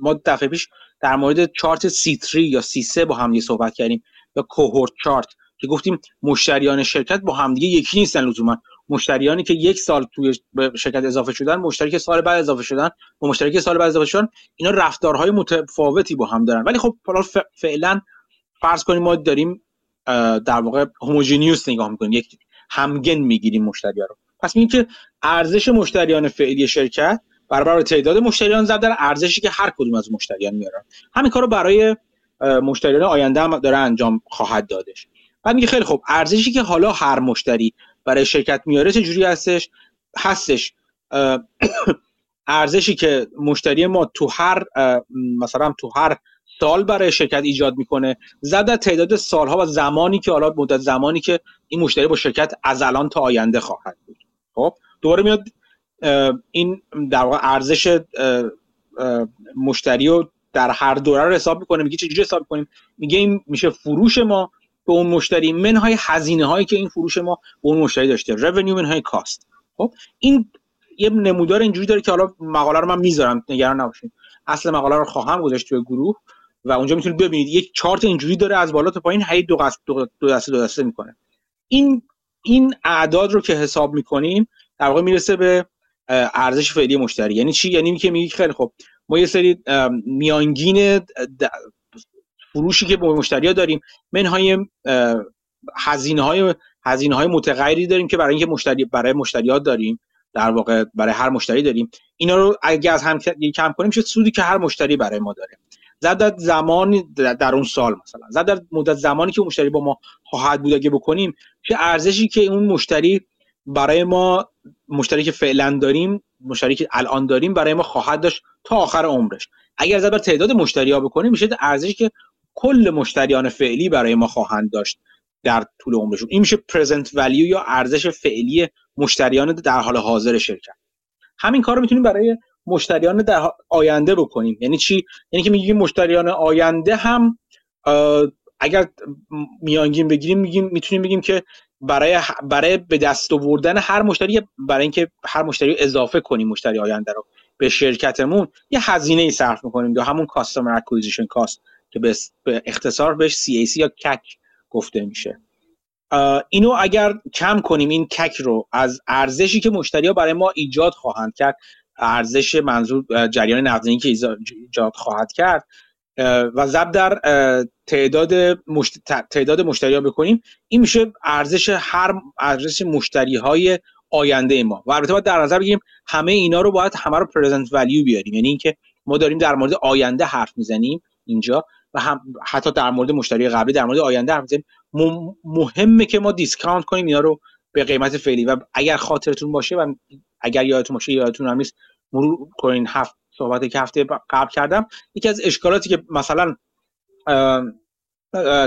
ما دفعه پیش در مورد چارت C3 یا C3 با هم صحبت کردیم یا کوهورت چارت که گفتیم مشتریان شرکت با همدیگه یکی نیستن لزوما. مشتریانی که یک سال توی شرکت اضافه شدن مشتری که سال بعد اضافه شدن و مشتری که سال بعد اضافه شدن اینا رفتارهای متفاوتی با هم دارن. ولی خب فعلا فرض کنیم ما داریم در واقع هوموژینیوس نگاه می‌کنیم یک همگن می‌گیریم مشتری رو. پس میگیم که ارزش مشتریان فعلی شرکت برابر تعداد مشتریان زد در ارزشی که هر کدوم از مشتریان میارن. همین کارو برای مشتریان آینده هم داره انجام خواهد دادش. بعد میگه خیلی خوب ارزشی که حالا هر مشتری برای شرکت میاره چه جوری هستش هستش ارزشی که مشتری ما تو هر مثلا تو هر سال برای شرکت ایجاد می‌کنه. زد تعداد سالها و زمانی که حالا مدت زمانی که این مشتری با شرکت از الان تا آینده خواهد بود. خب دوباره میاد این در واقع ارزش مشتری رو در هر دوره رو حساب می‌کنه میگه چجوری حساب کنیم میگه این میشه فروش ما به اون مشتری منهای هزینه هایی که این فروش ما به اون مشتری داشته رونیو منهای کاست خب این یه نمودار اینجوری داره که حالا مقاله رو من می‌ذارم نگران نباشید اصل مقاله رو خواهم گذاشت توی گروه. و اونجا می‌تونید ببینید. یک چارت اینجوری داره از بالا تا پایین هی دو, دو, دو دسته دو دسته می‌کنه. این این اعداد رو که حساب می‌کنیم در واقع می‌رسه به ارزش فعلی مشتری. یعنی چی؟ یعنی که میگی خیلی خب ما یه سری میانگین فروشی که با مشتری ها داریم منهای هزینه های هزینه های متغیری داریم که برای اینکه مشتری برای مشتری ها داریم. در واقع برای هر مشتری داریم. اینا رو اگه از هم کم کنیم میشه سودی که هر مشتری برای ما داره. زد در زمان در اون سال مثلا. زد در مدت زمانی که مشتری با ما خواهد بود اگه بکنیم چه ارزشی که اون مشتری برای ما مشتری که فعلا داریم مشتری که الان داریم برای ما خواهد داشت تا آخر عمرش. اگر زد بر تعداد مشتری ها بکنیم میشه ارزشی که کل مشتریان فعلی برای ما خواهند داشت در طول عمرشون. این میشه پرزنت ولیو یا ارزش فعلی مشتریان در حال حاضر شرکت. همین کار رو می‌تونیم برای مشتریان در آینده بکنیم یعنی چی؟ یعنی که میگیم مشتریان آینده هم اگر میانگین بگیریم میگیم می‌تونیم بگیم که برای برای به دست آوردن هر مشتری برای اینکه هر مشتری اضافه کنیم مشتری آینده رو به شرکتمون. یه هزینه ای صرف می‌کنیم یا همون کاستمر اکوزیشن کاست که به اختصار بهش CAC یا کک گفته میشه. اینو اگر کم کنیم این کک رو از ارزشی که مشتری ها برای ما ایجاد خواهند کرد ارزش منظور جریان نقدینگی که ایجاد خواهد کرد. و ضرب در تعداد مشت... تعداد مشتری ها بکنیم این میشه ارزش هر ارزش مشتری های آینده ما. و البته باید در نظر بگیریم همه اینا رو باید همه رو present value بیاریم. یعنی اینکه ما داریم در مورد آینده حرف می‌زنیم اینجا و هم حتی در مورد مشتری قبلی در مورد آینده حرف می‌زنیم. مهمه که ما discount کنیم اینا رو به قیمت فعلی. و اگر خاطرتون باشه و اگر یادتون باشه یادتون هم نیست مرور کنین هفت صحبتی که هفته قبل کردم. یکی از اشکالاتی که مثلا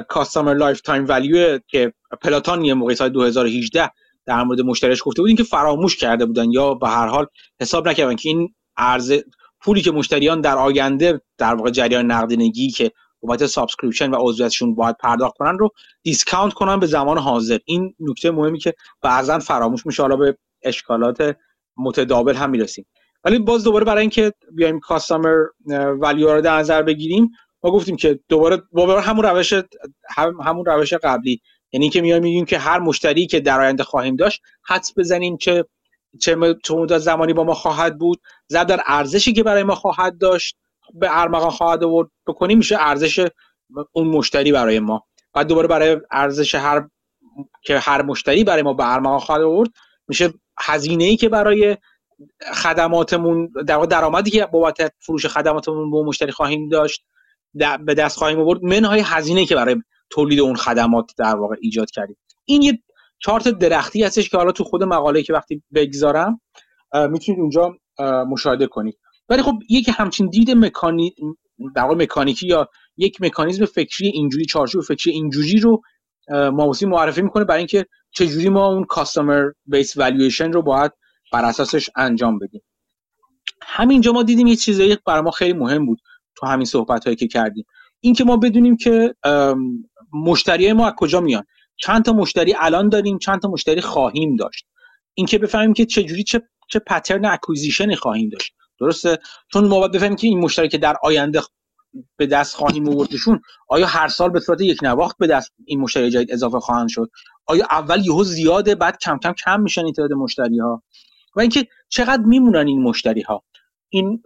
customer lifetime value که Peloton یه موقعی سال 2018 در مورد مشتریش گفته بود این که فراموش کرده بودن یا به هر حال حساب نکردن که این ارزش پولی که مشتریان در آینده در واقع جریان نقدینگی که بابت subscription و عضویتشون باید پرداخت کنن رو discount کنن به زمان حاضر. این نکته مهمی که بعضا فراموش میشه. حالا به اشکالات متداول هم می‌رسیم. ولی باز دوباره برای اینکه بیایم customer value رو در نظر بگیریم ما گفتیم که دوباره دوباره همون روش همون روش قبلی. یعنی که میایم میگیم که هر مشتری که در آینده خواهیم داشت حدس بزنیم چه چه مدت زمانی با ما خواهد بود. ضرب در ارزشی که برای ما خواهد داشت به ارمغان خواهد آورد بکنیم میشه ارزش اون مشتری برای ما. بعد دوباره برای ارزش هر که هر مشتری برای ما به ارمغان خواهد آورد میشه هزینه ای که برای خدماتمون در درآمدی که بابت فروش خدماتمون به مشتری خواهیم داشت به دست خواهیم آورد منهای هزینه که برای تولید اون خدمات در واقع ایجاد کردیم. این یه چارت درختی هستش که حالا تو خود مقاله که وقتی بگذارم می‌تونید اونجا مشاهده کنید. ولی خب یک همچین دید مکانی در مکانیکی یا یک مکانیزم فکری اینجوری چارچوب فکری اینجوری رو ماوسی معرفی می‌کنه برای اینکه چجوری ما اون کاستمر بیس والویشن رو باید بر اساسش انجام بدیم. همینجا ما دیدیم یه چیزایی برای ما خیلی مهم بود تو همین صحبت هایی که کردیم. اینکه ما بدونیم که مشتری ما از کجا میان. چند تا مشتری الان داریم چند تا مشتری خواهیم داشت. اینکه بفهمیم که چجوری چه چه پترن اکوزیشنی خواهیم داشت. درسته؟ چون ما باید بفهمیم که این مشتری که در آینده به دست خواهیم آوردشون آیا هر سال به صورت یک نواخت به دست این مشتری جدید اضافه خواهند شد؟ آیا اول یهو زیاده بعد کم کم کم میشن این تعداد مشتری ها و اینکه چقدر میمونن این مشتری ها این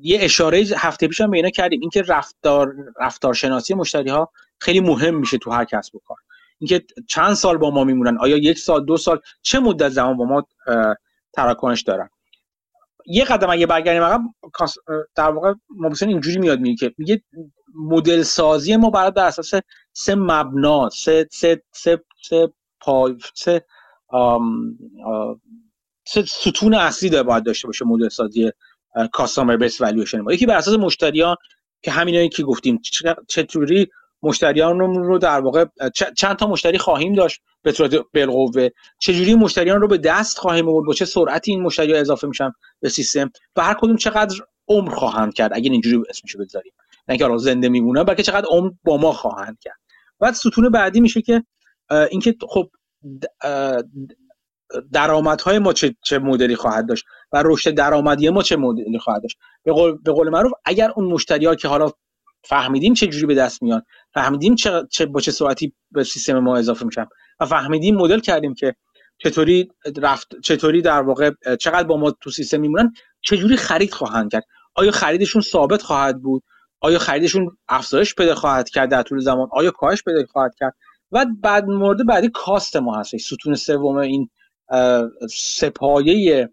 یه اشاره هفته پیش هم به اینا کردیم. اینکه رفتار رفتارشناسی مشتری ها خیلی مهم میشه تو هر کسب و کار. اینکه چند سال با ما میمونن؟ آیا یک سال دو سال؟ چه مدت زمان با ما تراکنش دارن؟ یه قدم اگه برگردیم عقب در واقع مبسن اینجوری میاد میگه که میگه مدل سازی ما برای در اساس سه مبنا سه سه سه سه پای سه سه ستون اصلی داره باید داشته باشه مدل سازی کاستمر بیس والویشن ما. یکی بر اساس مشتریان که همینایی که گفتیم چطوری مشتریان رو در واقع چند تا مشتری خواهیم داشت به صورت بالقوه. چجوری مشتریان رو به دست خواهیم آورد؟ با چه سرعتی این مشتری اضافه میشن به سیستم؟ و هر کدوم چقدر عمر خواهند کرد؟ اگر اینجوری اسمشو بذاریم. نه اینکه زنده میمونن بلکه چقدر عمر با ما خواهند کرد. بعد ستون بعدی میشه که اینکه خب درآمدهای ما چه, چه مدلی خواهد داشت؟ و رشد درآمدی ما چه مدلی خواهد داشت؟ به قول, به قول معروف اگر اون مشتری ها که حالا فهمیدیم چه جوری به دست میان. فهمیدیم چه, چه با چه سرعتی به سیستم ما اضافه میشن. و فهمیدیم مدل کردیم که چطوری رفت چطوری در واقع چقدر با ما تو سیستم میمونن چجوری خرید خواهند کرد. آیا خریدشون ثابت خواهد بود؟ آیا خریدشون افزایش پیدا خواهد کرد در طول زمان؟ آیا کاهش پیدا خواهد کرد؟ و بعد مورد بعدی کاست ما هست ستون سوم این سپایه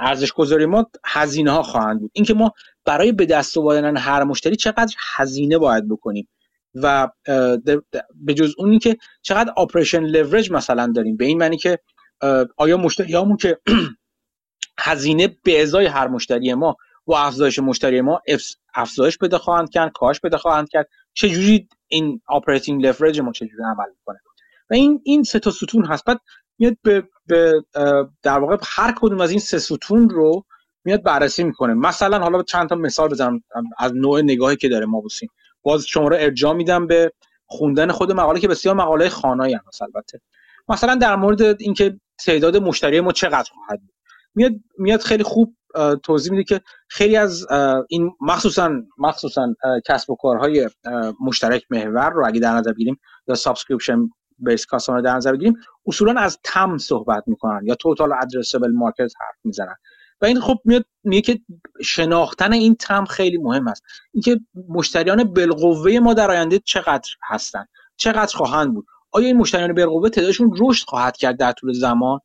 ارزش گذاری ما هزینه ها خواهند بود. اینکه ما برای به دست آوردن هر مشتری چقدر هزینه باید بکنیم و به جز اون که چقدر آپریشن لورج مثلا داریم. به این معنی که آیا مشتری همون که هزینه به ازای هر مشتری ما و افزایش مشتری ما افزایش پیدا خواهند کرد کاهش پیدا خواهند کرد. چه جوری این operating leverage ما چجوری عمل می‌کنه؟ و این این سه تا ستون هست. بعد میاد به, به در واقع هر کدوم از این سه ستون رو میاد بررسی می‌کنه. مثلا حالا چند تا مثال بزنم از نوع نگاهی که داره مابوسین باز شما رو ارجاع میدم به خوندن خود مقاله که بسیار مقاله خوانایی هست البته. مثلا در مورد اینکه تعداد مشتری ما چقدر خواهد بود. میاد میاد خیلی خوب توضیح میده که خیلی از این مخصوصا مخصوصا کسب و کارهای مشترک محور رو اگه در نظر بگیریم یا subscription base customer در نظر بگیریم اصولا از TAM صحبت می‌کنن یا total addressable market حرف می‌زنن. و این خب میاد میگه که شناختن این TAM خیلی مهم است. اینکه مشتریان بالقوه ما در آینده چقدر هستن چقدر خواهند بود؟ آیا این مشتریان بالقوه تعدادشون رشد خواهد کرد در طول زمان؟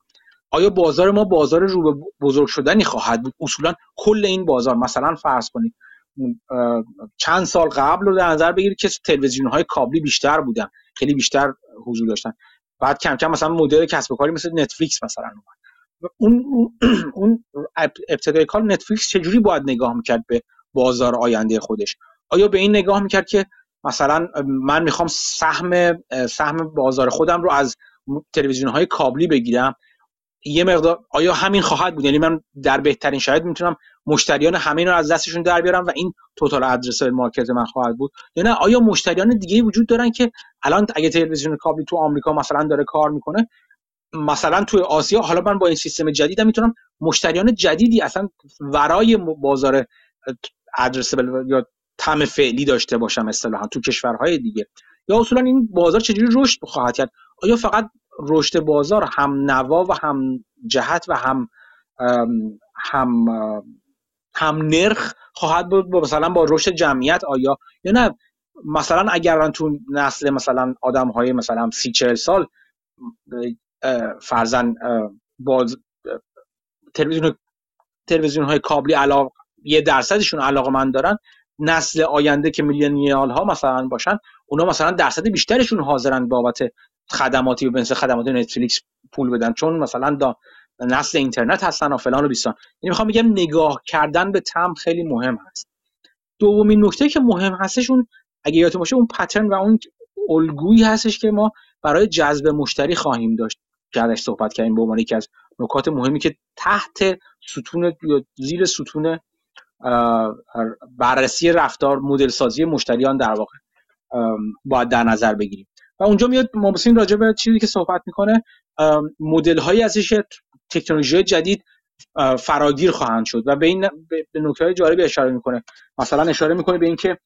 آیا بازار ما بازار رو به بزرگ شدنی خواهد بود؟ اصولا کل این بازار مثلا فرض کنید چند سال قبل رو در نظر بگیرید که تلویزیون های کابلی بیشتر بودن خیلی بیشتر حضور داشتن. بعد کم کم مثلا مدل کسب و کاری مثل نتفلیکس مثلا اون اون ابتدای کار نتفلیکس چجوری باید نگاه می‌کرد به بازار آینده خودش؟ آیا به این نگاه می‌کرد که مثلا من می‌خوام سهم سهم بازار خودم رو از تلویزیون های کابلی بگیرم؟ یه مقدار آیا همین خواهد بود؟ یعنی من در بهترین شاید می‌تونم مشتریان همه رو از دستشون در بیارم و این توتال ادرس مارکت من خواهد بود؟ یا نه؟ آیا مشتریان دیگه وجود دارن که الان اگه تلویزیون کابلی تو آمریکا مثلا داره کار می‌کنه مثلا توی آسیا حالا من با این سیستم جدیدم می‌تونم مشتریان جدیدی اصلا ورای بازار ادرسبل یا تم فعلی داشته باشم اصطلاحا تو کشورهای دیگه. یا اصولا این بازار چجوری رشد خواهد کرد؟ آیا فقط رشد بازار هم نوا و هم جهت و هم هم هم نرخ خواهد بود مثلا با رشد جمعیت آیا؟ یا نه مثلا اگر تو نسل مثلا آدم های مثلا سی چهل سال فرزن باز تلویزیون تلویزیون های کابلی علاق یه درصدشون علاقه من دارن نسل آینده که میلینیال ها مثلا باشن اونا مثلا درصد بیشترشون حاضرن بابت خدماتی و مثل خدمات نتفلیکس پول بدن. چون مثلا دا نسل اینترنت هستن و فلان و بیستان. یعنی می‌خوام بگم نگاه کردن به تم خیلی مهم هست. دومین نکته که مهم هستش اون اگه یادتون باشه اون پترن و اون الگویی هستش که ما برای جذب مشتری خواهیم داشت. که صحبت کردیم به عنوان یکی از نکات مهمی که تحت ستون زیر ستون بررسی رفتار مدل سازی مشتریان در واقع باید در نظر بگیریم. و اونجا میاد مابسین راجع به چیزی که صحبت می‌کنه مدل هایی ازش تکنولوژی جدید فراگیر خواهند شد و به این به نکته جالبی اشاره می‌کنه. مثلا اشاره می‌کنه به اینکه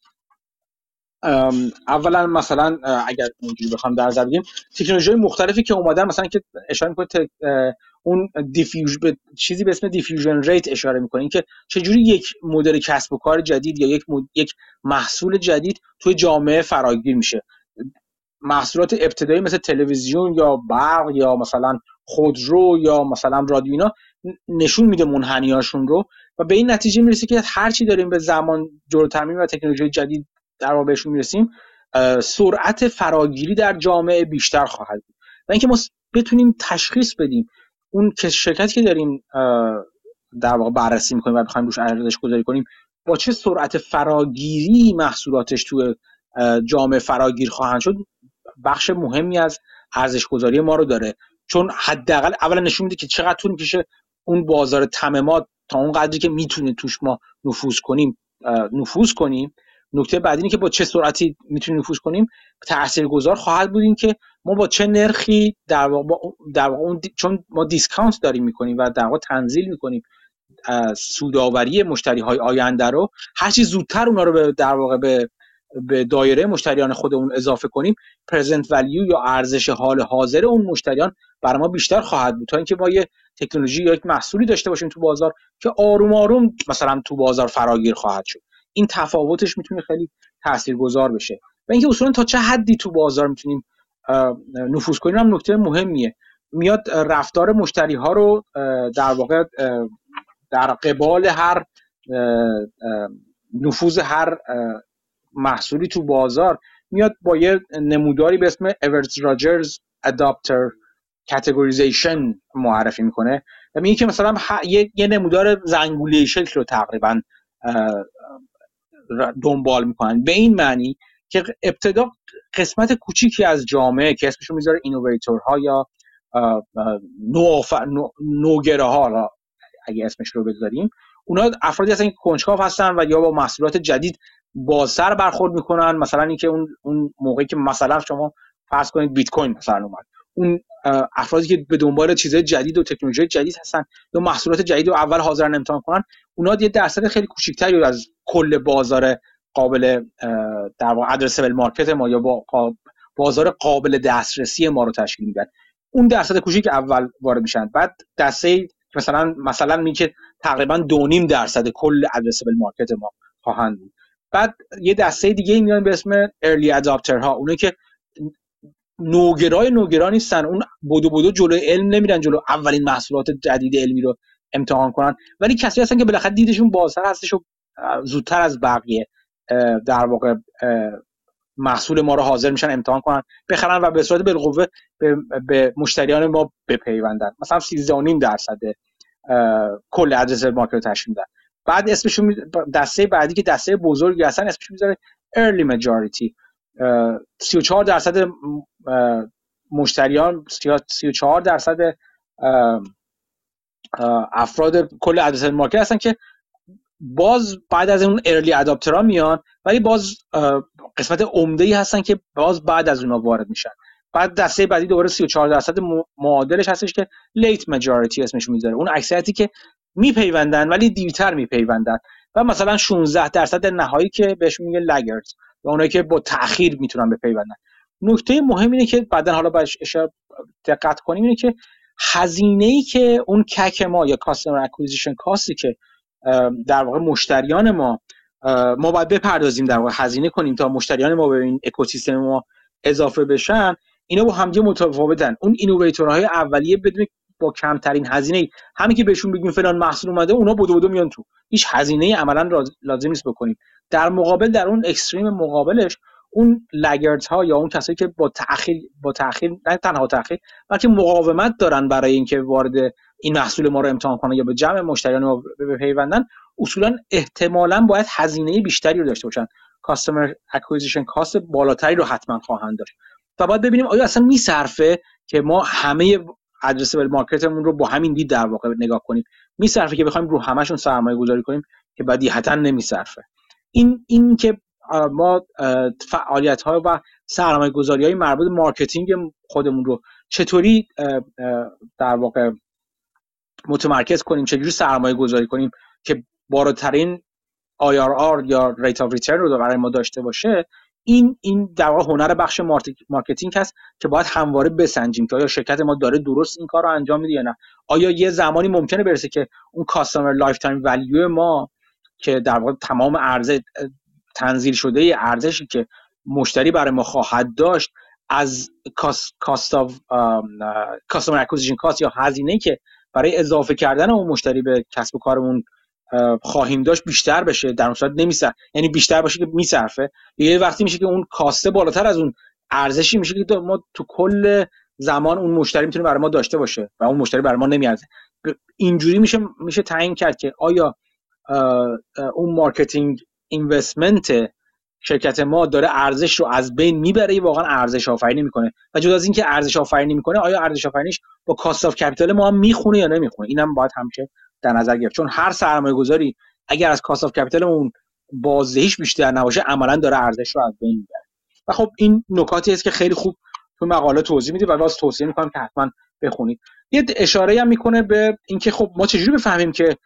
اولا مثلا اگر اونجوری بخوام در نظر بگیریم تکنولوژی مختلفی که اومدن مثلا که اشاره می‌کنه اون diffuse به چیزی به اسم diffusion rate اشاره می‌کنه. اینکه چجوری یک مدل کسب و کار جدید یا یک یک محصول جدید توی جامعه فراگیر میشه. محصولات ابتدایی مثل تلویزیون یا برق یا مثلا خودرو یا مثلا رادیو اینا نشون میده منحنیاشون رو و به این نتیجه می‌رسه که هر چی داریم به زمان جلوتر و تکنولوژی جدید در واقع بهشون می‌رسیم سرعت فراگیری در جامعه بیشتر خواهد بود. و اینکه ما بتونیم تشخیص بدیم اون که شرکتی که داریم در واقع بررسی می‌کنیم و بخوایم روش ارزش گذاری کنیم با چه سرعت فراگیری محصولاتش تو جامعه فراگیر خواهند شد بخش مهمی از ارزش گذاری ما رو داره. چون حداقل اولا نشون میده که چقدر طول می‌کشه اون بازار تمامات تا اون قدری که می‌تونیم توش ما نفوذ کنیم نفوذ کنیم. نکته بعدی اینه که با چه سرعتی می‌تونیم نفوذ کنیم؟ تاثیرگذار خواهد بود که ما با چه نرخی در واقع, در واقع چون ما دیسکانت داریم می‌کنیم و در واقع تنزیل می‌کنیم سوداوری مشتری های آینده رو هر چی زودتر اونا رو به در واقع به به دایره مشتریان خودمون اضافه کنیم پرزنت ولیو یا ارزش حال حاضر اون مشتریان برای ما بیشتر خواهد بود. تا اینکه ما یه تکنولوژی یا یک محصولی داشته باشیم تو بازار که آروم آروم مثلا تو بازار فراگیر خواهد شد. این تفاوتش می‌تونه خیلی تاثیرگذار بشه. و اینکه اصولا تا چه حدی تو بازار می‌تونیم نفوذ کنیم هم نکته مهمیه. میاد رفتار مشتری ها رو در واقع در قبال هر نفوذ هر محصولی تو بازار میاد با یه نموداری به اسم اورز راجرز اداپتر کاتگوریزیشن معرفی می‌کنه. و میگه که مثلا یه،, یه نمودار زنگوله شکل رو تقریبا دنبال می‌کنن. به این معنی که ابتدا قسمت کوچیکی از جامعه که اسمشو می‌ذاره اینوویتورها یا نوگره ها اگه اسمش رو بذاریم اونا افرادی هستن که کنجکاو هستن و یا با محصولات جدید بازتر برخورد می‌کنن. مثلا اینکه اون اون موقعی که مثلا شما فرض کنید بیت کوین مثلا اومد. اون افرادی که به دنبال چیزهای جدید و تکنولوژی جدید هستن یا محصولات جدید رو اول حاضرن امتحان کنن اونا یه درصد خیلی کوچیکتری از کل بازار قابل در واقع ادرسبل مارکت ما یا با بازار قابل دسترسی ما رو تشکیل میدن. اون درصد کوچیک اول وارد میشن. بعد دسته مثلا مثلا میگه تقریبا دو نیم درصد کل ادرسبل مارکت ما خواهند بود. بعد یه دسته دیگه میان به اسم ارلی اداپتر ها اونایی که نوگرای نوگرا نیستن. اون بودو بودو جلو علم نمیرن جلو اولین محصولات جدید علمی رو امتحان کنن. ولی کسی هستن که بالاخره دیدشون بازتر هستش و زودتر از بقیه در واقع محصول ما رو حاضر میشن امتحان کنن. بخرن و به صورت بالقوه به, به مشتریان ما بپیوندن. مثلا 13.5 درصد کل ادرس مارکت رو تشکیل میدن. بعد اسمشون دسته بعدی که دسته بزرگی هستن اسمشون می‌ذاره early majority. 34 درصد مشتریان 34 درصد افراد کل ادرس مارکت هستن که باز بعد از اون early adopter ها میان ولی باز قسمت عمده ای هستن که باز بعد از اونها وارد میشن. بعد دسته بعدی دوباره 34 درصد معادلش هستش که late majority اسمش می‌ذاره. اون اکثریتی که میپیوندن ولی دیرتر میپیوندن. و مثلا 16 درصد نهایی که بهش میگه laggards و اونایی که با تاخیر می‌تونن بپیوندن. نکته مهم اینه که بعدا حالا باش دقت کنیم اینه که هزینه ای که اون CAC ما یا customer acquisition cost ی که در واقع مشتریان ما ما باید بپردازیم در واقع هزینه کنیم تا مشتریان ما به این اکوسیستم ما اضافه بشن اینا با همدیگه متفاوتن. اون اینوویتورهای اولیه بدون با کمترین هزینه همین که بهشون بگیم فلان محصول اومده اونا بودو بودو میان تو. هیچ هزینه عملا لازم نیست بکنیم. در مقابل در اون اکستریم مقابلش اون لگرت ها یا اون کسایی که با تاخیر با تاخیر نه تنها تاخیر بلکه مقاومت دارن برای اینکه وارد این محصول ما رو امتحان کنن یا به جمع مشتریان ما بپیوندن اصولا احتمالا باید هزینه بیشتری رو داشته باشن. customer acquisition cost بالاتری رو حتما خواهند داشت. و باید ببینیم آیا اصلا میصرفه که ما همه addressable market مون رو با همین دید در واقع نگاه کنیم. میصرفه که بخوایم رو همشون سرمایه گذاری کنیم که بدیهتا نمیصرفه. این این که ما فعالیت ها و سرمایه گذاری های مربوط marketing خودمون رو چطوری در واقع متمرکز کنیم چجوری سرمایه گذاری کنیم که بالاترین IRR یا rate of return رو برای ما داشته باشه این این در واقع هنر بخش marketing هست که باید همواره بسنجیم که آیا شرکت ما داره درست این کار رو انجام میده یا نه؟ آیا یه زمانی ممکنه برسه که اون customer lifetime value ما که در واقع تمام ارزش تنزیل شده ارزشی که مشتری برای ما خواهد داشت از cost of customer acquisition cost یا هزینه که برای اضافه کردن اون مشتری به کسب و کارمون خواهیم داشت بیشتر بشه در صورت نمیصرفه یعنی بیشتر باشه که میصرفه. یه وقتی میشه که اون cost ه بالاتر از اون ارزشی میشه که ما تو کل زمان اون مشتری می‌تونه برای ما داشته باشه و اون مشتری برای ما نمیارزه. اینجوری میشه میشه تعیین کرد که آیا اون marketing investment شرکت ما داره ارزش رو از بین می‌بره یا واقعا ارزش آفرینی می‌کنه؟ و جدا از اینکه ارزش آفرینی می‌کنه آیا ارزش آفرینیش با cost of capital ما هم می‌خونه یا نمی‌خونه؟ اینم باید همیشه در نظر گرفت. چون هر سرمایه گذاری اگر از cost of capital اون بازدهیش بیشتر نباشه عملا داره ارزش رو از بین می‌بره. و خب این نکاتی است که خیلی خوب تو مقاله توضیح میده و باز توصیه می‌کنم که حتما بخونید. یه اشاره هم می‌کنه به اینکه خب ما چجوری بفهمیم که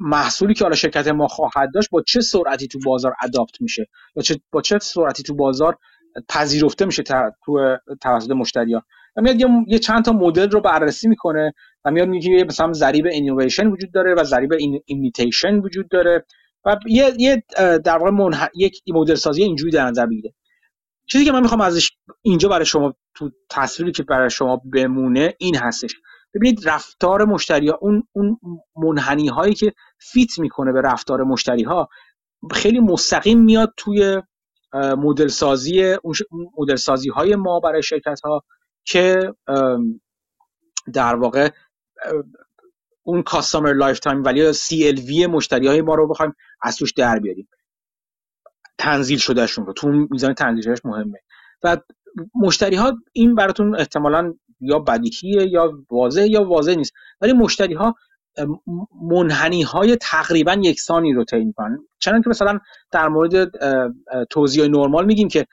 محصولی که حالا شرکت ما خواهد داشت با چه سرعتی تو بازار adopt میشه؟ یا چه با چه سرعتی تو بازار پذیرفته میشه تو توسط مشتریان؟ میاد یه چند تا مدل رو بررسی می‌کنه و میاد میگه مثلا ضریب اینویشن وجود داره و ضریب imitation وجود داره و یه, یه در واقع منح... یک مدل سازی اینجوری در نظر می‌گیره چیزی که من می‌خوام ازش اینجا برای شما تو تصویری که برای شما بمونه این هستش. ببینید رفتار مشتری ها اون اون منحنی هایی که fit می‌کنه به رفتار مشتری ها خیلی مستقیم میاد توی مدل سازی اون مدل سازی های ما برای شرکت ها که در واقع اون customer lifetime value CLV مشتری های ما رو بخوایم از توش در بیاریم. تنزیل شدهشون رو. تو میزان تنزیلش مهمه. و مشتری ها این براتون احتمالا یا بدیهیه یا واضح یا واضح نیست. ولی مشتری ها منحنی های تقریبا یکسانی رو طی می‌کنن. چنانکه مثلا در مورد توضیح نرمال میگیم که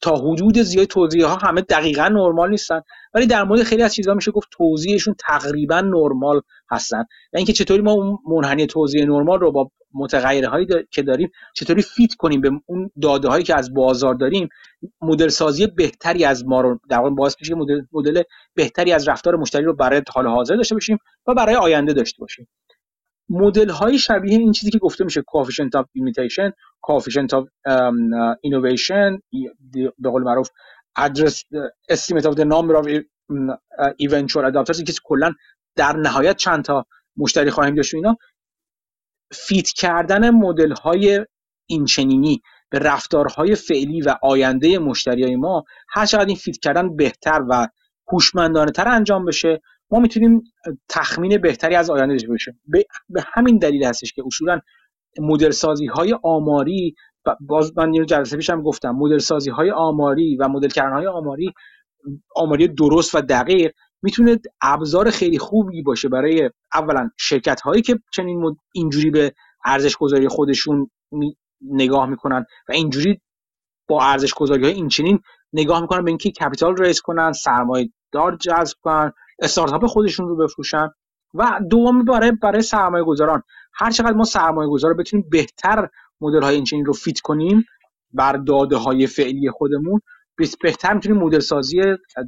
تا حدود زیاد توضیح ها همه دقیقا نرمال نیستن. ولی در مورد خیلی از چیزها میشه گفت توضیحشون تقریبا نرمال هستن. و اینکه چطوری ما اون منحنی توضیح نرمال رو با متغیرهایی که داریم چطوری فیت کنیم به اون داده هایی که از بازار داریم. مدل سازی بهتری از ما رو در واقع باعث میشه مدل بهتری از رفتار مشتری رو برای حال حاضر داشته باشیم و برای آینده داشته باشیم. مدل های شبیه این چیزی که گفته میشه of limitation coefficient of um, innovation به قول معروف address estimate of the number of eventual adapters که کلا در نهایت چند تا مشتری خواهیم داشت اینا. فیت کردن مدل های اینچنینی به رفتارهای فعلی و آینده مشتری های ما هر چقدر این فیت کردن بهتر و هوشمندانه تر انجام بشه ما می‌تونیم تخمین بهتری از آینده داشته باشیم. به همین دلیل هستش که اصولا مدل سازی های آماری باز من یه جلسه پیشم گفتم مدل سازی های آماری و مدل کردن های آماری آماری درست و دقیق می‌تونه ابزار خیلی خوبی باشه برای اولا شرکت هایی که چنین اینجوری به ارزش گذاری خودشون نگاه می‌کنن و اینجوری با ارزش گذاری های این چنین نگاه می‌کنن به اینکه capital raise کنن سرمایه دار جذب کنن استارتاپ خودشون رو بفروشن. و دوم برای برای سرمایه گذاران هر چقدر ما سرمایه گذار بتونیم بهتر مدل های اینچنین رو fit کنیم بر داده های فعلی خودمون بهتر می‌تونیم مدل سازی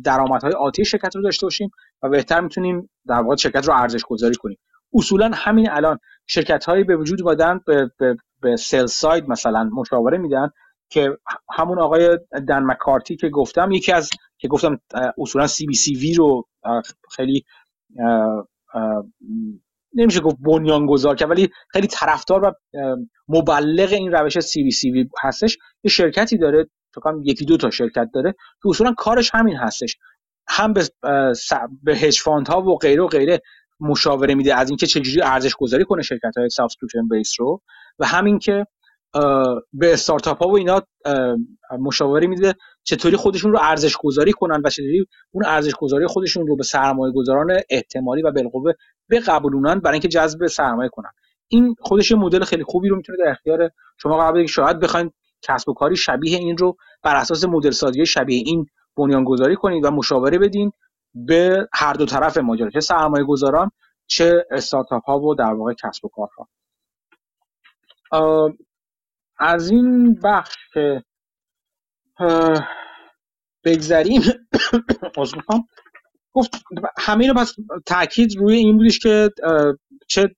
درآمدهای آتی شرکت رو داشته باشیم و بهتر می‌تونیم در واقع شرکت رو ارزش گذاری کنیم. اصولا همین الان شرکت هایی به وجود اومدن به, به, به sell side مثلا مشاوره میدن که همون آقای دن مکارتی که گفتم یکی از که گفتم اصولا CBCV رو خیلی نمیشه گفت بنیانگذار که ولی خیلی طرفدار و مبلغ این روش CBCV هستش. یه شرکتی داره فکر یکی دو تا شرکت داره که اصولا کارش همین هستش. هم به به هج ها و غیره و غیره مشاوره میده. از اینکه چجوری ارزش گذاری کنه شرکت های subscription base رو و همین که به استارتاپ ها و اینا مشاوره میده. چطوری خودشون رو ارزش گذاری کنن و چطوری اون ارزش گذاری خودشون رو به سرمایه گذاران احتمالی و بالقوه بقبولونن برای اینکه جذب سرمایه کنن. این خودش مدل خیلی خوبی رو می‌تونه در اختیار شما قبل شاید بخواید کسب و کاری شبیه این رو بر اساس مدل سازی شبیه این بنیان گذاری کنید و مشاوره بدین به هر دو طرف ماجرا چه سرمایه گذاران چه استارتاپ ها و در واقع کسب و کارها. از این بخش که بگذریم. گفت همه رو پس تاکید روی این بودش که چه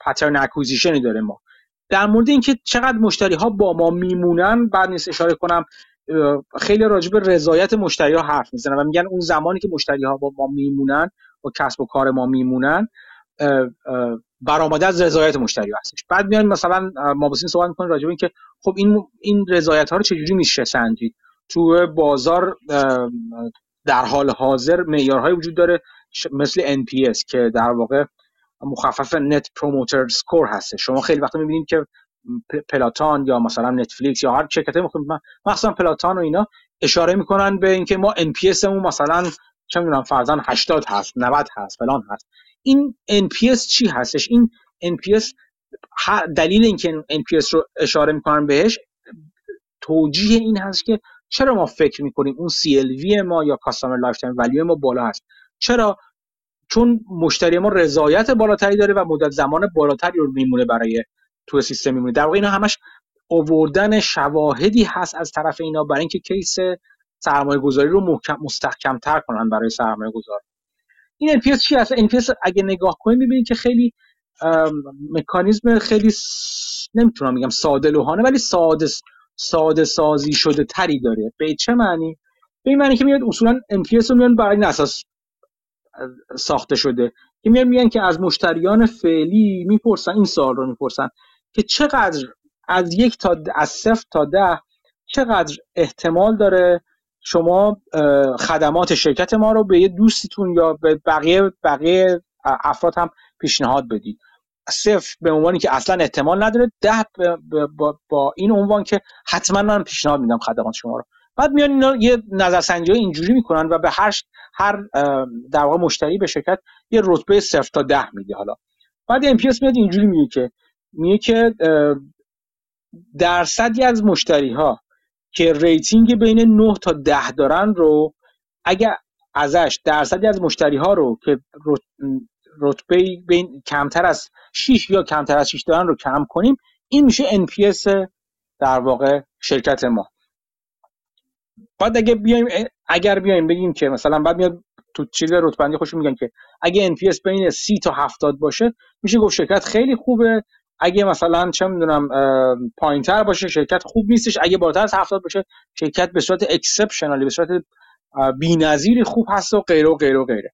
پترن اکوزیشنی داره ما. در مورد اینکه چقدر مشتری ها با ما میمونن بعد نیست اشاره کنم. خیلی راجع رضایت مشتری ها حرف می‌زنن و میگن اون زمانی که مشتری ها با ما میمونن و کسب و کار ما میمونن برآمده از رضایت مشتری هستش. بعد میان مثلا ما بسین صحبت می‌کنیم راجع به اینکه خب این این رضایت ها رو چجوری میشه سنجید؟ تو بازار در حال حاضر معیارهایی وجود داره مثل NPS که در واقع مخفف نت پروموتر سکور هست شما خیلی وقتا می‌بینید که پلاتان یا مثلا نتفلیکس یا هر شرکت مثلا پلاتان و اینا اشاره می‌کنن به اینکه ما NPS مون مثلا چه می‌دونم فرضاً 80 هست 90 هست فلان هست. این NPS چی هستش؟ این NPS دلیل اینکه NPS رو اشاره می‌کنن بهش توجیه این هست که چرا ما فکر می‌کنیم اون CLV ما یا lifetime value ما بالا هست؟ چرا؟ چون مشتری ما رضایت بالاتری داره و مدت زمان بالاتری رو میمونه برای تو سیستم میمونه. در واقع اینا همش اووردن شواهدی هست از طرف اینا برای اینکه case سرمایه گذاری رو محکم مستحکم تر کنن برای سرمایه گذار این NPS چی هست؟ NPS اگه نگاه کنید می‌بینید که خیلی مکانیزم خیلی نمی‌تونم بگم ساده لوحانه ولی ساده ساده سازی شده تری داره. به چه معنی؟ به این معنی که میاد اصولا NPS رو میان برای این اساس ساخته شده. که میان میگن که از مشتریان فعلی می‌پرسن این سوال رو می‌پرسن که چقدر از یک تا از صفر تا ده چقدر احتمال داره شما خدمات شرکت ما رو به یه دوستیتون یا به بقیه بقیه افراد هم پیشنهاد بدید. صفر به عنوانی که اصلا احتمال نداره ده با, با این عنوان که حتما من پیشنهاد میدم خدمات شما رو. بعد میان اینا یه نظرسنجی اینجوری می‌کنن و به هر هر در واقع مشتری به شرکت یه رتبه صفر تا ده میده حالا. بعد ام میاد اینجوری میگه که میگه که درصدی از مشتری ها که rating بین 9 تا 10 دارن رو اگر ازش درصدی از مشتری ها رو که رتبه بین کمتر از 6 یا کمتر از 6 دارن رو کم کنیم این میشه NPS در واقع شرکت ما. بعد اگه بیایم اگر بیایم بگیم که مثلا بعد میاد تو چیز رتبندی خوش میگن که اگه NPS بین 30 تا 70 باشه میشه گفت شرکت خیلی خوبه اگه مثلا چه می‌دونم پایینتر باشه شرکت خوب نیستش اگه بالاتر از 70 باشه شرکت به صورت اکسپشنالی به صورت بی‌نظیری خوب هست و غیره و غیره و غیره.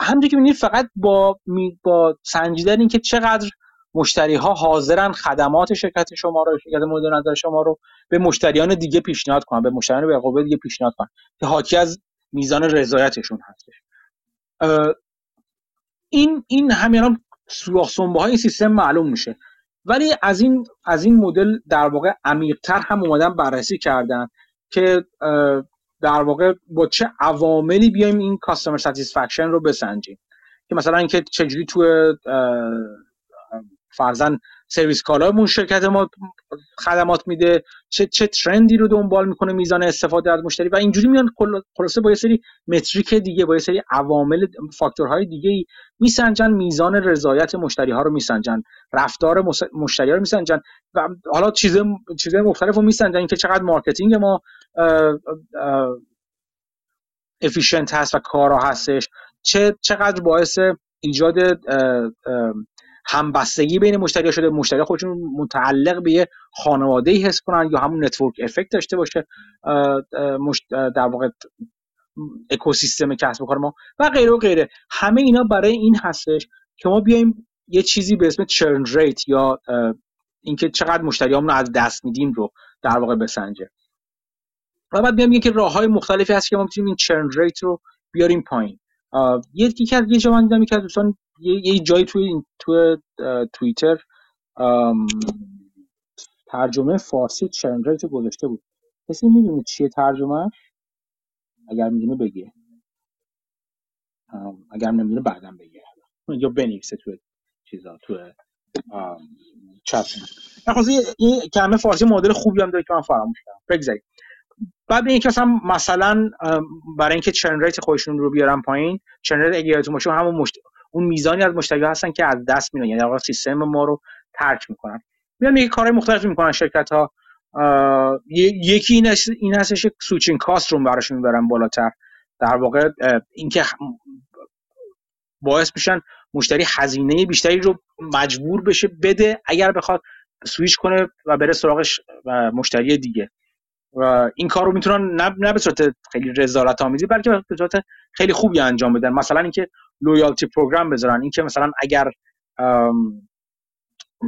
همونجوری که می‌بینید فقط با با سنجیدن اینکه چقدر مشتری ها حاضرن خدمات شرکت شما رو شرکت مورد نظر شما رو به مشتریان دیگه پیشنهاد کنن به مشتریان به دیگه پیشنهاد کنن که حاکی از میزان رضایتشون هستش. این این همین سوراخ های سیستم معلوم میشه. ولی از این از این مدل در واقع عمیقتر هم اومدن بررسی کردن که در واقع با چه عواملی بیایم این customer satisfaction رو بسنجیم. که مثلا اینکه چجوری تو فرزن سرویس کالامون شرکت ما خدمات میده. چه چه trend ی رو دنبال می‌کنه میزان استفاده از مشتری؟ و اینجوری میان خلاصه با یه سری metric دیگه با یه سری عوامل فاکتورهای دیگه ای میسنجن میزان رضایت مشتری ها رو میسنجن رفتار مشتری ها رو میسنجن و حالا چیز چیز مختلف رو میسنجن. که چقدر marketing ما efficient هست و کارا هستش. چه چقدر باعث ایجاد همبستگی بین مشتری شده مشتری خودشون متعلق به یه خانواده ای حس کنن یا همون network effect داشته باشه در واقع اکوسیستم کسب و کار ما و غیره و غیره. همه اینا برای این هستش که ما بیایم یه چیزی به اسم churn rate یا اینکه چقدر مشتریامون رو از دست میدیم رو در واقع بسنجه. و بعد بیام که راه های مختلفی هست که ما می‌تونیم این churn rate رو بیاریم پایین. یکی از یه جا من دیدم از دوستان یه, یه جایی توی تو توییتر ترجمه فارسی churn rate گذاشته بود. کسی می‌دونه چیه ترجمه؟ اگر می‌دونه بگه. اگر نمی‌دونه بعدا بگه. یا بنویسه تو چیزا تو چت. این کلمه فارسی مدل خوبی هم داره که من فراموش کردم. بگذارید. بعد اینکه مثلا مثلا برای اینکه churn rate خودشون رو بیارن پایین churn rate اگه یادتون باشه همون. اون میزانی از مشتری هستن که از دست میدن. یعنی سیستم ما رو ترک می‌کنن. میان یه کارهای مختلفی می‌کنن شرکت ها یکی این این هستش switching cost رو براشون می‌برن بالاتر. در واقع اینکه باعث میشن مشتری هزینه بیشتری رو مجبور بشه بده اگر بخواد سویچ کنه و بره سراغش مشتری دیگه. و این کار رو می‌تونن نه, نه به صورت خیلی رضایت آمیزی بلکه به صورت خیلی خوبی انجام بدن. مثلا اینکه loyalty program بذارن. اینکه مثلا اگر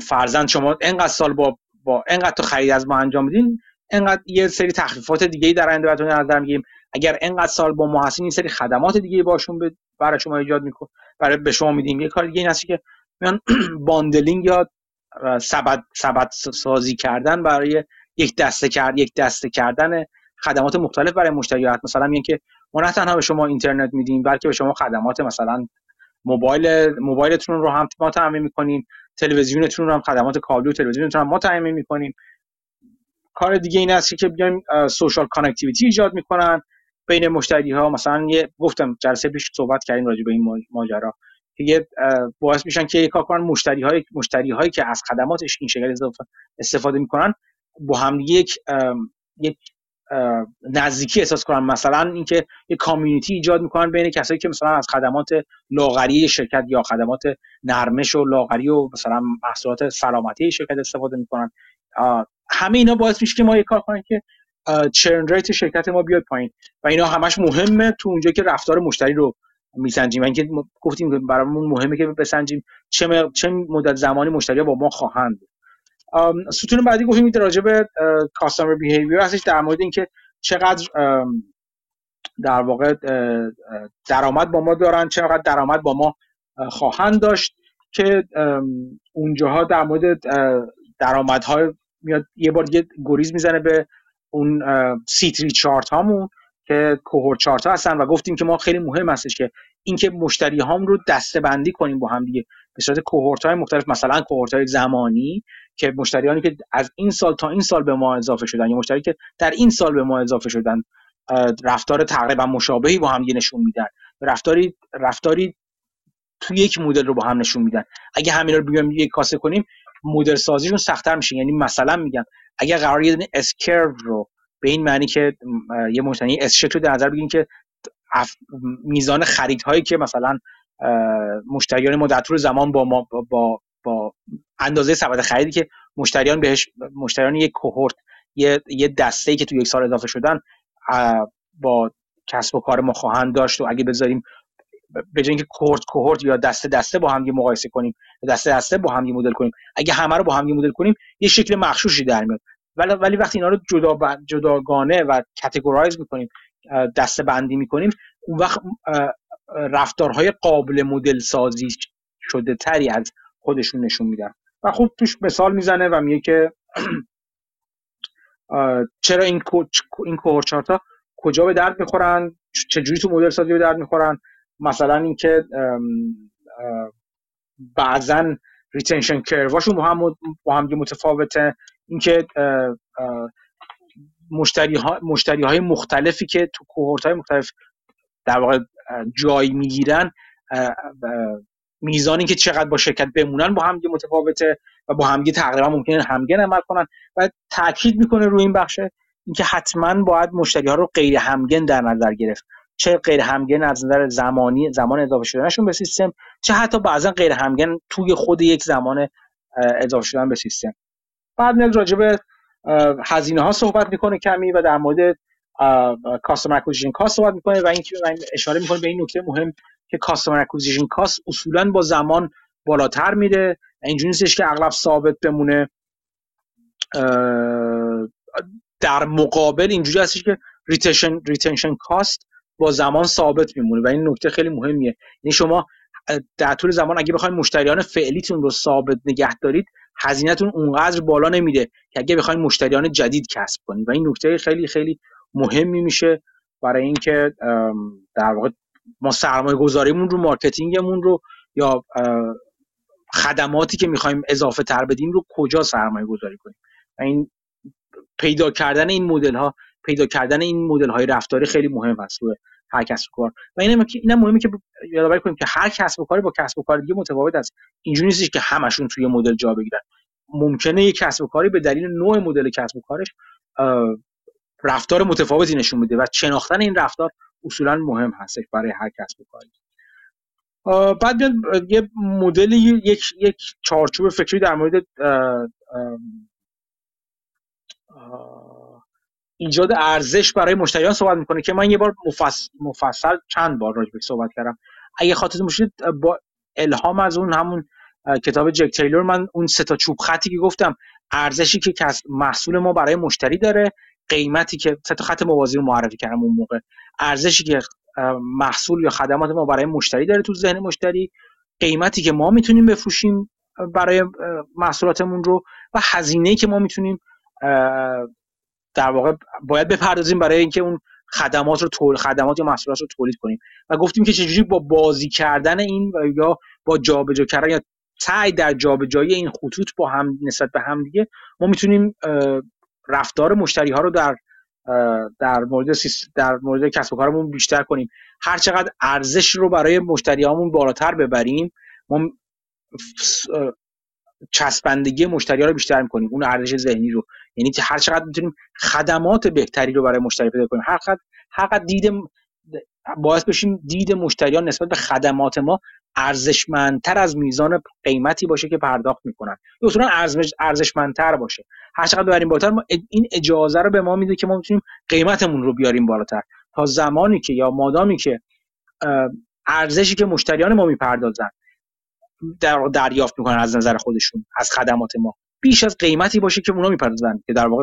فرضا شما انقدر سال با با انقدر تو خرید از ما انجام میدین انقدر یه سری تخفیفات دیگه در آینده براتون نظر می‌گیریم اگر انقدر سال با ما هستین این سری خدمات دیگه باشون برای شما ایجاد میکن برای به شما میدیم. یه کار دیگه این هست که میان bundling یا سبد سبد سازی کردن برای یک دسته کرد یک دسته کردن خدمات مختلف برای مشتریات. مثلا میگن که ما نه تنها به شما اینترنت میدیم بلکه به شما خدمات مثلا موبایل موبایلتون رو هم ما تامین می‌کنیم تلویزیونتون رو هم خدمات کابلی و تلویزیونتون هم ما تامین می‌کنیم. کار دیگه این است که بیایم social connectivity ایجاد می‌کنن. بین مشتری ها مثلا یه گفتم جلسه پیش صحبت کردیم راجع به این ماجرا. که یه باعث میشن که کار مشتری های مشتری هایی که از خدماتش این شکل استفاده می‌کنن با هم یک یک نزدیکی احساس کنن مثلا اینکه یک community ایجاد می‌کنن بین کسایی که مثلا از خدمات لاغری شرکت یا خدمات نرمش و لاغری و مثلا محصولات سلامتی شرکت استفاده می‌کنن. همه اینا باعث میشه که ما یک کار کنیم که چرن ریت شرکت ما بیاد پایین. و اینا همش مهمه تو اونجا که رفتار مشتری رو میسنجیم. و اینکه گفتیم برامون مهمه که بسنجیم چه چه مدت زمانی مشتری با ما خواهند ستون بعدی گفتیم راجع به کاستمر بیهیویر هستش در مورد اینکه چقدر در واقع درآمد با ما دارن چقدر درآمد با ما خواهند داشت که اونجاها در مورد درآمدهای میاد یه بار یه گریز می‌زنه به اون سیتری چارت هامون که کوهورت چارت ها هستن و گفتیم که ما خیلی مهم هستش که اینکه مشتری هام رو دسته بندی کنیم با هم دیگه. به صورت کوهورت های مختلف مثلا کوهورت های زمانی که مشتریانی که از این سال تا این سال به ما اضافه شدن یا مشتری که در این سال به ما اضافه شدن رفتار تقریبا مشابهی با هم نشون میدن. رفتاری رفتاری تو یک مدل رو با هم نشون میدن. اگه همین رو بیایم یک کاسه کنیم مدل سازیشون سختتر میشه. یعنی مثلا میگم اگه قرار یه اسکرو رو به این معنی که یه مشتری اس رو در نظر بگیریم که میزان خریدهایی که مثلا مشتریان ما طول زمان با ما با با اندازه سبد خریدی که مشتریان بهش مشتریان یک کوهورت یه یه دسته که تو یک سال اضافه شدن با کسب و کار ما خواهند داشت و اگه بذاریم به جای اینکه کوهورت کوهورت یا دسته دسته با هم مقایسه کنیم دسته دسته با هم مدل کنیم اگه همه رو با هم مدل کنیم یه شکل مخشوشی در میاد. ولی ولی وقتی اینا رو جدا جداگانه و کاتگورایز می‌کنیم دسته بندی می‌کنیم اون وقت رفتارهای قابل مدل سازی شده تری از خودشون نشون میدن. و خوب توش مثال می‌زنه و میگه که چرا این این کوهورت ها کجا به درد می‌خورن؟ چجوری تو مدل سازی به درد می‌خورن؟ مثلا اینکه بعضا ریتنشن کرواشون با هم با هم متفاوته. اینکه مشتری ها مشتری های مختلفی که تو کوهورت های مختلف در واقع جای می‌گیرن میزانی که چقدر با شرکت بمونن با هم متفاوته و با همگی تقریبا ممکنه همگن عمل کنن. و تاکید می‌کنه روی این بخشه اینکه حتما باید مشتری ها رو غیر همگن در نظر گرفت. چه غیر همگن از نظر زمانی زمان اضافه شدنشون به سیستم چه حتی بعضا غیر همگن توی خود یک زمان اضافه شدن به سیستم. بعد میاد راجع به هزینه ها صحبت می‌کنه کمی و در مورد customer acquisition cost صحبت می‌کنه و اینکه اشاره می‌کنه به این نکته مهم. که customer acquisition cost اصولا با زمان بالاتر میره اینجوری نیستش که اغلب ثابت بمونه. در مقابل اینجوری هستش که retention retention cost با زمان ثابت میمونه و این نکته خیلی مهمیه. یعنی شما در طول زمان اگه بخواید مشتریان فعلیتون رو ثابت نگه دارید هزینهتون اونقدر بالا نمیره که اگه بخواید مشتریان جدید کسب کنید. و این نکته خیلی خیلی مهمی میشه برای اینکه در واقع ما سرمایه گذاریمون رو marketingمون رو یا خدماتی که می‌خوایم اضافه تر بدیم رو کجا سرمایه گذاری کنیم؟ و این پیدا کردن این مدل ها پیدا کردن این مدل های رفتاری خیلی مهم است روی هر کسب و کار. و اینم اینم مهمه که یادآوری کنیم که هر کسب و کاری با کسب و کار دیگه متفاوت است. اینجوری نیست که همشون توی مدل جا بگیرن. ممکنه یک کسب و کاری به دلیل نوع مدل کسب و کارش رفتار متفاوتی نشون میده و شناختن این رفتار اصولا مهم هستش برای هر کسب و کاری بعد یه مدل یک یک چارچوب فکری در مورد ایجاد ارزش برای مشتریان صحبت می‌کنه که من یه بار مفصل, مفصل چند بار راجع صحبت کردم. اگه خاطرتون باشید با الهام از اون همون کتاب جک تیلور من اون سه تا چوب خطی که گفتم ارزشی که محصول ما برای مشتری داره قیمتی که سه تا خط موازی رو معرفی کردم اون موقع. ارزشی که محصول یا خدمات ما برای مشتری داره تو ذهن مشتری قیمتی که ما می‌تونیم بفروشیم برای محصولاتمون رو و هزینه که ما می‌تونیم در واقع باید بپردازیم برای اینکه اون خدمات رو تول خدمات یا محصولات رو تولید کنیم. و گفتیم که چجوری با بازی کردن این و یا با جابجا کردن یا سعی در جابجایی این خطوط با هم نسبت به هم دیگه ما می‌تونیم رفتار مشتری ها رو در در مورد در مورد کسب و کارمون بیشتر کنیم. هر چقدر ارزش رو برای مشتریامون بالاتر ببریم ما چسبندگی مشتری ها رو بیشتر می‌کنیم اون ارزش ذهنی رو. یعنی هر چقدر می‌تونیم خدمات بهتری رو برای مشتری پیدا کنیم. هر قدر هر دید باعث بشیم دید مشتریان نسبت به خدمات ما ارزشمندتر از میزان قیمتی باشه که پرداخت می‌کنن. اصولا ارزش ارزشمندتر باشه. هر چقدر ببریم بالاتر ما این اجازه رو به ما میده که ما می‌تونیم قیمتمون رو بیاریم بالاتر. تا زمانی که یا مادامی که ارزشی که مشتریان ما می‌پردازن در دریافت می‌کنن از نظر خودشون از خدمات ما. بیش از قیمتی باشه که اونا می‌پردازن که در واقع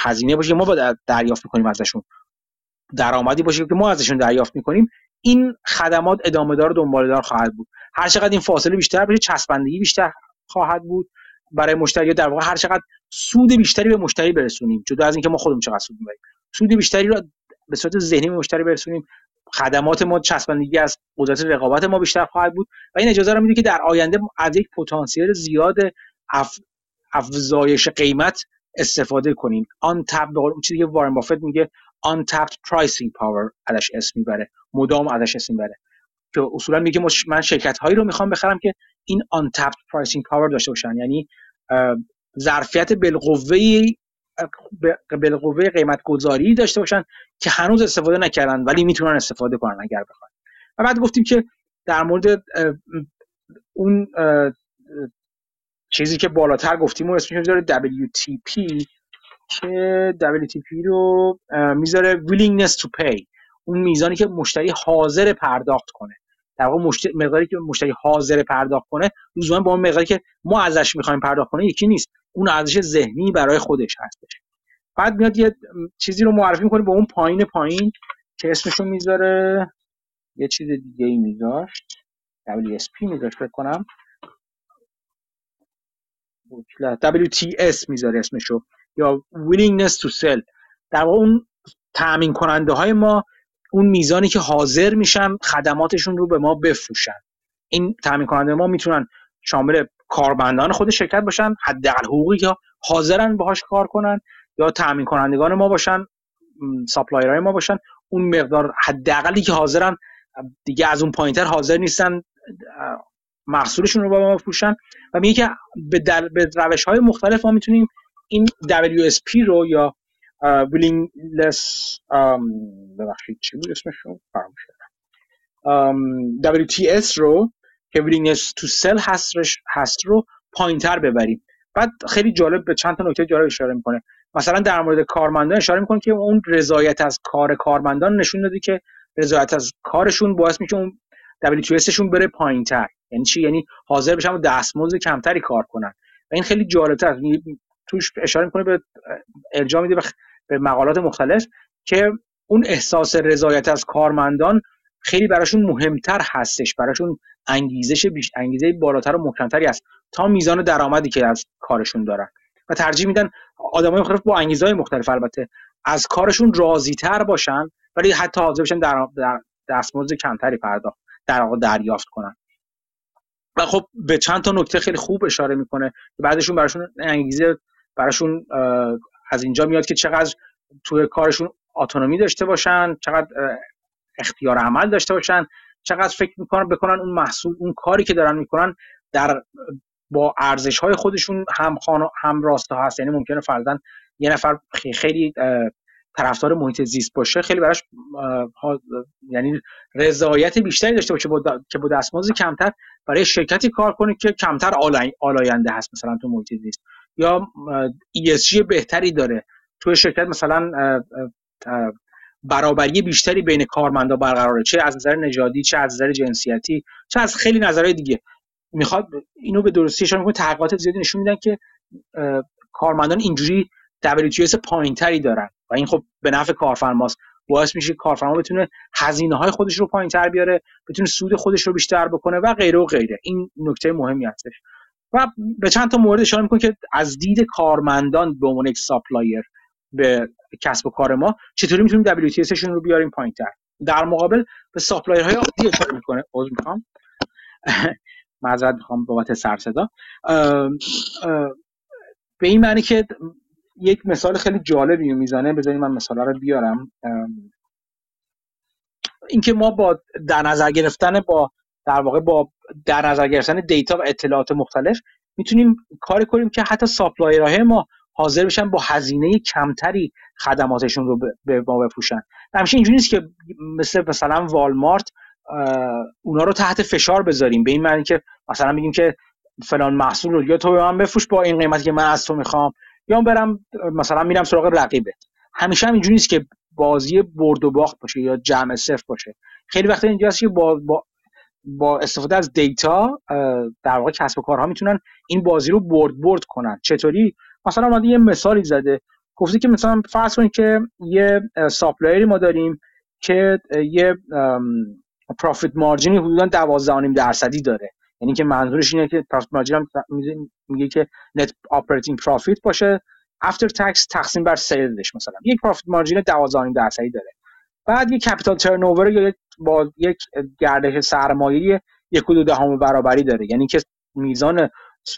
هزینه باشه که ما با دریافت می‌کنیم ازشون. درآمدی باشه که ما ازشون دریافت می‌کنیم این خدمات ادامه دار دنبال دار خواهد بود. هر چقدر این فاصله بیشتر بشه چسبندگی بیشتر خواهد بود. برای مشتری در واقع هر چقدر سود بیشتری به مشتری برسونیم جدا از اینکه ما خودمون چقدر سود می‌بریم. سود بیشتری رو به صورت ذهنی به مشتری برسونیم. خدمات ما چسبندگی از قدرت رقابت ما بیشتر خواهد بود و این اجازه رو میده که در آینده از یک پتانسیل زیاد اف... افزایش قیمت استفاده کنیم. آن تپ به چیزی که وارن بافت میگه آن tapped pricing power ازش اسم می‌بره. مدام ازش اسم می‌بره. که اصولا میگه من شرکت هایی رو می‌خوام بخرم که این آن tapped pricing power داشته باشن. یعنی ظرفیت بالقوه بالقوه قیمت گذاری داشته باشن که هنوز استفاده نکردن ولی می‌تونن استفاده کنن اگر بخوان. و بعد گفتیم که در مورد اون چیزی که بالاتر گفتیم و اسمش می‌ذاره WTP که WTP رو می‌ذاره willingness to pay. اون میزانی که مشتری حاضر پرداخت کنه. در واقع مقداری که مشتری حاضر پرداخت کنه لزوما با اون مقداری که ما ازش می‌خوایم پرداخت کنه یکی نیست. اون ارزش ذهنی برای خودش هستش. بعد میاد یه چیزی رو معرفی می‌کنه به اون پایین پایین که اسمشو می‌ذاره. یه چیز دیگه ای میذاشت WSP میذاشت فکر کنم. WTS می‌ذاره اسمشو یا willingness to sell. در واقع اون تأمین کننده های ما اون میزانی که حاضر میشن خدماتشون رو به ما بفروشن. این تامین کننده ما می‌تونن شامل کارمندان خود شرکت باشن حداقل حقوقی که حاضرن باهاش کار کنن یا تامین کنندگان ما باشن ساپلایرهای ما باشن اون مقدار حداقلی که حاضرن دیگه از اون پایینتر حاضر نیستن محصولشون رو با ما بفروشن. و میگه که به, به روش های مختلف ما می‌تونیم این WSP رو یا willingness ببخشید چی بود اسمشون فراموش WTS رو که willingness to sell هست, هست رو پایینتر ببریم. بعد خیلی جالب به چند تا نکته جالب اشاره می‌کنه. مثلا در مورد کارمندان اشاره می‌کنه که اون رضایت از کار کارمندان نشون داده که رضایت از کارشون باعث میشه اون WTS شون بره پایینتر. یعنی چی؟ یعنی حاضر بشن و دستمزد کمتری کار کنن. و این خیلی جالبتر. توش اشاره می‌کنه به ارجاع میده به مقالات مختلف که اون احساس رضایت از کارمندان خیلی براشون مهمتر هستش براشون انگیزش بیش انگیزه بالاتر و محکمتری است تا میزان درآمدی که از کارشون دارن. و ترجیح میدن آدمای مختلف با انگیزه مختلف البته از کارشون راضی تر باشن ولی حتی حاضر بشن در, در دستمزد کمتری پرداخت در واقع دریافت کنن. و خب به چند تا نکته خیلی خوب اشاره می‌کنه بعدشون براشون انگیزه براشون از اینجا میاد که چقدر توی کارشون اتونومی داشته باشن چقدر اختیار عمل داشته باشن چقدر فکر می‌کنن بکنن اون محصول اون کاری که دارن می‌کنن در با ارزش های خودشون هم خان هم راسته هست. یعنی ممکنه فرضاً یه نفر خیلی طرفدار محیط زیست باشه خیلی براش یعنی رضایت بیشتری داشته باشه که با دستمزد کمتر برای شرکتی کار کنه که کمتر آلاینده هست مثلا تو محیط زیست. یا ESG بهتری داره. توی شرکت مثلا برابری بیشتری بین کارمندا برقراره. چه از نظر نژادی چه از نظر جنسیتی چه از خیلی نظرهای دیگه. می‌خواد اینو به درستی می‌کنه. تحقیقات زیادی نشون میدن که کارمندان اینجوری WTS پایینتری دارن. و این خب به نفع کارفرماست. باعث میشه کارفرما بتونه هزینه های خودش رو پایینتر بیاره بتونه سود خودش رو بیشتر بکنه و غیره و غیره. این نکته مهمی هستش. و به چند تا مورد اشاره می‌کنه که از دید کارمندان به عنوان یک supplier به کسب و کار ما چطوری می‌تونیم WTS شون رو بیاریم پایینتر؟ در مقابل به supplier های عادی اشاره می‌کنه. عذر می‌خوام. معذرت می‌خوام بابت سر صدا. به این معنی که یک مثال خیلی جالبی می‌زنه. بذارید من مثال رو بیارم. اینکه ما با در نظر گرفتن با در واقع با در نظر گرفتن data و اطلاعات مختلف می‌تونیم کاری کنیم که حتی supplierهای ما حاضر بشن با هزینه کمتری خدماتشون رو به ما بفروشن همیشه اینجوری نیست که مثل مثلا والمارت اونا رو تحت فشار بذاریم. به این معنی که مثلا بگیم که فلان محصول رو یا تو به من بفروش با این قیمتی که من از تو می‌خوام یا برم مثلا میرم سراغ رقیبت. همیشه هم اینجوری نیست که بازی برد و باخت باشه یا جمع صفر باشه. خیلی وقتا اینجاست که با, با با استفاده از data در واقع کسب و کارها می‌تونن این بازی رو برد برد کنن. چطوری؟ مثلا اومده یه مثالی زده. گفته که مثلا فرض کنید که یه supplierی ما داریم که یه profit marginی حدودا 12.5 درصدی داره. یعنی که منظورش اینه که profit margin میگه که net operating profit باشه. after tax تقسیم بر salesش مثلا. یک profit margin 12.5 درصدی داره. بعد یک capital turnover یا با یک گردش سرمایه یک دو دهم برابری داره. یعنی که میزان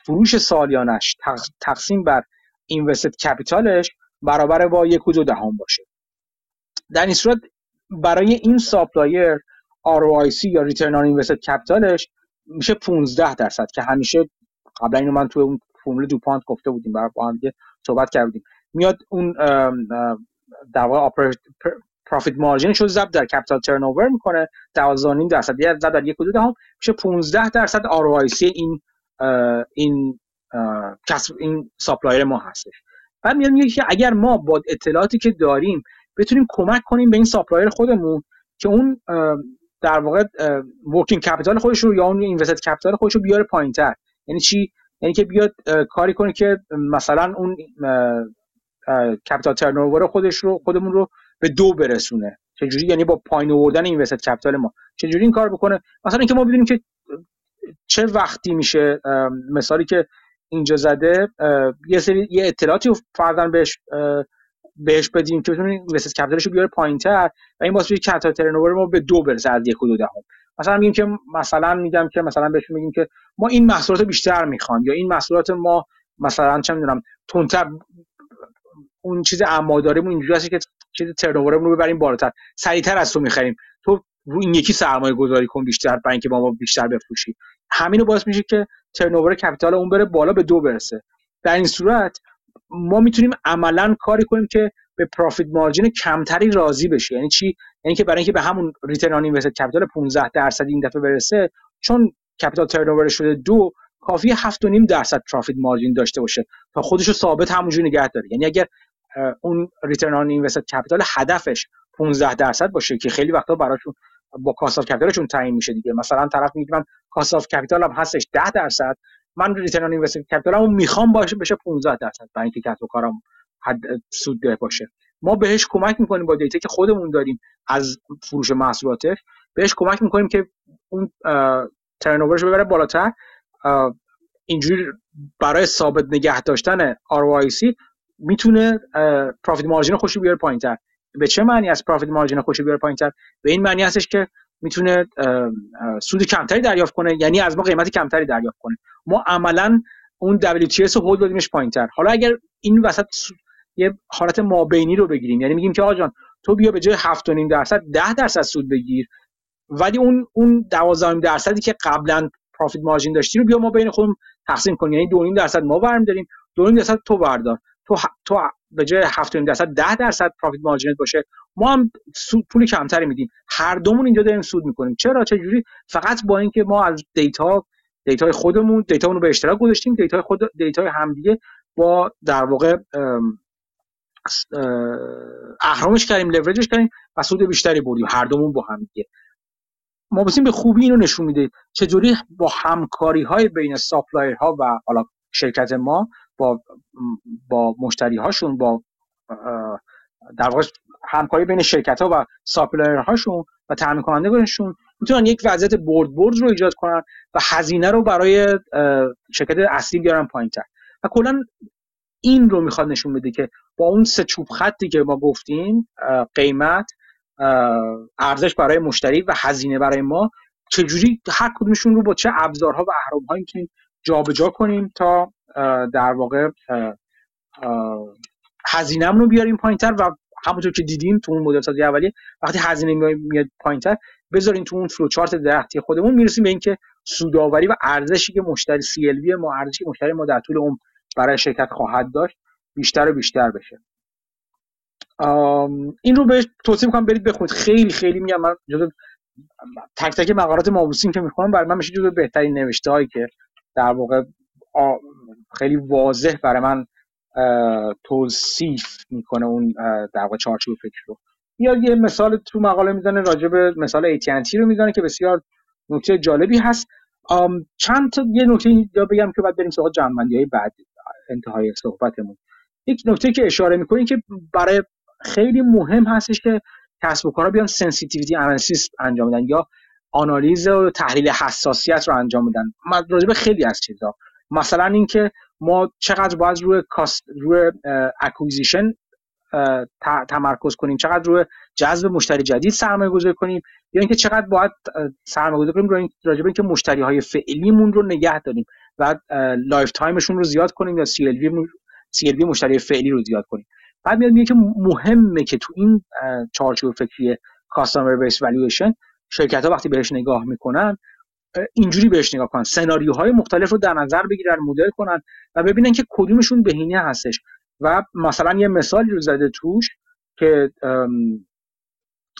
فروش سالیانش تقسیم بر invested capitalش برابر با یک دو دهم باشه. در این صورت برای این supplier ROIC یا return on invested capitalش میشه 15 درصد که همیشه قبلا اینو من توی اون فرمول دوپانت گفته بودیم برای با هم صحبت کردیم. میاد اون در واقع profit marginش رو ضرب در capital turn می‌کنه. 12.5 درصد یا ضرب در یک حدود هم میشه 15 درصد ROIC این این کسب این supplier ما هستش. بعد میاد میگه که اگر ما با اطلاعاتی که داریم بتونیم کمک کنیم به این supplier خودمون که اون در واقع working capital خودش رو یا اون invested capital خودش رو بیاره پایینتر. یعنی چی؟ یعنی که بیاد کاری کنه که مثلا اون capital turnover خودش رو خودمون رو به دو برسونه. چجوری؟ یعنی با پایین آوردن invested capital ما. چجوری این کار بکنه؟ مثلا اینکه ما بدونیم که چه وقتی میشه مثالی که اینجا زده یه سری یه اطلاعاتی فرضاً بهش بهش بدیم که بتونه invested capitalش رو بیاره پایینتر و این واسه capital turnover ما به دو برسه از یک و دو دهم. مثلا میگیم که مثلا میگم که مثلا بهشون میگیم که ما این محصولات بیشتر می‌خوام یا این محصولات ما مثلا چه می‌دونم تونتر اون چیز اما داریم اینجوری هست که چیز turnoverمون رو ببریم بالاتر. سریعتر از تو می‌خریم. تو رو این یکی سرمایه گذاری کن بیشتر برای اینکه با ما بیشتر بفروشی. همینو باعث میشه که turnover capital اون بره بالا به دو برسه. در این صورت ما می‌تونیم عملا کاری کنیم که به profit margin کمتری راضی بشه. یعنی چی؟ یعنی که برای اینکه به همون return on invested capital 15 درصد این دفعه برسه چون capital turnover شده دو کافی 7.5 درصد profit margin داشته باشه تا خودش رو ثابت همونجوری نگه داره. یعنی اگر اون return on invested capital هدفش 15 درصد باشه که خیلی وقتا براشون با cost capitalشون تعیین میشه دیگه. مثلا طرف میگه من cost of capital م هستش 10 درصد من return on invested capitalمو می‌خوام باشه بشه 15 درصد. برای اینکه کسب و کارم حد سود ده باشه. ما بهش کمک می‌کنیم با data که خودمون داریم از فروش محصولاتش بهش کمک می‌کنیم که اون turnoverش ببره بالاتر. اینجوری برای ثابت نگه داشتن ROIC می‌تونه profit margin خودشو بیاره پایینتر. به چه معنی از profit margin خودشو بیاره پایینتر؟ به این معنی هستش که می‌تونه سود کمتری دریافت کنه یعنی از ما قیمت کمتری دریافت کنه. ما عملا اون WTS رو هولد بدیمش پایینتر. حالا اگر این وسط یه حالت مابینی رو بگیریم یعنی میگیم که آقا تو بیا به جای 7.5 درصد 10 درصد سود بگیر. ولی اون اون 12 درصدی که قبلا پروفیت مارجین داشتی رو بیا ما بین خودمون تقسیم کنیم. یعنی 2.5 درصد ما برم داریم 2.5 درصد تو بردار. تو تو به جای 7 درصد 10 درصد پروفیت مارجینت باشه. ما هم سود پول کمتری میدیم. هر دومون اینجا داریم سود می‌کنیم. چرا؟ چه جوری؟ فقط با اینکه ما از data dataی خودمون data رو به اشتراک گذاشتیم. dataی خود dataی همدیگه با در واقع اهرمش کردیم لورجش کردیم و سود بیشتری بردیم. هر دومون با هم دیگه ما بسیم به خوبی اینو نشون میده. چجوری با همکاری های بین supplier ها و حالا شرکت ما با با مشتری هاشون با در واقع همکاری بین شرکت ها و supplier هاشون و تامین کنندگانشون می‌تونن یک وضعیت برد برد رو ایجاد کنن و هزینه رو برای شرکت اصلی بیارن پایینتر. و کلا این رو می‌خواد نشون بده که با اون سه چوب خطی که ما گفتیم قیمت ارزش برای مشتری و هزینه برای ما چجوری هر کدومشون رو با چه ابزارها و اهرم‌هایی می‌تونیم جابجا کنیم تا در واقع هزینه‌مون رو بیاریم پایینتر و همونطور که دیدیم تو اون مدل سازی اولیه وقتی هزینه میاد پایینتر بذاریم تو اون فلوچارت درختی خودمون می‌رسیم به اینکه سوداوری و ارزشی که مشتری CLV ما ارزشی که مشتری ما در طول اون برای شرکت خواهد داشت بیشتر و بیشتر بشه. این رو بهش توصیه می‌کنم برید بخونید. خیلی خیلی میگم من جزو تک تک مقالات مابوسین که می‌خونم برای من میشه جزو بهترین نوشته هایی که در واقع خیلی واضح برای من توصیف می‌کنه اون در واقع چارچوب فکر رو. یا یه مثال تو مقاله می‌زنه راجع به مثال AT&T رو می‌زنه که بسیار نکته جالبی هست. چند تا یه نکته یا بگم که بعد بریم سراغ جمع‌بندی های بعد انتهای صحبتمون. یک نکته که اشاره می‌کنه که برای خیلی مهم هستش که کسب و کارها بیان sensitivity analysis انجام بدن یا آنالیز و تحلیل حساسیت رو انجام میدن راجع به خیلی از چیزا مثلا اینکه ما چقدر باید روی cost روی acquisition تمرکز کنیم چقدر روی جذب مشتری جدید سرمایه گذاری کنیم یا اینکه چقدر باید سرمایه گذاری کنیم راجع اینکه مشتری های فعلیمون رو نگه داریم و lifetime شون رو زیاد کنیم یا سی ال مشتری فعلی رو زیاد کنیم. بعد میاد میگه که مهمه که تو این چارچوب فکری کاستمر بیس والویشن شرکت ها وقتی بهش نگاه می‌کنن اینجوری بهش نگاه کنن. سناریوهای مختلف رو در نظر بگیرن مدل کنن و ببینن که کدومشون بهینه هستش. و مثلا یه مثالی رو زده توش که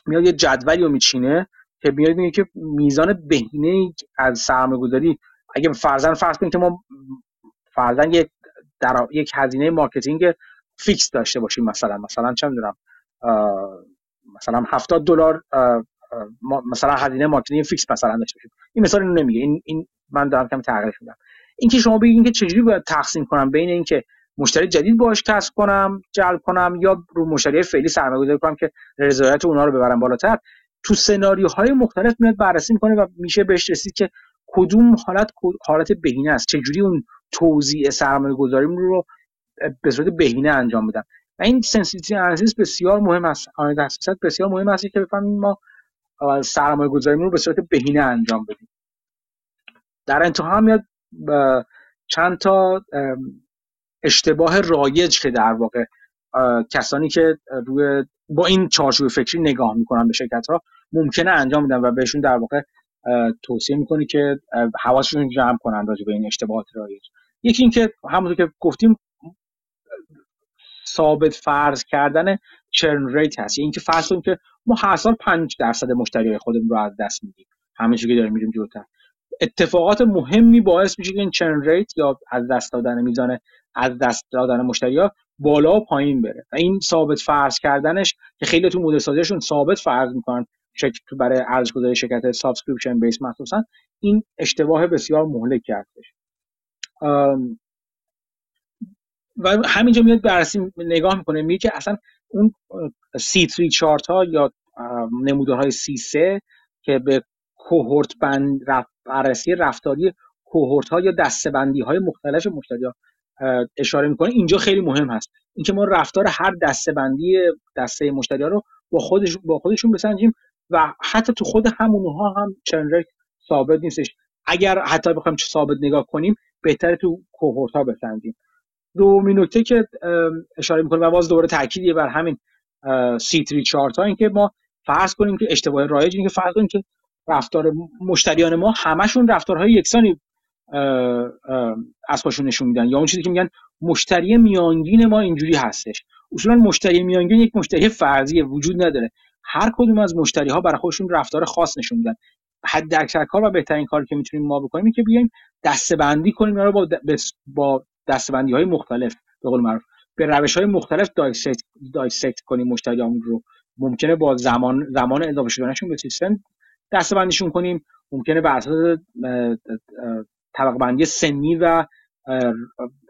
میاد یه جدولی رو میچینه که میاد میگه که میزان بهینه از سرمایه گذاری اگه فرضاً فرض کنیم که ما فرضاً یک در یک هزینه marketing فیکس داشته باشیم مثلا مثلا چه می‌دونم مثلا 70 دلار مثلا هزینه marketing فیکس مثلا داشته باشیم. این مثال اینو نمیگه. این این من دارم کم تغییرش میدم. اینکه شما بگین که چجوری باید تقسیم کنم بین اینکه مشتری جدید باش کسب کنم جلب کنم یا رو مشتری فعلی سرمایه‌گذاری کنم که رضایت اونها رو ببرم بالاتر تو سناریوهای مختلف میاد بررسی می‌کنه و میشه بهش رسید که کدوم حالت حالت بهینه است. چجوری اون توزیع سرمایه گذاریم رو به صورت بهینه انجام بدم. و این sensitivity analysis بسیار مهم است. آن بسیار مهم است که بفهمیم ما سرمایه گذاریمون رو به صورت بهینه انجام بدیم. در انتها میاد چند تا اشتباه رایج که در واقع کسانی که روی با این چارچوب فکری نگاه می‌کنن به شرکت ها ممکنه انجام بدن و بهشون در واقع توصیه می‌کنی که حواسشون جمع کنن راجع به این اشتباهات رایج. یکی اینکه همونطور که گفتیم ثابت فرض کردن چرن ریت هست. یعنی اینکه فرض کنیم که ما هر سال 5 درصد مشتری خودمون رو از دست میدیم. همه که داریم میریم جلوتر. اتفاقات مهمی باعث میشه که این چرن ریت یا از دست دادن میزان از دست دادن مشتری ها بالا و پایین بره. و این ثابت فرض کردنش که خیلی تو مدل سازیشون ثابت فرض می‌کنن. شرکت برای ارزش گذاری شرکت subscription based مخصوصا این اشتباه بسیار مهلک کردش و همینجا میاد بررسی نگاه می‌کنه میگه که اصلا اون C3 chart ها یا نمودارهای C3 که به cohort بند بررسی رفتاری کوهورت ها یا دستبندی های مختلف مشتری ها اشاره می‌کنه. اینجا خیلی مهم هست. اینکه ما رفتار هر دستبندی دسته مشتری ها رو با خودش با خودشون بسنجیم و حتی تو خود همونها هم چند ثابت نیستش. اگر حتی بخوایم ثابت نگاه کنیم بهتره تو کوهورت ها بسنجیم. دومین نکته که اشاره می‌کنه و باز دوباره تاکیدیه بر همین سی تری چارت ها اینکه ما فرض کنیم که اشتباه رایج اینکه فرض کنیم که رفتار مشتریان ما همشون رفتارهای یکسانی از پاشون نشون میدن. یا اون چیزی که میگن مشتری میانگین ما اینجوری هستش. اصولا مشتری میانگین یک مشتری فرضی وجود نداره. هر کدوم از مشتری ها برای خودشون رفتار خاص نشون میدن. حد اکثر کار و بهترین کاری که می‌تونیم ما بکنیم که بیایم دسته کنیم رو با با دستبندی های مختلف به قول معروف. به روش های مختلف dissect, dissect کنیم مشتریامون رو. ممکنه با زمان زمان اضافه شدنشون به سیستم دستبندیشون کنیم. ممکنه بر اساس طبقه سنی و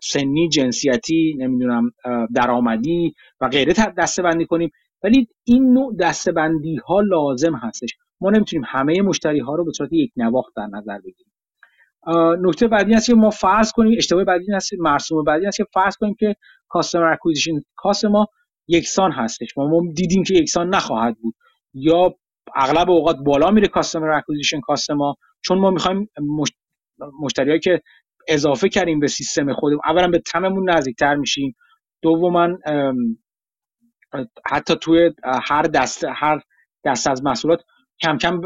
سنی جنسیتی نمی‌دونم درآمدی و غیره دسته بندی کنیم. ولی این نوع دسته بندی ها لازم هستش. ما نمی‌تونیم همه مشتری ها رو به صورت یک نواخت در نظر بگیریم. نکته بعدی هست که ما فرض کنیم اشتباه بعدی هست مرسوم بعدی هست که فرض کنیم که customer acquisition cost ما یکسان هستش. ما, دیدیم که یکسان نخواهد بود. یا اغلب اوقات بالا میره customer acquisition cost ما چون ما می‌خوایم مشت... مشتریایی که اضافه کردیم به سیستم خودمون اولا به TAM مون نزدیکتر میشیم. دوما حتی توی هر دست هر دست از محصولات کم کم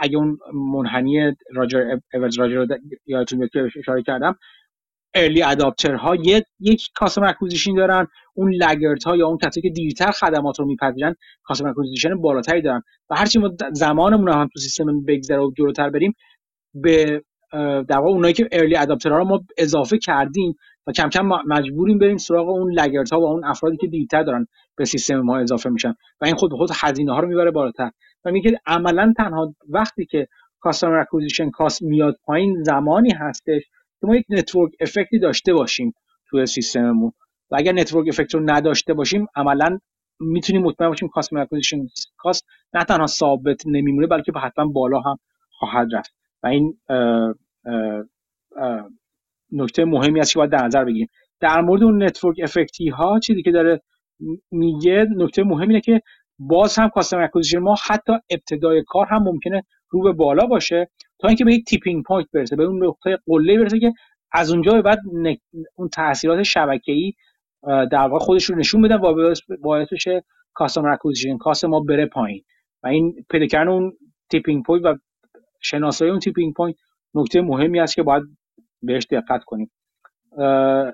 اگه اون منحنی راجرز اورت راجرز یادتون بیاد که اشاره کردم early adopter ها یک customer acquisition دارن. اون laggard ها یا اون کسایی که دیرتر خدمات رو میپذیرن customer acquisition بالاتری دارن. و هرچی ما زمانمون هم تو سیستم بگذره و جلوتر بریم به در واقع اونایی که early adopter ها رو ما اضافه کردیم و کم کم مجبوریم بریم سراغ اون laggard ها و اون افرادی که دیرتر دارن به سیستم ما اضافه میشن. و این خود به خود هزینه ها رو می‌بره بالاتر. و میگه عملا تنها وقتی که customer acquisition cost میاد پایین زمانی هستش که ما یک network effect ی داشته باشیم توی سیستممون. و اگر network effect رو نداشته باشیم عملا می‌تونیم مطمئن باشیم customer acquisition cost نه تنها ثابت نمیمونه بلکه حتما بالا هم خواهد رفت. و این نکته مهمی است که باید در نظر بگیریم. در مورد اون network effect ی ها چیزی که داره میگه نکته مهمی اینه که باز هم customer acquisition ما حتی ابتدای کار هم ممکنه رو به بالا باشه تا اینکه به یک tipping point برسه به اون نقطه قله برسه که از اونجا به بعد اون تاثیرات شبکه‌ای در واقع خودش رو نشون بدن و باعث بشه customer acquisition cost ما بره پایین. و این پیدا کردن اون tipping point و شناسایی اون tipping point نکته مهمی است که باید بهش دقت کنیم.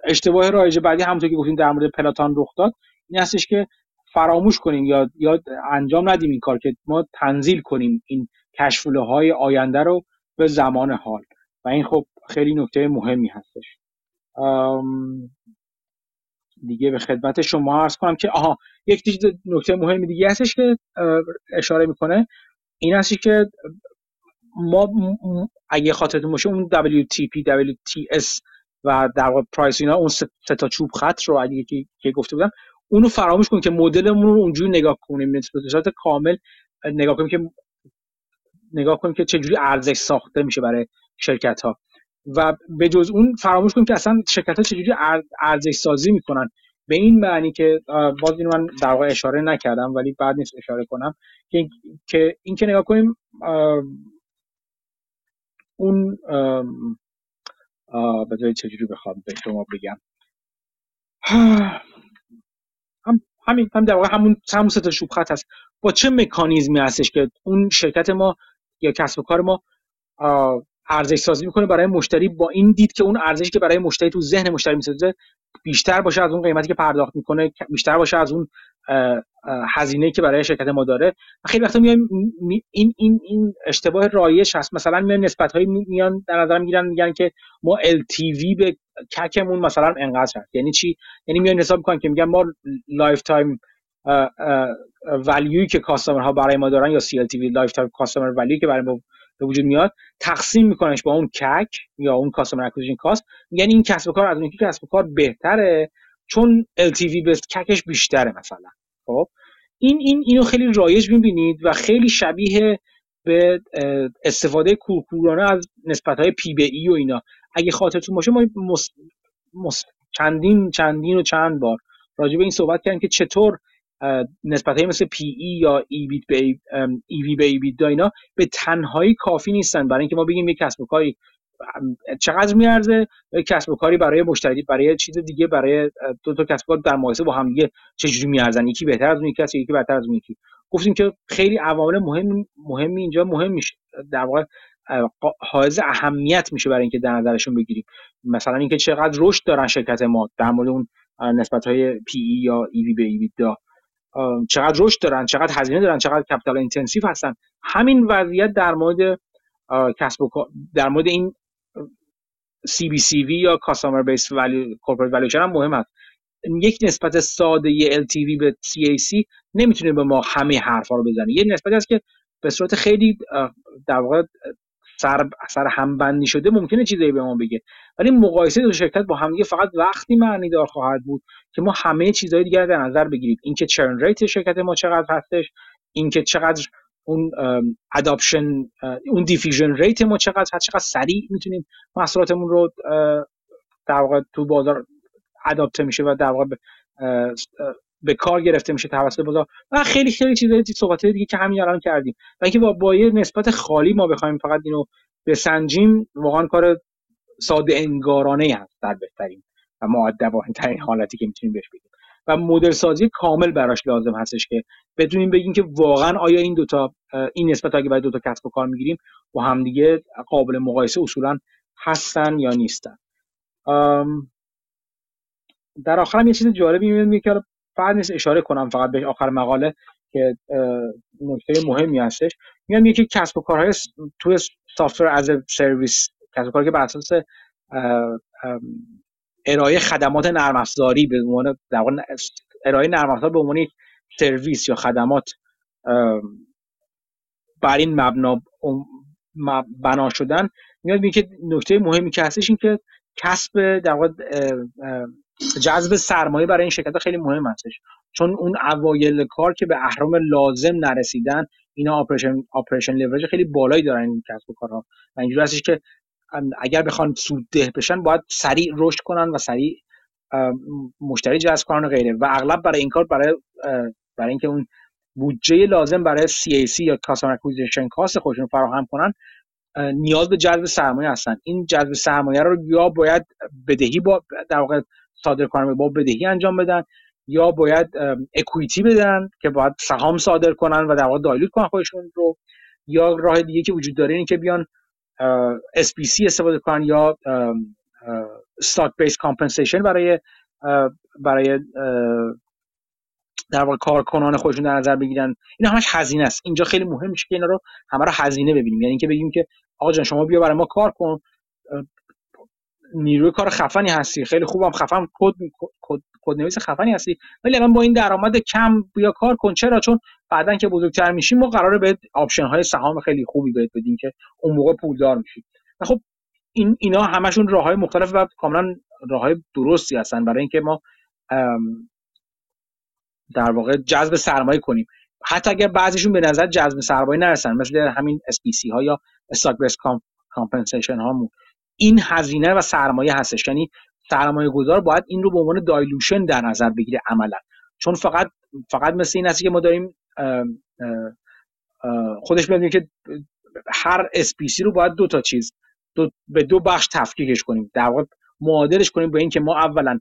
اشتباه رایج بعدی همونطور که گفتیم در مورد پلاتان رخ داد این هستش که فراموش کنیم یا یا انجام ندیم این کار که ما تنزیل کنیم این کشفوله های آینده رو به زمان حال. و این خب خیلی نکته مهمی هستش. دیگه به خدمت شما عرض کنم که آها یک نکته مهمی دیگه هستش که اشاره می‌کنه. این هستی که ما اگه خاطرتون باشه اون WTP WTS و در واقع پرایس اینا اون سه تا چوب خط رو اگه که گفته بودم اونو فراموش کنیم که مدلمون رو اونجوری نگاه کنیم به کامل نگاه کنیم که نگاه کنیم که چجوری ارزش ساخته میشه برای شرکت ها و به جز اون فراموش کنیم که اصلا شرکت ها چجوری ارزش سازی می‌کنن. به این معنی که باز این من در واقع اشاره نکردم ولی بعد نیست اشاره کنم که که این که نگاه کنیم اون بذارید چجوری بخوام به شما بگم. هم همین هم در واقع همون همون سه تا چوب خط هست. با چه مکانیزمی هستش که اون شرکت ما یا کسب و کار ما ارزش سازی می‌کنه برای مشتری با این دید که اون ارزشی که برای مشتری تو ذهن مشتری می‌سازه بیشتر باشه از اون قیمتی که پرداخت می‌کنه بیشتر باشه از اون هزینه که برای شرکت ما داره. خیلی وقتا میایم این این این اشتباه رایج هست. مثلا میان نسبت های میان در نظر می‌گیرن میگن که ما LTV به CAC مون مثلا انقدر هست. یعنی چی؟ یعنی میان حساب می‌کنن که میگن ما lifetime value ی که customer ها برای ما دارن یا CLTV lifetime customer value ی که برای ما به وجود میاد تقسیم میکننش با اون CAC یا اون customer acquisition cost. یعنی این کسب و کار از اون کسب و کار بهتره چون LTV به CAC ش بیشتره مثلا. خب؟ این این اینو خیلی رایج می‌بینید و خیلی شبیه به استفاده کورکورانه از نسبت های P به E و اینا. اگه خاطرتون باشه ما مس... مس... چندین چندین و چند بار راجع به این صحبت کردیم که چطور نسبت های مثل پی ای یا ای بیت به ای وی به ای بیت به تنهایی کافی نیستن. برای اینکه ما بگیم یک کسب و کاری چقدر میارزه؟ کسب و کاری برای مشتری برای چیز دیگه برای دو تا کسب و کار در مقایسه با هم دیگه چجوری میارزن؟ یکی بهتر از اون یکی است یکی بهتر از اون یکی. گفتیم که خیلی عوامل مهم مهمی اینجا مهم میشه. در واقع حائز اهمیت میشه برای اینکه در نظرشون بگیریم. مثلا اینکه چقدر رشد دارن شرکت ما در مورد اون نسبت های PE یا EV به EBITDA چقدر رشد دارن چقدر هزینه دارن چقدر capital intensive هستن. همین وضعیت در مورد کسب و در مورد این CBCV یا Customer Based Value Corporate Valuation هم مهم است یک نسبت ساده LTV به CAC نمی‌تونه به ما همه حرفا رو بزنه. یه نسبتی است که به صورت خیلی در واقع سر سر همبندی شده ممکنه چیزایی به ما بگه. ولی مقایسه دو شرکت با همدیگه فقط وقتی معنی دار خواهد بود که ما همه چیزهای دیگر در نظر بگیریم اینکه چرن ریت شرکت ما چقدر هستش اینکه چقدر اون اداپشن اون دیفیژن ریت ما چقدر چقدر سریع می‌تونیم محصولاتمون رو در واقع تو بازار اداپته میشه و در واقع به کار گرفته میشه توسط بازار. و خیلی خیلی چیزای صحبت دیگه که همین الان کردیم. و اینکه با, با نسبت خالی ما بخوایم فقط اینو بسنجیم واقعا کار ساده انگارانه هست در بهترین معدبانه ترین حالتی که می‌تونیم بهش بگیم و مدل سازی کامل براش لازم هستش که بدونیم بگیم که واقعا آیا این دوتا این نسبت اگه برای دوتا کسب و کار می‌گیریم با همدیگه قابل مقایسه اصولا هستن یا نیستن. در آخر هم یه چیز جالبی میاد که فقط نیست اشاره کنم فقط به آخر مقاله که نکته مهمی هستش. میگم یکی کسب و کارهای توی سافتور از سرویس کسب و کاری که بر اساس ارائه خدمات نرم افزاری به عنوان ارائه نرم افزار به عنوان سرویس یا خدمات بر این مبنا بنا شدن. میاد که نکته مهمی که هستش این که کسب در جذب سرمایه برای این شرکت خیلی مهم هستش. چون اون اوایل کار که به اهرم لازم نرسیدن اینا operation operation leverage خیلی بالایی دارن این کسب و کارها. و اینجوری هستش که اگر بخوان سودده بشن باید سریع رشد کنن و سریع مشتری جذب کنن و غیره. و اغلب برای این کار برای برای اینکه اون بودجه لازم برای CAC یا کاستمر اکوزیشن کاست خودشون فراهم کنن نیاز به جذب سرمایه هستن. این جذب سرمایه رو یا باید بدهی با در واقع صادر کننده با بدهی انجام بدن یا باید اکویتی بدن که باید سهام صادر کنن و در واقع دایلوت کنن خودشون رو یا راه دیگه که وجود داره اینه که بیان SPC استفاده کنن یا stock based compensation برای برای در واقع کارکنان خودشون در نظر بگیرن. این همش هزینه است. اینجا خیلی مهم که اینا رو همه رو هزینه ببینیم. یعنی اینکه بگیم که آقا جان شما بیا برای ما کار کن. نیروی کار خفنی هستی. خیلی خوبم خفن. کد کد نویس خفنی هستی. ولی الان با این درآمد کم بیا کار کن. چرا؟ چون بعدا که بزرگتر میشیم ما قراره به option های سهام خیلی خوبی بهت بدیم که اون موقع پولدار میشی. خب این اینا همشون راه های مختلف و کاملا راه های درستی هستن برای اینکه ما در واقع جذب سرمایه کنیم. حتی اگر بعضیشون به نظر جذب سرمایه نرسن مثل همین SBC ها یا Stock Based Compensation هامون. این هزینه و سرمایه هستش. یعنی سرمایه گذار باید این رو به عنوان dilution در نظر بگیره عملا. چون فقط فقط مثل این هست که ما داریم خودش میاد که هر SBC رو باید دو تا چیز دو به دو بخش تفکیکش کنیم. در واقع معادلش کنیم به اینکه ما اولا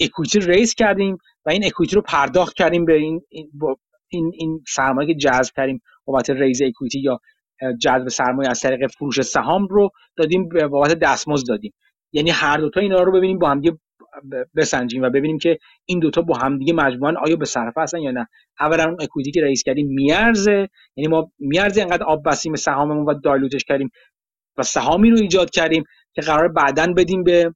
equity raise کردیم و این equity رو پرداخت کردیم به این این این سرمایه که جذب کردیم بابت raise equity یا جذب سرمایه از طریق فروش سهام رو دادیم به بابت دستمزد دادیم. یعنی هر دوتا اینا رو ببینیم با هم بسنجیم و ببینیم که این دوتا با هم دیگه مجموعا آیا به صرفه هستن یا نه. اولا اون اکویتی که رئیس کردیم میارزه. یعنی ما میارزه انقدر آب بسیم سهاممون و دایلوتش کردیم و سهامی رو ایجاد کردیم که قرار بعدا بدیم به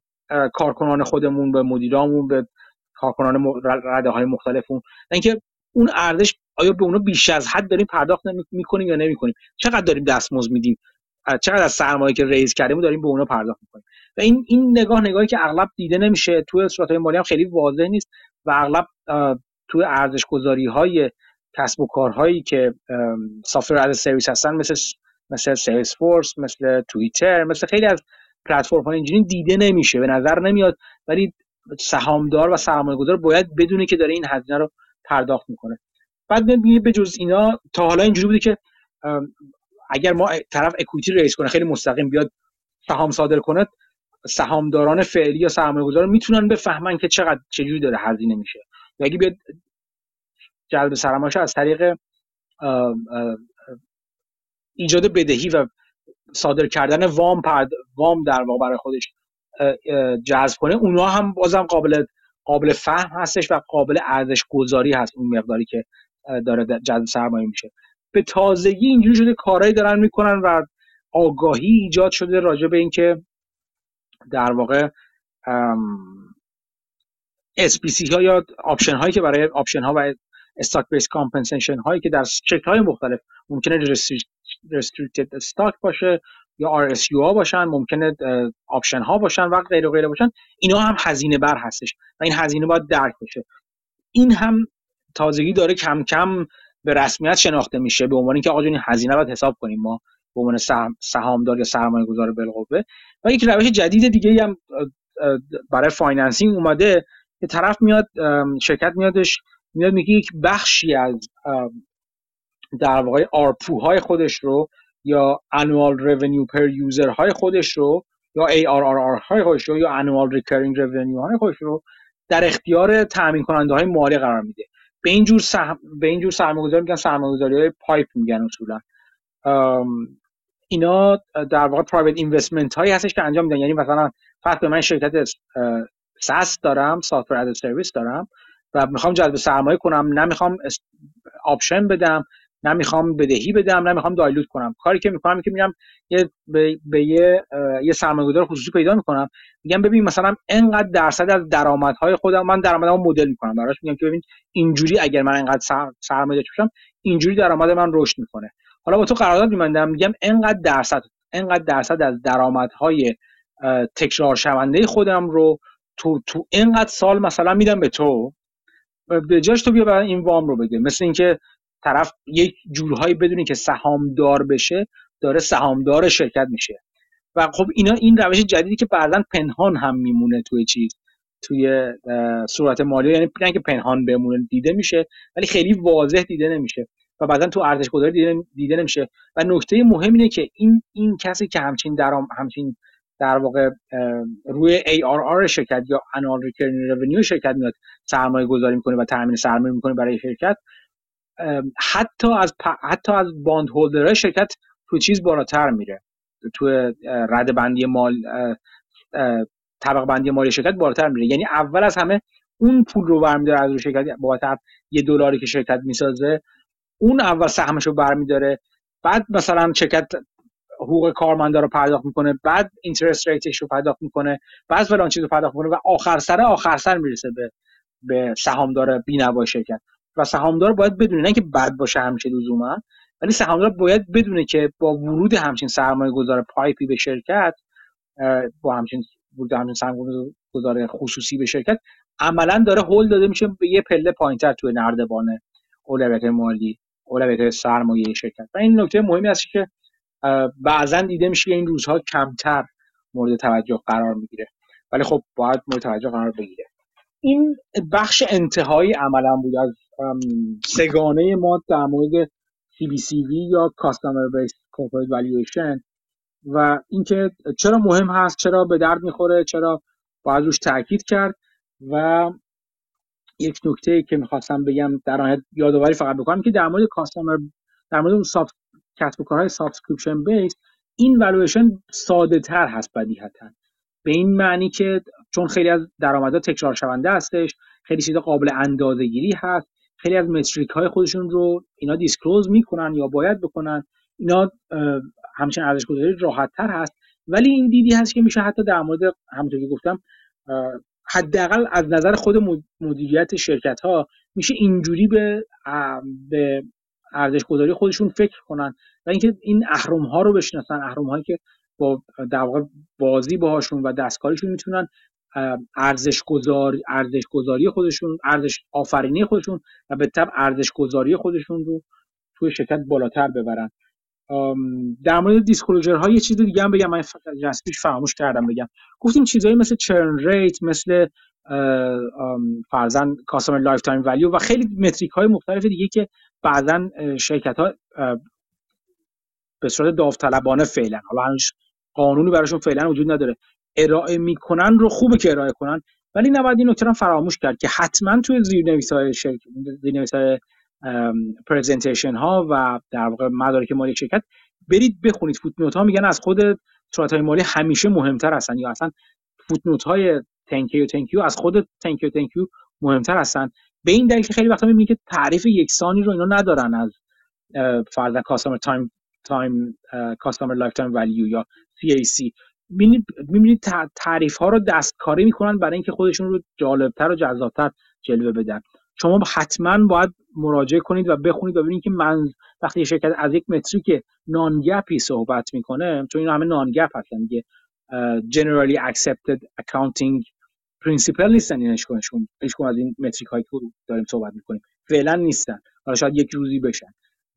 کارکنان خودمون به مدیرامون به کارکنان رده های مختلفون. اینکه اون ارزش آیا به اونا بیش از حد داریم پرداخت می‌کنیم یا نمی‌کنیم؟ چقدر داریم دستمزد میدیم؟ چقدر از سرمایه که ریز کردیم داریم به اونا پرداخت می‌کنیم؟ و این این نگاه نگاهی که اغلب دیده نمیشه توی صورت های مالی هم خیلی واضح نیست و اغلب توی ارزش گذاری های کسب و کارهایی که سافر از سرویس هستن مثل مثل سیلز فورس مثل توییتر مثل خیلی از پلتفرم های اینجوری دیده نمیشه به نظر نمیاد. ولی سهامدار و سرمایه گذار باید بدونه که داره این هزینه رو پرداخت می‌کنه. بعد به جز اینا تا حالا اینجوری بوده که اگر ما طرف اکویتی ریس کنه خیلی مستقیم بیاد سهام صادر کنه سهامداران فعلی یا سرمایه گذار می‌تونن بفهمن که چقدر چجوری داره هزینه میشه. و اگه بیاد جلب سرمایه از طریق ایجاد بدهی و صادر کردن وام پرد... وام در واقع برای خودش جذب کنه اونها هم بازم قابل قابل فهم هستش و قابل ارزش گذاری هست اون مقداری که داره جذب سرمایه میشه. به تازگی اینجوری شده کارهایی دارن می‌کنن و آگاهی ایجاد شده راجع به اینکه در واقع SBC ها یا option هایی که برای option ها و stock based compensation هایی که در شکل های مختلف ممکنه restricted stock باشه یا RSU ها باشن ممکنه option ها باشن و غیره و غیره باشن اینا هم هزینه بر هستش و این هزینه باید درک بشه. این هم تازگی داره کم کم به رسمیت شناخته میشه به عنوان اینکه آقا این هزینه باید حساب کنیم ما به عنوان سهامدار یا سرمایه گذار بالقوه. و یک روش جدید دیگه هم برای financing اومده که طرف میاد شرکت میادش میاد میگه یک بخشی از در واقع ARPU های خودش رو یا annual revenue per user های خودش رو یا ARR های خودش رو یا annual recurring revenue های خودش رو در اختیار تامین کننده های مالی قرار میده. به این جور سهم به این جور سرمایه‌گذاری میگن سرمایه‌گذاری PIPE میگن اصولا. اینا در واقع private investment هایی هستش که انجام میدن. یعنی مثلا فرض کن من شرکت SaaS دارم software as a service دارم و می‌خوام جذب سرمایه کنم نمی‌خوام آپشن بدم. نمی‌خوام بدهی بدم نمی‌خوام دایلوت کنم. کاری که می‌کنم که میگم یه به, به یه یه سرمایه‌گذار خصوصی پیدا می‌کنم. میگم ببین مثلا انقدر درصد از درآمدهای خودم من درآمدمو مدل می‌کنم. براش میگم که ببین اینجوری اگر من انقدر سرمایه داشته باشم اینجوری درآمد من رشد می‌کنه. حالا با تو قرارداد میبندم میگم انقدر درصد انقدر درصد از درآمدهای تکرار شونده خودم رو تو تو اینقدر سال مثلا میدم به تو به جاش تو بیا برای این وام رو بده. مثل اینکه طرف یک جورهایی بدونی که سهامدار بشه داره سهامدار شرکت میشه. و خب اینا این روش جدیدی که بعدا پنهان هم میمونه توی چیز توی صورت مالی. یعنی نه که پنهان بمونه دیده میشه ولی خیلی واضح دیده نمیشه و بعدا تو ارزش گذاری دیده, دیده نمیشه. و نکته مهم اینه که این این کسی که همچین درام همچین در واقع روی ARR شرکت یا annual recurring revenue شرکت میاد سرمایه گذاری می‌کنه و تامین سرمایه می‌کنه برای شرکت حتی از حتی از باند هولدر شرکت تو چیز بالاتر میره. تو رد بندی مال طبق بندی مالی شرکت بالاتر میره. یعنی اول از همه اون پول رو برمیداره از روی شرکت بابت یه دلاری که شرکت می‌سازه اون اول سهمش رو برمیداره. بعد مثلا شرکت حقوق کارمندا رو پرداخت می‌کنه بعد interest rate ش رو پرداخت می‌کنه بعد فلان چیز رو پرداخت می‌کنه و آخر سر آخر سر می‌رسه به به سهامدار بینوا شرکت. و سهامدار باید بدونه نه که بد باشه همیشه لزوما ولی سهامدار باید بدونه که با ورود همچین سرمایه گذار PIPE ی به شرکت با همچین ورود همچین سرمایه گذار خصوصی به شرکت عملا داره هول داده میشه به یه پله پایینتر توی نردبان اولویت مالی اولویت سرمایه شرکت. و این نکته مهمی است که بعضا دیده میشه این روزها کمتر مورد توجه قرار می‌گیره. ولی خب باید مورد توجه قرار بگیره. این بخش انتهایی عملا بود از سگانه ما در مورد CBCV یا Customer Based Corporate Valuation و اینکه چرا مهم هست چرا به درد می‌خوره چرا باید روش تاکید کرد و یک نکته که می‌خواستم بگم در نهایت یادآوری فقط بکنم که در مورد customer در مورد سافت کسب و کارهای subscription based این والویشن ساده تر هست بدیهتا. به این معنی که چون خیلی از درآمدها تکرار شونده هستش خیلی چیزا قابل اندازه گیری هست خیلی از metric های خودشون رو اینا disclose می‌کنن یا باید بکنن اینا همچنین ارزش گذاری راحت تر هست. ولی این دیدی هست که میشه حتی در مورد همونطور که گفتم حداقل از نظر خود مدیریت شرکت ها میشه اینجوری به به ارزش گذاری خودشون فکر کنن و اینکه این اهرم ها رو بشناسن اهرم هایی که با در واقع بازی باهاشون و دستکاریشون می‌تونن ارزش گذاری ارزش گذاری خودشون ارزش آفرینی خودشون و به طب ارزش گذاری خودشون رو توی شرکت بالاتر ببرن. در مورد disclosure ها یه چیز دیگه هم بگم. من پیش فراموش کردم بگم. گفتیم چیزایی مثل churn rate مثل فرضاً customer lifetime value و خیلی metric های مختلف دیگه که بعضا شرکت ها به صورت داوطلبانه فعلا. حالا هنوز قانونی براشون فعلا وجود نداره. ارائه می‌کنن رو خوبه که ارائه کنن ولی نباید این نکته فراموش کرد که حتما توی زیرنویس های زیرنویس های presentation ها و در واقع مدارک مالی شرکت برید بخونید. footnote ها میگن از خود صورت های مالی همیشه مهمتر هستن یا اصلا footnote های تنکی و تنکیو از خود تنکی و تنکیو مهمتر هستن. به این دلیل که خیلی وقتا می‌بینید که تعریف یکسانی رو اینا ندارن از فرضاً customer time time customer lifetime value یا CAC می‌بینید تعریف ها رو دستکاری می‌کنن برای اینکه خودشون رو جالبتر و جذابتر جلوه بدن. شما حتما باید مراجعه کنید و بخونید و ببینید که من وقتی شرکت از یک متریک نانگپی صحبت می‌کنه چون این همه نانگپ هستن دیگه generally accepted accounting principle نیستن. این اشکانشون اشکان از این متریک هایی که داریم صحبت می‌کنیم فعلا نیستن. حالا شاید یک روزی بشن.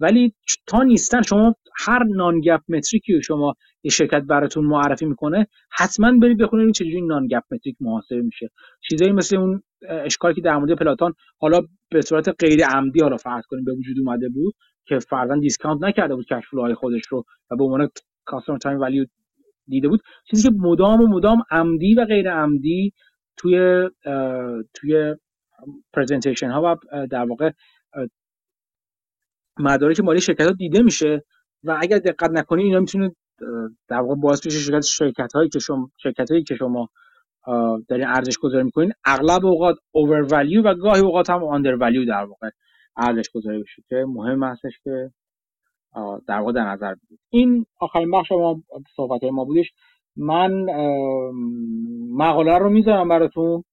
ولی تا نیستن شما هر نانگپ متریکی رو شما یه شرکت براتون معرفی می‌کنه حتما برید بخونید چجوری نانگپ متریک محاسبه میشه. چیزایی مثل اون اشکالی که در مورد Peloton حالا به صورت غیر عمدی حالا فرض کنیم به وجود اومده بود که فرضاً discount نکرده بود cash های خودش رو و به عنوان customer time value دیده بود. چیزی که مدام و مدام عمدی و غیر عمدی توی توی presentation ها و در واقع مدارک مالی شرکت ها دیده میشه و اگر دقت نکنید اینا می‌تونه در واقع باعث بشه شرکت شرکت هایی که شما شرکت هایی که شما دارین ارزش گذاری می‌کنین اغلب اوقات اوور و گاهی اوقات هم آندر در واقع ارزش گذاری بشه که مهم هستش که در واقع در نظر بگیرید. این آخرین بخش ما صحبت ما بودش. من مقاله رو می‌ذارم براتون.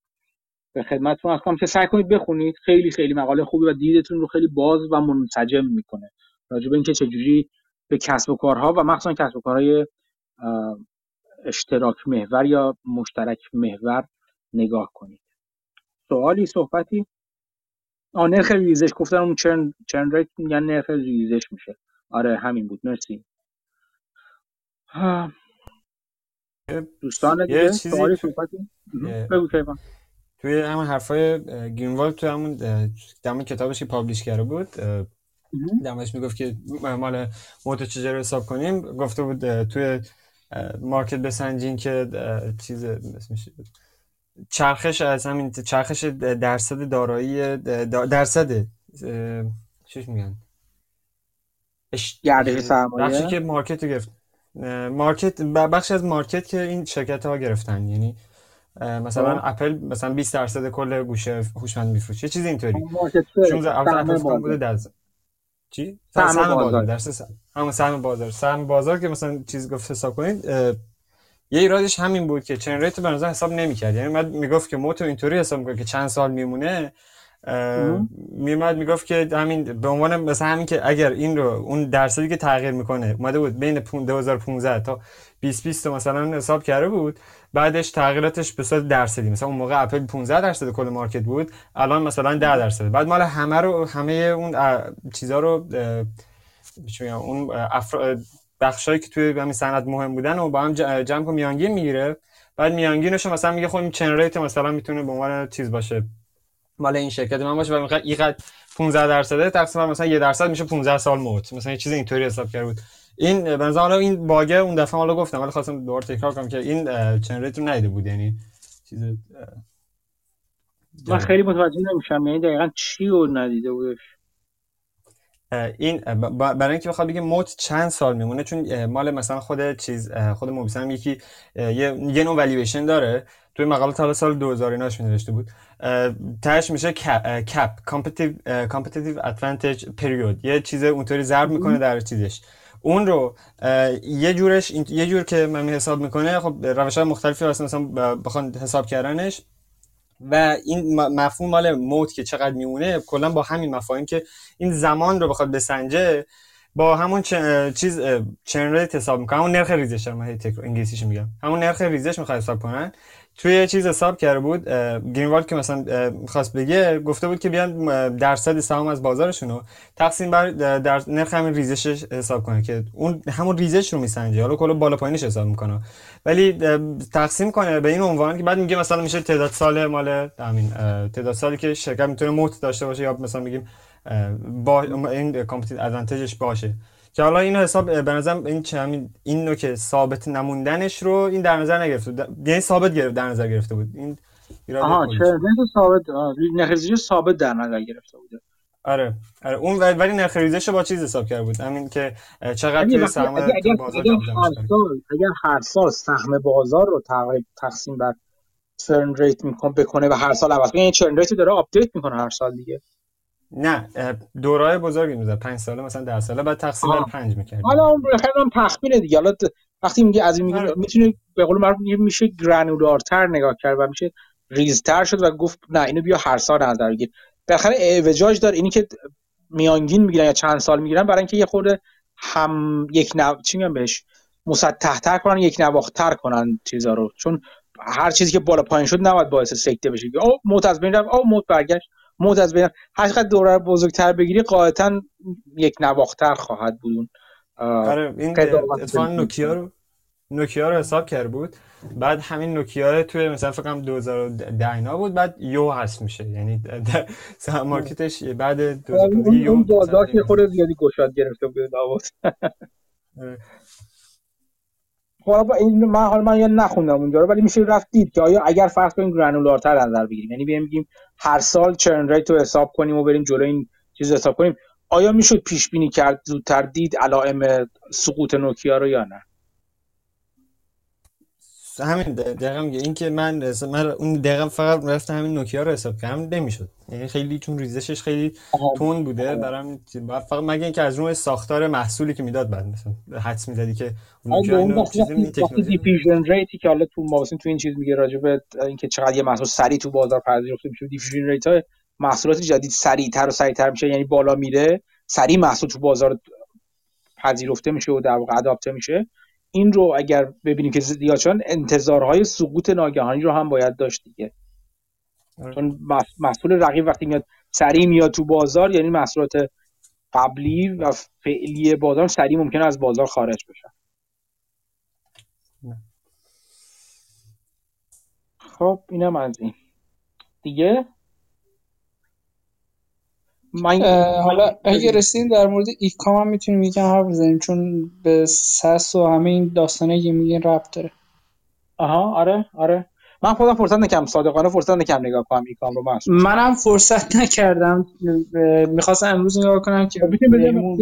به خدمتتون هستم. که سعی کنید بخونید. خیلی خیلی مقاله خوبی و دیدتون رو خیلی باز و منسجم می‌کنه. راجع به اینکه چجوری به کسب و کارها و مخصوصا کسب و کارهای اشتراک محور یا مشترک محور نگاه کنید. سوالی صحبتی؟ آه نرخ ریزش. گفتن اون چرن چرن ریت میگن نرخ ریزش میشه. آره همین بود. مرسی. دوستان دیگه؟ سوالی صحبتی؟ بگو توی همون حرفای اه، گرینوالد تو همون دم کتابش که پابلیش کرده بود. دمش می‌گفت که مال موت چجوری حساب کنیم. گفته بود توی مارکت بسنجین که چیز اسمش چرخش از همین چرخش درصد دارایی دا- درصد چیش میگن؟ گردش سرمایه. بخشی که مارکت رو گرفت. مارکت بخشی از مارکت که این شرکت ها گرفتن. یعنی مثلا آه. اپل مثلا 20 درصد کل گوشه هوشمند میفروشه. یه چیزی اینطوری. مارکت شیر 16 البته سهم اپل بوده در چی؟ سهم بازار. سهم. همون سهم بازار. سهم بازار که مثلا چیز گفت حساب کنید یه ایرادش همین بود که چن ریت به نظر حساب نمی‌کرد. یعنی من می‌گفت که موتو اینطوری حساب می‌کنه که چند سال میمونه. مهم. میومد می‌گفت که همین به عنوان مثلا همین که اگر این رو اون درصدی که تغییر می‌کنه اومده بود بین پون- 2015 تا 2020 رو مثلا حساب کرده بود بعدش تغییراتش به صورت درصدی. مثلا اون موقع اپل 15 درصد کل مارکت بود الان مثلا 10 درصد. بعد مال همه رو همه اون چیزا رو اون افرا... بخشایی که توی همین صنعت مهم بودن و با هم جمع و میانگین می‌گیره. بعد میانگینش مثلا میگه خب این چن ریت مثلا می‌تونه به عنوان چیز باشه. مال این شرکت من باشه و اینقدر 15 درصده تقسیم مثلا 1 درصد میشه 15 سال موت. مثلا یه چیز اینطوری حساب کرده بود. این به نظر حالا این باگه اون دفعه حالا گفتم ولی خواستم دوباره تکرار کنم که این اه، چن ریت رو ندیده بود یعنی چیز من خیلی متوجه نمیشم یعنی دقیقا چی رو ندیده بودش؟ این برای اینکه بخواد بگه moat چند سال میمونه چون مال مثلا خود چیز خود Mauboussin هم یکی یه یه نوع والیویشن داره. توی مقالات حالا سال 2000 ایناش نوشته بود. تهش میشه CAP competitive advantage period یه چیز اونطوری ضرب می‌کنه در چیزش. اون رو یه جورش یه جور که من حساب می‌کنه خب روش های مختلفی هست مثلا بخوان حساب کردنش. و این مفهوم مال موت که چقدر میمونه کلا با همین مفاهیم که این زمان رو بخواد بسنجه با همون چیز چن ریت حساب می‌کنه. همون نرخ ریزش من هی انگلیسیش میگم. همون نرخ ریزش می‌خواد حساب کنن. توی یه چیز حساب کرده بود گرینوالد که مثلا اه، می‌خواست بگه گفته بود که بیان درصد سهام از بازارشون رو تقسیم بر در نرخ همین ریزشش حساب کنه که اون همون ریزش رو میسنجه. حالا کلا بالا پایینش حساب می‌کنه. ولی تقسیم کنه به این عنوان که بعد میگه مثلا میشه تعداد سال مال همین تعداد سالی که شرکت می‌تونه moat داشته باشه یا مثلا میگیم با این competitive advantage ش باشه. که حالا اینو حساب به نظرم این چه همین این نوع که ثابت نموندنش رو این در نظر نگرفته بود. یعنی ثابت گرفت در نظر گرفته بود. این ایراد آها چرا بود ثابت نرخ ثابت در نظر گرفته بوده. آره آره اون ولی نرخ ریزش با چیز حساب کرده بود. همین که چقدر اگه توی سرمایه اگر بازار اگر هر سال اگر هر سال سهم بازار رو تق- تقسیم بر churn rate می‌کنه بکنه و هر سال عوض کنه یعنی churn rate داره update می‌کنه هر سال دیگه. نه دورای بزرگی می‌زد پنج ساله مثلا ده ساله بعد تقسیم بر پنج می‌کرد حالا اون هم تخمینه دیگه. حالا وقتی میگه از این میگه آره. می‌تونه به قول معروف میشه granular تر نگاه کرد و میشه ریزتر شد و گفت نه اینو بیا هر سال نظر بگیر. بالاخره اعوجاج داره. اینی که میانگین می‌گیرن یا چند سال می‌گیرن برای اینکه یه خورده هم یک نو... چی میگم بهش؟ مسطح‌تر کنن یک نواختر کنن چیزا رو. چون هر چیزی که بالا پایین شد نباید باعث سکته بشه. او موت از بین رفت. او موت برگشت. موت از بین رفت. هر چقدر دوره رو بزرگتر بگیری قاعدتا یک نواختر خواهد بود آره این اتفاقا نوکیا. رو نوکیا رو حساب کرده بود بعد همین نوکیا توی مثلا فکر کنم 2010 اینا بود بعد یو هست میشه یعنی در سهام مارکتش بعد 2015 اون یو اون بازار که. خورده زیادی گشاد گرفته بود حالا با این من حالا من یا نخوندم اونجا رو ولی میشه رفت دید که آیا اگر فرض کنیم گرانولارتر نظر بگیریم یعنی بیایم بگیم هر سال چرن ریت رو حساب کنیم و بریم جلو این چیز حساب کنیم آیا می‌شد پیش بینی کرد زودتر دید علائم سقوط نوکیا رو یا نه؟ همین دقیقا میگه. این که من من اون دقیقا فقط رفتم همین نوکیا رو حساب کردم نمی‌شد. یعنی خیلی چون ریزشش خیلی تون بوده برام فقط مگه اینکه از روی ساختار محصولی که می‌داد بعد مثلا حدس می‌زدی که اون نوکیا اینو چیزی diffusion rate ی که حالا تو Mauboussin تو این چیز میگه راجع به اینکه چقدر یه محصول سریع تو بازار پذیرفته میشه diffusion rate های محصولات جدید سریعتر و سریعتر میشه یعنی بالا میره سریع محصول تو بازار پذیرفته میشه و در واقع adopt ه میشه. این رو اگر ببینیم که زیاد شدن انتظارهای سقوط ناگهانی رو هم باید داشت دیگه. آره. چون محصول رقیب وقتی میاد سریع میاد تو بازار یعنی محصولات قبلی و فعلی بازار سریع ممکنه از بازار خارج بشن. خب اینم از این. دیگه؟ من حالا اگه رسیدیم در مورد ایکام هم می‌تونیم یکم حرف بزنیم چون به سس و همه این داستانه که میگین ربط داره. آها آره آره. من خودم فرصت نکردم صادقانه فرصت نکردم نگاه کنم ایکام رو من منم فرصت نکردم. می‌خواستم امروز نگاه کنم که می‌ذاریم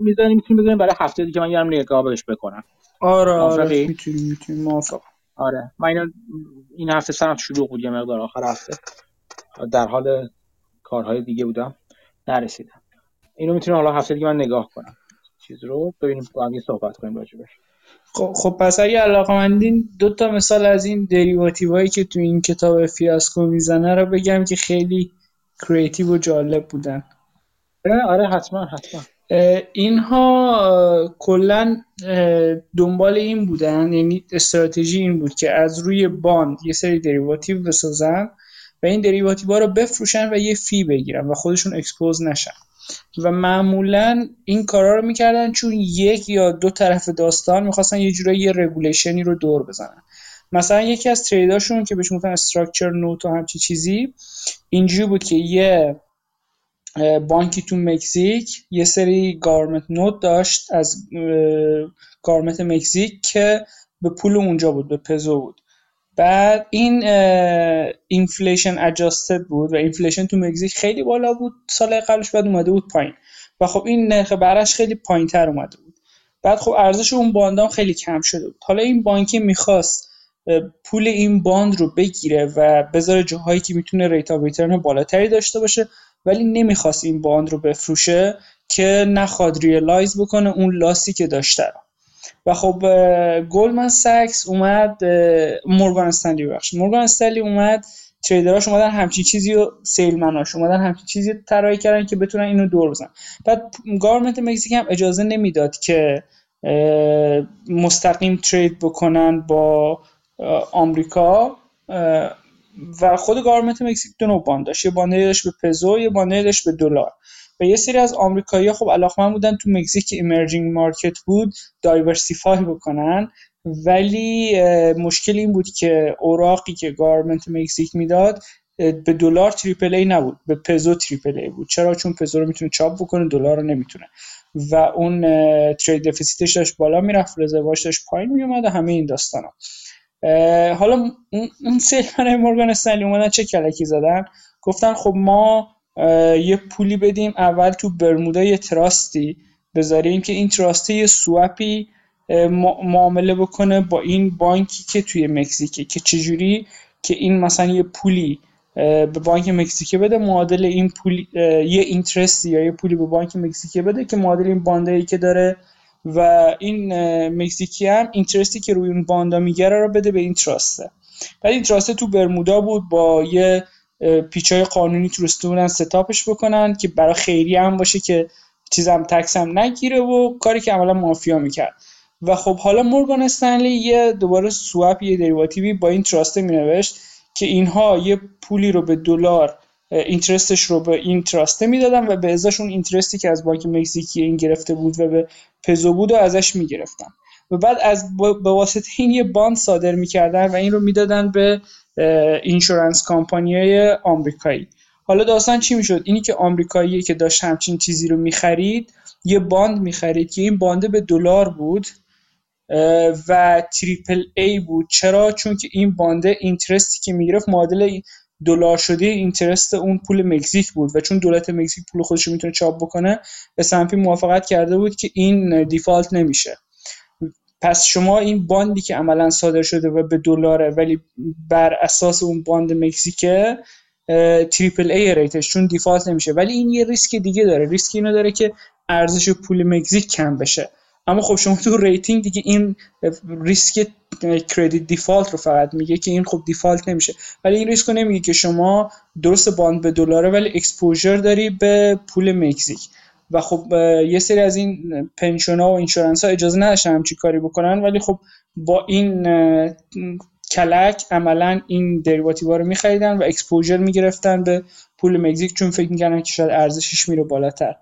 می‌ذاریم می‌تونیم بذاریم برای هفته دیگه من یارم نگاه بهش بکنم. آره آره می‌تونیم می‌تونیم موافق آره. من این هفته سرم شروع بود یه مقدار آخر هفته. در حال کارهای دیگه بودم نرسیدم. اینو می‌تونیم حالا هفته دیگه من نگاه کنم. چیز رو ببینیم با هم صحبت کنیم راجبش خب, خب پس اگه علاقه مندین دو تا مثال از این derivative هایی که تو این کتاب فیاسکو می‌زنه رو بگم که خیلی creative و جالب بودن. آره, آره، حتما حتما. اینها کلا دنبال این بودن یعنی استراتژی این بود که از روی bond یه سری derivative بسازن و این derivative رو بفروشن و یه fee بگیرن و خودشون expose نشن. و معمولا این کارا رو می‌کردن چون یک یا دو طرف داستان می‌خواستن یه جورایی یه regulation ی رو دور بزنن. مثلا یکی از trade اشون که بهش می‌گفتن structured note و همچی چیزی اینجوری بود که یه بانکی تو مکزیک یه سری government note داشت از government مکزیک که به پول اونجا بود به پزو بود. بعد این inflation adjusted بود و inflation تو مکزیک خیلی بالا بود. سال قبلش بعد اومده بود پایین. و خب این نرخ برش خیلی پایین تر اومده بود. بعد خب ارزش اون bond ام خیلی کم شده بود. حالا این بانکی می‌خواست پول این bond رو بگیره و بذاره جاهایی که می‌تونه rate of بالاتری داشته باشه ولی نمی‌خواست این bond رو بفروشه که نخواد realize بکنه اون loss ی که داشته رو. و خب گلدمن ساکس اومد مورگان استنلی بخش مورگان استنلی اومد trader اش اومدن همچین چیزی و salesman اش اومدن همچین چیزی طراحی کردن که بتونن اینو دور بزنن. بعد government مکزیک هم اجازه نمی‌داد که مستقیم trade بکنن با آمریکا و خود government مکزیک دو نوع bond داشت. یه bond ی به پزو یه bond ی به دلار. یه سری از آمریکایی‌ها خب علاقمند بودن تو مکزیک emerging market بود diversify بکنن. ولی مشکل این بود که اوراقی که government مکزیک می‌داد به دلار triple A نبود به پزو triple A بود. چرا؟ چون پزو رو می‌تونه چاپ بکنه دلار رو نمی‌تونه. و اون trade deficit ش داشت بالا می‌رفت reserve اش داشت پایین میومد و همه این داستانا. حالا اون salesman مورگان استنلی اومدن چه کلکی زدن؟ گفتن خب ما یه پولی بدیم اول تو برمودا یه trust ی. بذاریم که این trust ی یه swap ی معامله بکنه با این بانکی که توی مکزیکه. که چجوری؟ که این مثلا یه پولی به بانک مکزیکه بده معادل این پول یه اینترستی یا یه پولی به بانک مکزیکه بده که معادل این باندایی که داره. و این مکزیکی هم اینترستی که روی اون باندا میگره رو بده به این تراسته. بعد این تراسته تو برمودا بود با یه پیچای قانونی تورسته بودن ستاپش بکنن که برای خیری هم باشه که چیزم هم نگیره و کاری که عملا مافیا می‌کرد. و خب حالا مورگان استنلی یه دوباره سواب یه دریواتیوی با این تراسته مینوشت که اینها یه پولی رو به دلار اینترستش رو به این تراسته می‌دادن و به ازاش اون اینترستی که از بانک مکزیکی این گرفته بود و به پزو بود و ازش می‌گرفتن. و بعد از به واسطه این یه باند صادر می‌کردن و این رو می‌دادن به اینشورنس های آمریکایی. حالا داستان چی می‌شد؟ اینی که آمریکایی که داشت همچین چیزی رو می‌خرید یه bond می‌خرید که این bond ه به دلار بود و triple A بود. چرا؟ چون که این bond ه interest ی که می‌گرفت معادل دلار شده interest اون پول مکزیک بود و چون دولت مکزیک پول خودش می‌تونه چاپ بکنه به موافقت کرده بود که این default نمیشه. پس شما این bond ی که عملا صادر شده و به دلاره ولی بر اساس اون bond مکزیکه triple A rate ش چون default نمیشه. ولی این یه ریسک دیگه داره. ریسک اینو داره که ارزش پول مکزیک کم بشه. اما خب شما تو rating دیگه این ریسک credit default رو فقط میگه که این خب default نمیشه. ولی این ریسک رو نمیگه که شما درست bond به دلاره ولی exposure داری به پول مکزیک. و خب یه سری از این pension ها و insurance ها اجازه نداشتن همچی کاری بکنن ولی خب با این کلک عملا این derivative ا رو میخریدن و exposure می‌گرفتن به پول مکزیک چون فکر می‌کردن که شاید ارزشش میره بالاتر.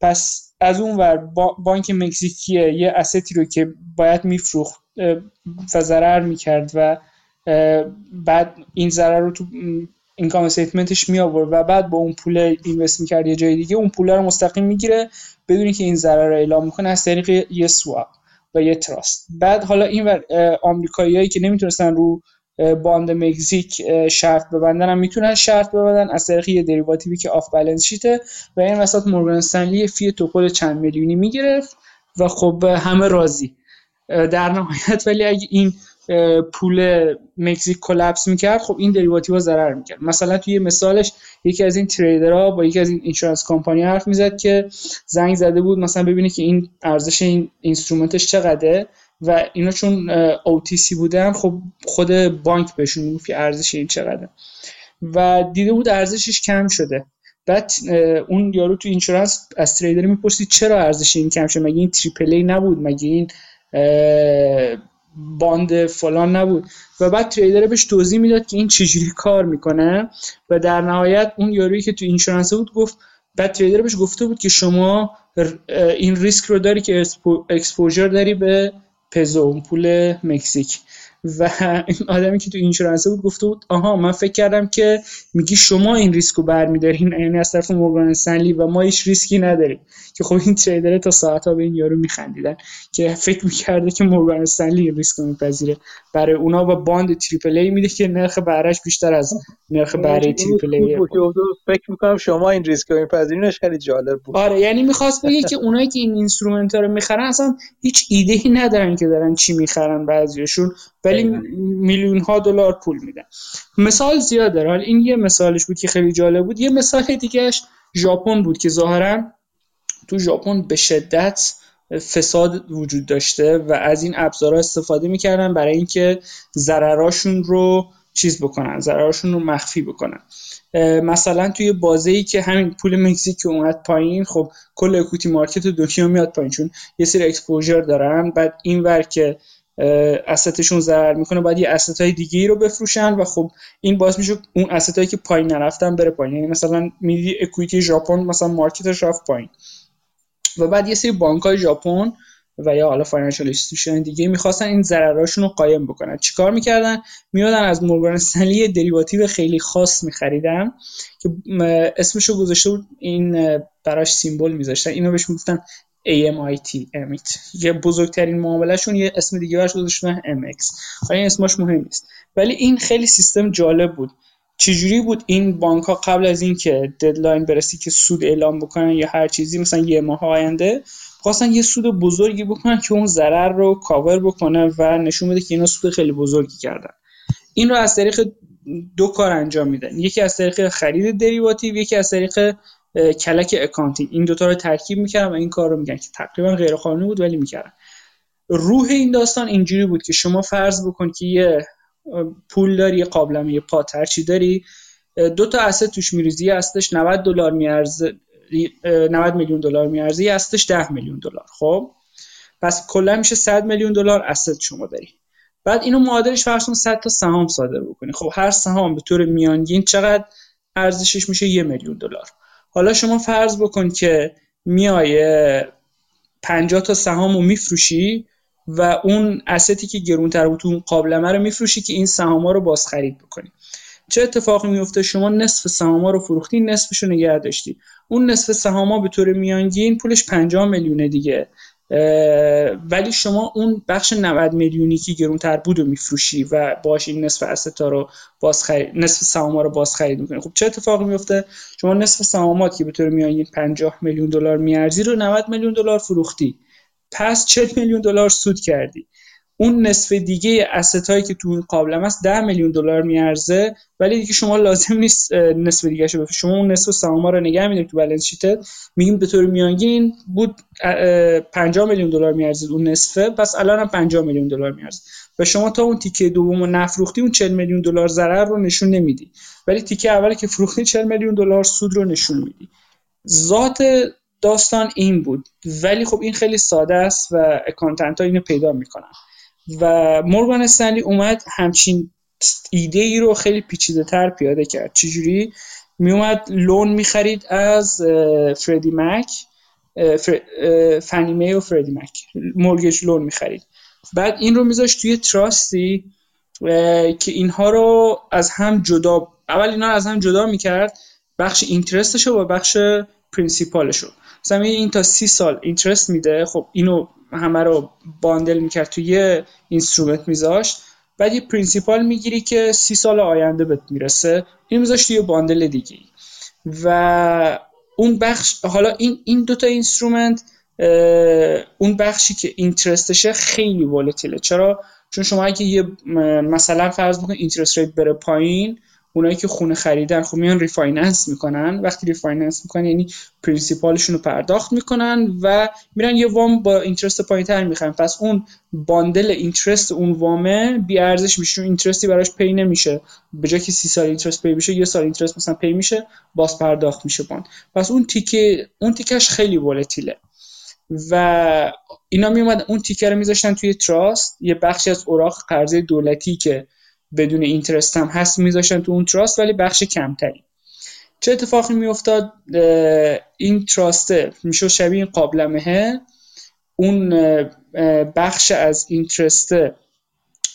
پس از اون ور بانک مکزیکیه یه asset ی رو که باید میفروخت و ضرر می‌کرد و بعد این ضرر رو تو income statement ش می آورد و بعد با اون پول invest می‌کرد یه جای دیگه اون پول رو مستقیم می‌گیره بدونی که این ضرر رو اعلام می‌کنه از طریق یه swap و یه trust. بعد حالا این آمریکاییایی که نمی‌تونستن رو bond مکزیک شرط ببندن هم می‌تونن شرط ببندن از طریق یه derivative ی که off balance sheet ه و این وسط مورگان استنلی fee توپل چند میلیونی می‌گرفت و خب همه راضی. در نهایت ولی اگه این پول مکزیک collapse می‌کرد خب این derivative ضرر می‌کرد. مثلا توی مثالش یکی از این trader ها با یکی از این insurance company حرف می‌زد که زنگ زده بود مثلا ببینه که این ارزش این instrument ش چقدره و اینا چون OTC بودن خب خود بانک بهشون می‌گفت که ارزش این چقدره. و دیده بود ارزشش کم شده. بعد اون یارو تو insurance از trader می‌پرسید چرا ارزش این کم شده؟ مگه این triple A نبود؟ مگه این bond فلان نبود. و بعد trader بهش توضیح می‌داد که این چجوری کار می‌کنه. و در نهایت اون یارویی که تو insurance بود گفت بعد trader بهش گفته بود که شما این ریسک رو داری که exposure داری به پزو اون پول مکزیک. و این آدمی که تو insurance بود گفته بود آها من فکر کردم که میگی شما این ریسک رو برمیدارین یعنی از طرف مورگان استنلی و ما هیچ ریسکی نداریم. که خب این trader تا ساعتها به این یارو میخندیدن که فکر می‌کرده که مورگان استنلی ریسک رو میپذیره. برای اونا با bond triple A میده که نرخ بهرهش بیشتر از نرخ بهره تریپل ای فکر می‌کنم شما این ریسک رو میپذیرینش خیلی جالب بود. آره یعنی می‌خواست بگه که اونایی که این instrument رو می‌خرن اصلا هیچ ایده ای ندارن که دارن چی می‌خرن بعضیشون ولی میلیون ها دلار پول میدن. مثال زیاد داره این یه مثالش بود که خیلی جالب بود. یه مثال دیگهش ژاپن بود که ظاهرا تو ژاپن به شدت فساد وجود داشته و از این ابزارها استفاده می‌کردن برای اینکه ضرراشون رو چیز بکنن ضرراشون رو مخفی بکنن. مثلا توی بازه ای که همین پول مکزیک که اومد پایین خب کل equity market دنیا میاد پایین چون یه سری exposure دارن بعد این ور که asset شون ضرر می‌کنه باید یه asset های دیگه ای رو بفروشن و خب این باعث میشه اون asset که پایین نرفتن بره پایین. یعنی مثلا میدی equity ژاپن مثلا market ش رفت پایین. و بعد یه سری بانک های ژاپن و یا حالا financial institution دیگه می‌خواستن این ضرراشون رو قایم بکنن. چیکار می‌کردن؟ میادن از مورگان استنلی derivative خیلی خاص میخریدن که اسمشو گذاشته بود این براش symbol میذاشتن. اینو بهش می‌گفتن AMIT امیت یه بزرگترین معاملهشون یه اسم دیگه برش گذاشتن MX ولی این اسمش مهم نیست. ولی این خیلی سیستم جالب بود. چجوری بود این بانک ها قبل از اینکه deadline برسی که سود اعلام بکنن یا هر چیزی مثلا یه ماه آینده خواستن یه سود بزرگی بکنن که اون ضرر رو کاور بکنه و نشون بده که اینا سود خیلی بزرگی کردن. این رو از طریق دو کار انجام میدن. یکی از طریق خرید derivative یکی از طریق کلک accounting. این دوتا رو ترکیب می‌کردن و این کار رو میگن که تقریبا غیر قانونی بود ولی می‌کردن. روح این داستان اینجوری بود که شما فرض بکن که یه پول داری یه قابلمه یه pot داری. دو تا asset توش میریزی یه 90 دلار میارزه 90 میلیون دلار میارزه یه 10 میلیون دلار خب؟ پس کلا میشه 100 میلیون دلار اسست شما داری. بعد اینو معادلش فرض کن 100 تا سهام صادر بکنی. خب هر سهام به طور میانگین چقدر ارزشش میشه؟ یه میلیون دلار. حالا شما فرض بکن که میای 50 تا سهام رو میفروشی و اون استی که گرونتر بود اون قابلمه رو میفروشی که این سهام رو باز خرید بکنی. چه اتفاقی میفته شما نصف سهام رو فروختی نصفش رو نگه داشتی. اون نصف سهام به طور میانگین پولش 50 میلیونه دیگه. ولی شما اون بخش 90 میلیونی که گرونتر بود رو میفروشی و باش این نصف استا رو باز خرید نصف سهام رو باز خرید می‌کنی. خب چه اتفاقی میفته شما نصف سهامات که به طور میانگین 50 میلیون دلار میارزی رو 90 میلیون دلار فروختی. پس 40 میلیون دلار سود کردی. اون نصف دیگه هایی که تو این قابلمه است 10 میلیون دلار میارزه ولی دیگه شما لازم نیست نصف دیگه شو شما اون نصف سهام رو نگه میدارید تو بالانس شیتت میگیم به طور میانگین بود 50 میلیون دلار میارزید اون نصفه پس الان هم 50 میلیون دلار میارزه. و شما تا اون تیکه دومو نفروختی اون 40 میلیون دلار ضرر رو نشون نمیدی. ولی تیکه اولی که فروختی 40 میلیون دلار سود رو نشون میدی. ذات داستان این بود. ولی خب این خیلی ساده است و اکانتنت ها اینو پیدا می‌کنن. و مورگان استنلی اومد همچین ایده ای رو خیلی پیچیده تر پیاده کرد. چجوری؟ میومد لون می‌خرید از فردی مک فنیمه و فردی مک. مورگج لون می‌خرید. بعد این رو میذاشت توی تراستی که اینها رو از هم جدا اول اینا رو از هم جدا می‌کرد بخش interest ش و بخش principal ش رو مثلا این تا سی سال interest میده خب اینو همه رو bundle می‌کرد توی یه instrument میذاشت. بعد یه principal می‌گیری که سی سال آینده بهت می‌رسه این میذاشت توی bundle دیگه. و اون بخش حالا این این دوتا instrument اون بخشی که interest شه خیلی volatile ه چرا؟ چون شما اگه یه مثلا فرض بکن interest rate بره پایین اونایی که خونه خریدن خب میان refinance می‌کنن. وقتی refinance می‌کنن یعنی principal شون رو پرداخت می‌کنن و میرن یه وام با interest پایین تر می‌خرن. پس اون bundle interest اون وامه بی ارزش میشه. interest ی براش pay نمیشه. به جای که سی سال interest pay بشه یه سال interest مثلا pay میشه باز پرداخت میشه bond پس اون تیکه اون تیکش خیلی volatile ه و اینا می اون تیکه رو میذاشتن توی trust یه بخشی از اوراق قرضه دولتی که بدون interest هم هست میذاشتن تو اون trust ولی بخش کمتری. چه اتفاقی میافتاد؟ این trust ه میشه شبیه این قابلمه. اون بخش از interest ه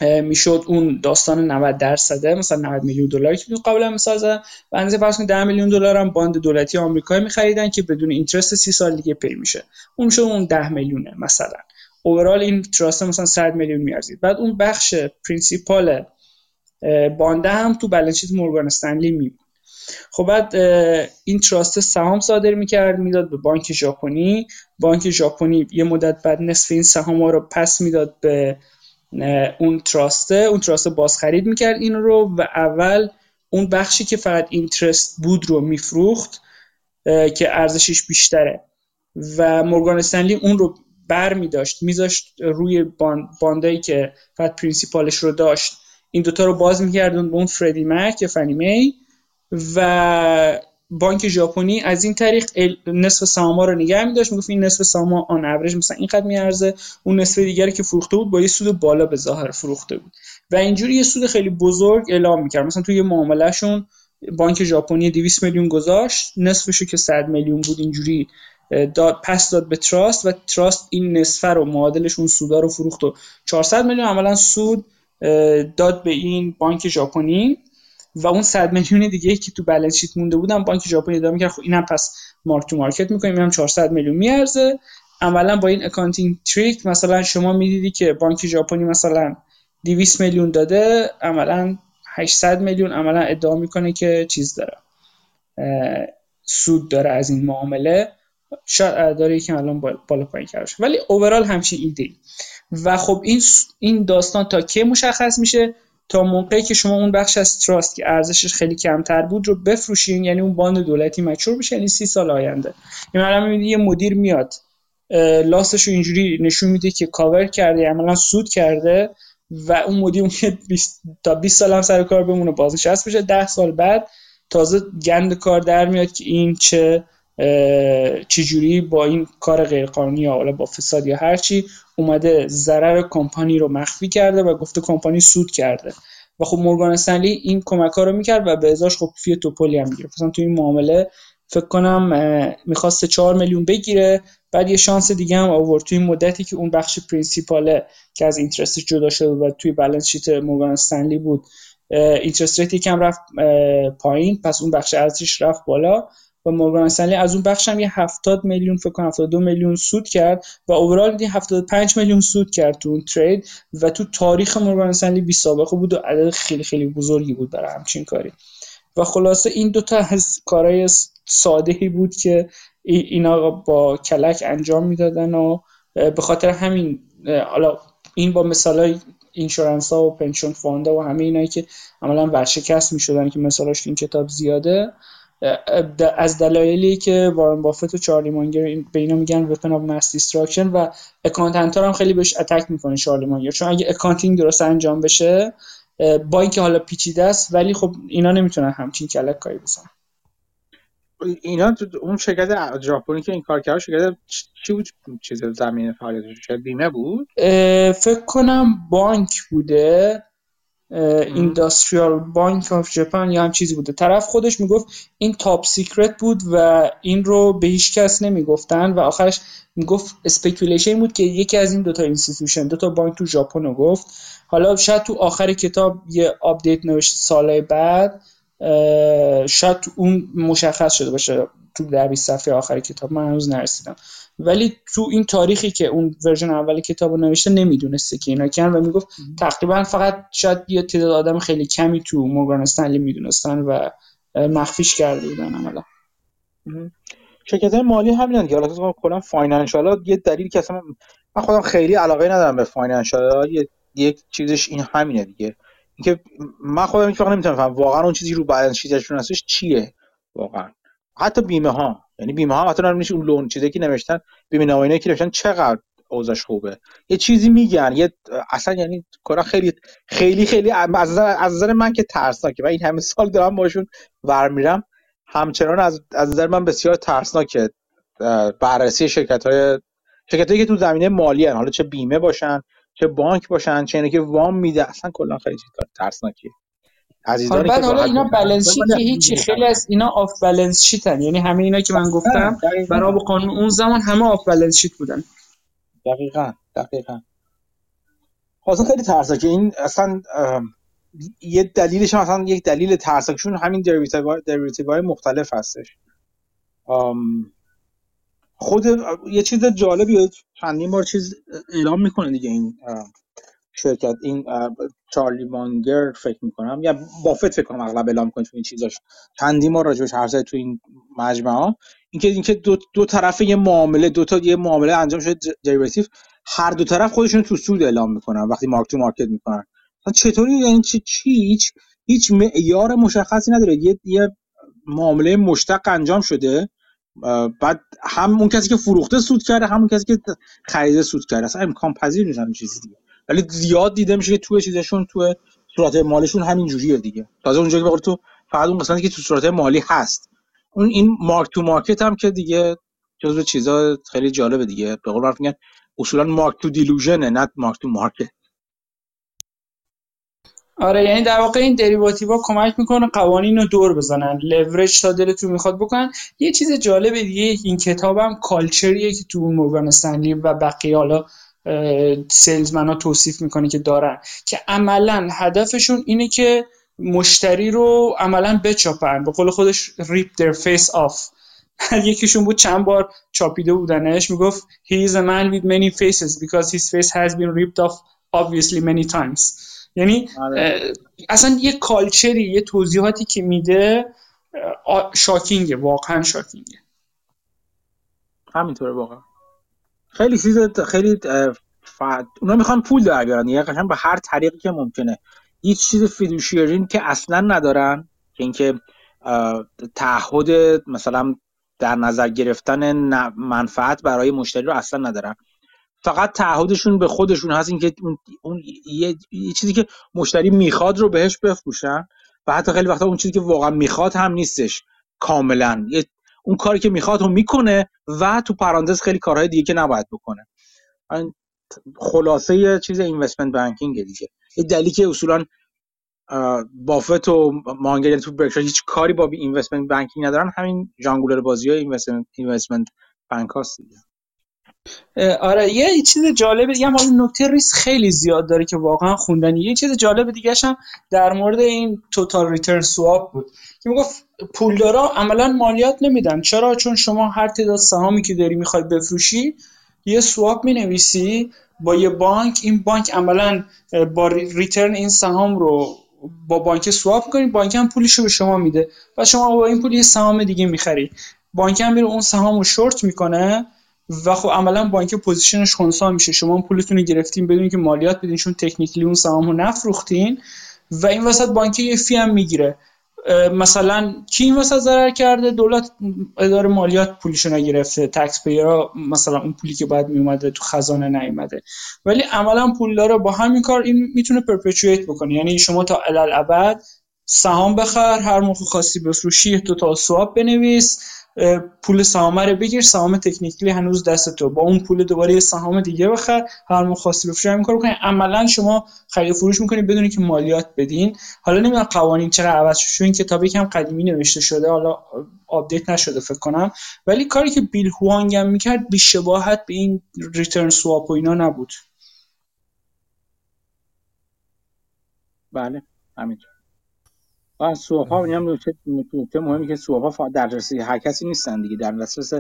می‌شد اون داستان 90 درصده مثلا 90 میلیون دلار که قبلا مثال زدم و اندازه فرض کنید 10 میلیون دلار هم bond دولتی آمریکایی میخریدن که بدون interest 30 سال دیگه pay میشه. اون میشه اون 10 میلیونه مثلا. overall این trust مثلا 100 میلیون میارزید. بعد اون بخش principal bond ه هم تو balance sheet مورگان استنلی می خب بعد این trust سهام صادر می‌کرد می‌داد به بانک ژاپنی. بانک ژاپنی یه مدت بعد نصف این سهام ها رو پس می‌داد به اون trust ه. اون trust ه بازخرید می‌کرد این رو و اول اون بخشی که فقط interest بود رو میفروخت که ارزشش بیشتره. و مورگان استنلی اون رو بر می داشت میذاشت روی bond ایی که فقط principal ش رو داشت. این دوتا رو باز می‌کردن به اون فردی مک یا فنی می و بانک ژاپنی از این طریق نصف سهام رو نگه می داشت می‌گفت این نصف سهام on average مثلا اینقدر میارزه اون نصف دیگری که فروخته بود با یه سود بالا به ظاهر فروخته بود. و اینجوری یه سود خیلی بزرگ اعلام می‌کرد. مثلا توی معاملهشون بانک ژاپنی 200 میلیون گذاشت نصفشو که 100 میلیون بود اینجوری داد پس داد به trust و trust این نصفه رو معادلش اون سودا رو فروخت و 400 میلیون. عملا سود داد به این بانک ژاپنی و اون 100 میلیون دیگه که تو balance sheet مونده بودن بانک ژاپنی ادامه می‌کرد. خب اینم پس mark to market می‌کنیم. اینم 400 میلیون میارزه. عملا با این accounting trick مثلا شما می‌دیدی که بانک ژاپنی مثلا 200 میلیون داده عملا 800 میلیون عملا ادعا می‌کنه که چیز داره. سود داره از این معامله. شاید داره یکم الان بالا پایین کرده ولی اوورال همچین ایده و خب این این داستان تا کی مشخص میشه؟ تا موقعی که شما اون بخش از تراست که ارزشش خیلی کمتر بود رو بفروشین یعنی اون باند دولتی مچور بشه یعنی سی سال آینده. این الان یه مدیر میاد لاستش رو اینجوری نشون میده که کاور کرده عملا سود کرده و اون مدیر اون تا 20 سال هم سر کار بمونه بازنشسته بشه. 10 سال بعد تازه گند کار در میاد که این چه چجوری با این کار غیرقانونی یا حالا با فساد یا هرچی اومده ضرر کمپانی رو مخفی کرده و گفته کمپانی سود کرده. و خب مورگان استنلی این کمک ها رو می‌کرد و به ازاش خب فی توپولی هم می‌گیره مثلا تو این معامله فکر کنم می‌خواست 4 میلیون بگیره بعد یه شانس دیگه هم آورد. توی مدتی که اون بخش principal ه که از interest جدا شده و توی balance sheet Morgan Stanley بود interest rate یکم رفت پایین. پس اون بخش ارزش رفت بالا. و Morgan Stanley. از اون بخش هم یه 70 میلیون فکر کنم 72 میلیون سود کرد و overall دیگه 75 میلیون سود کرد تو اون trade و تو تاریخ Morgan Stanley بی سابقه بود و عدد خیلی خیلی بزرگی بود برای همچین کاری. و خلاصه این دوتا از کارهای ساده بود که اینا با کلک انجام می‌دادن و به خاطر همین حالا این با مثالای insurance ها و pension fund ا و همه اینایی که عملا ورشکست می‌شدن که مثالاش این کتاب زیاده از دلایلی که وارن بافت و چارلی مانگر به اینا میگن weapon of mass destruction و accountant هم خیلی بهش attack می‌کنه چارلی مانگر. چون اگه accounting درست انجام بشه با اینکه حالا پیچیده است ولی خب اینا نمی‌تونن همچین کلک کاری بزنن. اینا تو اون شرکت ژاپنی که این کار کرد شرکت چی بود؟ چیز زمین فعالیتش بیمه بود؟ فکر کنم بانک بوده. Industrial Bank of Japan یا هم چیزی بوده. طرف خودش می‌گفت این top secret بود و این رو به هیچ کس نمی‌گفتن و آخرش می‌گفت speculation بود که یکی از این دوتا institution دوتا بانک تو ژاپن رو گفت. حالا شاید تو آخر کتاب یه update نوشته سالهای بعد شاید اون مشخص شده باشه تو در 20 صفحه آخر کتاب. من هنوز نرسیدم. ولی تو این تاریخی که اون version اول کتاب رو نوشته نمی‌دونسته که اینا کی‌ان و می‌گفت تقریبا فقط شاید یه تعداد آدم خیلی کمی تو Morgan Stanley می‌دونستن و مخفیش کرده بودن عملا شرکت های مالی همینن دیگه. حالا کلا financial یه دلیلی که اصلا من- خودم خیلی علاقه ندارم به فاینانشال یک چیزش این همینه دیگه. اینکه من خودم هیچ وقت نمی‌تونم فهم واقعا اون چیزی رو بالانس شیتشون هستش چیه واقعا. حتی بیمه ها. یعنی بیمه ها حتی نمیشه اون لون چیزی که نوشتن بیمه نامه‌ای که نوشتن چقدر اوضاعش خوبه. یه چیزی میگن یه اصلا یعنی کلا خیلی خیلی خیلی از نظر از نظر من که ترسناکه. و این همه سال دارم باشون ور میرم همچنان از از نظر من بسیار ترسناکه. بررسی شرکت های شرکت که تو زمینه مالی هن. حالا چه بیمه باشن چه بانک باشن چه اینه که وام میده. اصلا کلا خیلی چیز ترسناکیه. عزیزانی که بعد حالا اینا balance sheet که هیچی خیلی از اینا off balance sheet ن یعنی همه اینا که من گفتم برای قانون اون زمان همه off balance sheet بودن. دقیقاً دقیقاً. خب اصلا خیلی ترسناکه این اصلا یه دلیلش هم اصلا یک دلیل ترسناکشون همین دریوتیو های مختلف هستش. خود یه چیز جالبی چندین بار چیز اعلام می‌کنه دیگه این شرکت این چارلی مانگر فکر می‌کنم یا بافت فکر کنم اغلب اعلام کنه تو این چیزاش. چندین بار راجبش زده تو این مجمع ها اینکه اینکه دو, دو طرف یه معامله دو تا یه معامله انجام شده دریوتیو هر دو طرف خودشون تو سود اعلام می‌کنن وقتی مارک تو مارکت می‌کنن. چطوری؟ یعنی چی هیچ هیچ معیار مشخصی نداره. یه یه معامله مشتق انجام شده بعد هم اون کسی که فروخته سود کرده همون کسی که خریده سود کرده. اصلا امکان پذیر نیست چیزی دیگه. ولی زیاد دیده میشه که توی چیزشون توی صورت مالیشون همین جوریه دیگه. تازه اونجا که بقول تو فقط اون قسمتی که تو صورت مالی هست. اون این مارک تو مارکت هم که دیگه جزو چیزا خیلی جالبه دیگه. به قول میگن اصولا mark to delusion ه نه mark to market آره یعنی در واقع این derivative ا کمک می‌کنه قوانین رو دور بزنن. لورج تا دلتون می‌خواد بکنن. یه چیز جالب دیگه این کتابم culture یه که تو Morgan Stanley و بقیه حالا salesman ها توصیف می‌کنه که دارن. که عملا هدفشون اینه که مشتری رو عملا بچاپن. به قول خودش rip their face off. یکیشون بود چند بار چاپیده بودنش. می‌گفت he is a man with many faces because his face has been ripped off obviously many times. یعنی آره. اصلا یه کالچری یه توضیحاتی که میده شاکینگه واقعا شاکینگه. همینطوره واقعا. خیلی چیز خیلی اه، ف... اونا می‌خوان پول در بیارن. یه قشنگ به هر طریقی که ممکنه. هیچ چیز فیدوشیرین که اصلا ندارن. که اینکه تعهد مثلا در نظر گرفتن منفعت برای مشتری رو اصلا ندارن. فقط تعهدشون به خودشون هست. اینکه اون. یه چیزی که مشتری می‌خواد رو بهش بفروشن. و حتی خیلی وقتا اون چیزی که واقعا می‌خواد هم نیستش. کاملا. یه... اون کاری که می‌خواد رو می‌کنه و تو پرانتز خیلی کارهای دیگه که نباید بکنه. خلاصه یه چیز اینوستمنت بانکینگ دیگه. یه دلیلی که اصولا بافت و مانگر یعنی تو برکشایر هیچ کاری با اینوستمنت بانکینگ ندارن. همین جانگولر بازی های اینوستمنت بانک هاست دیگه. آره یه چیز جالب دیگه حالا نکته ریسک خیلی زیاد داره که واقعا خوندنی. یه چیز جالب دیگه هم در مورد این توتال ریترن سواب بود. که می‌گفت پولدارا عملا مالیات نمیدن. چرا؟ چون شما هر تعداد سهامی که داری می‌خوای بفروشی یه سواب می‌نویسی با یه بانک. این بانک عملا با re- return این سهام رو با بانک swap می‌کنی. بانک هم پولش رو به شما میده. و شما با این پول یه سهام دیگه می‌خری. بانک هم میره اون سهام رو شورت می‌کنه و خب عملا بانک position ش خنثی میشه. شما پولتون رو گرفتین بدون که مالیات بدین چون technically اون سهام رو نفروختین و این وسط بانک یه fee هم می‌گیره. مثلا کی این وسط ضرر کرده دولت اداره مالیات پولشو نگرفته taxpayer ا مثلا اون پولی که باید میومده تو خزانه نیومده. ولی عملا پولدارا با همین کار این می‌تونه perpetuate بکنه. یعنی شما تا الی‌الابد سهام بخر هر موقع خواستی بفروشی تو تا swap بنویس. پول سهام رو بگیر سهام technically هنوز دست تو. با اون پول دوباره سهام دیگه بخر هر موقع خواستی بفروشی همین کارو بکنی. عملا شما خرید فروش می‌کنید بدونی که مالیات بدین. حالا نمی‌دونم قوانین چرا عوض شد این کتاب یکم قدیمی نوشته شده حالا update نشده فکر کنم. ولی کاری که بیل هوانگ هم می‌کرد بیشباهت به این ریترن سواپ و اینا نبود. بله همینطور. و سوپ ها هم نکته مهمی که سوپ ها در دسترسی هر کسی نیستن دیگه. در دسترس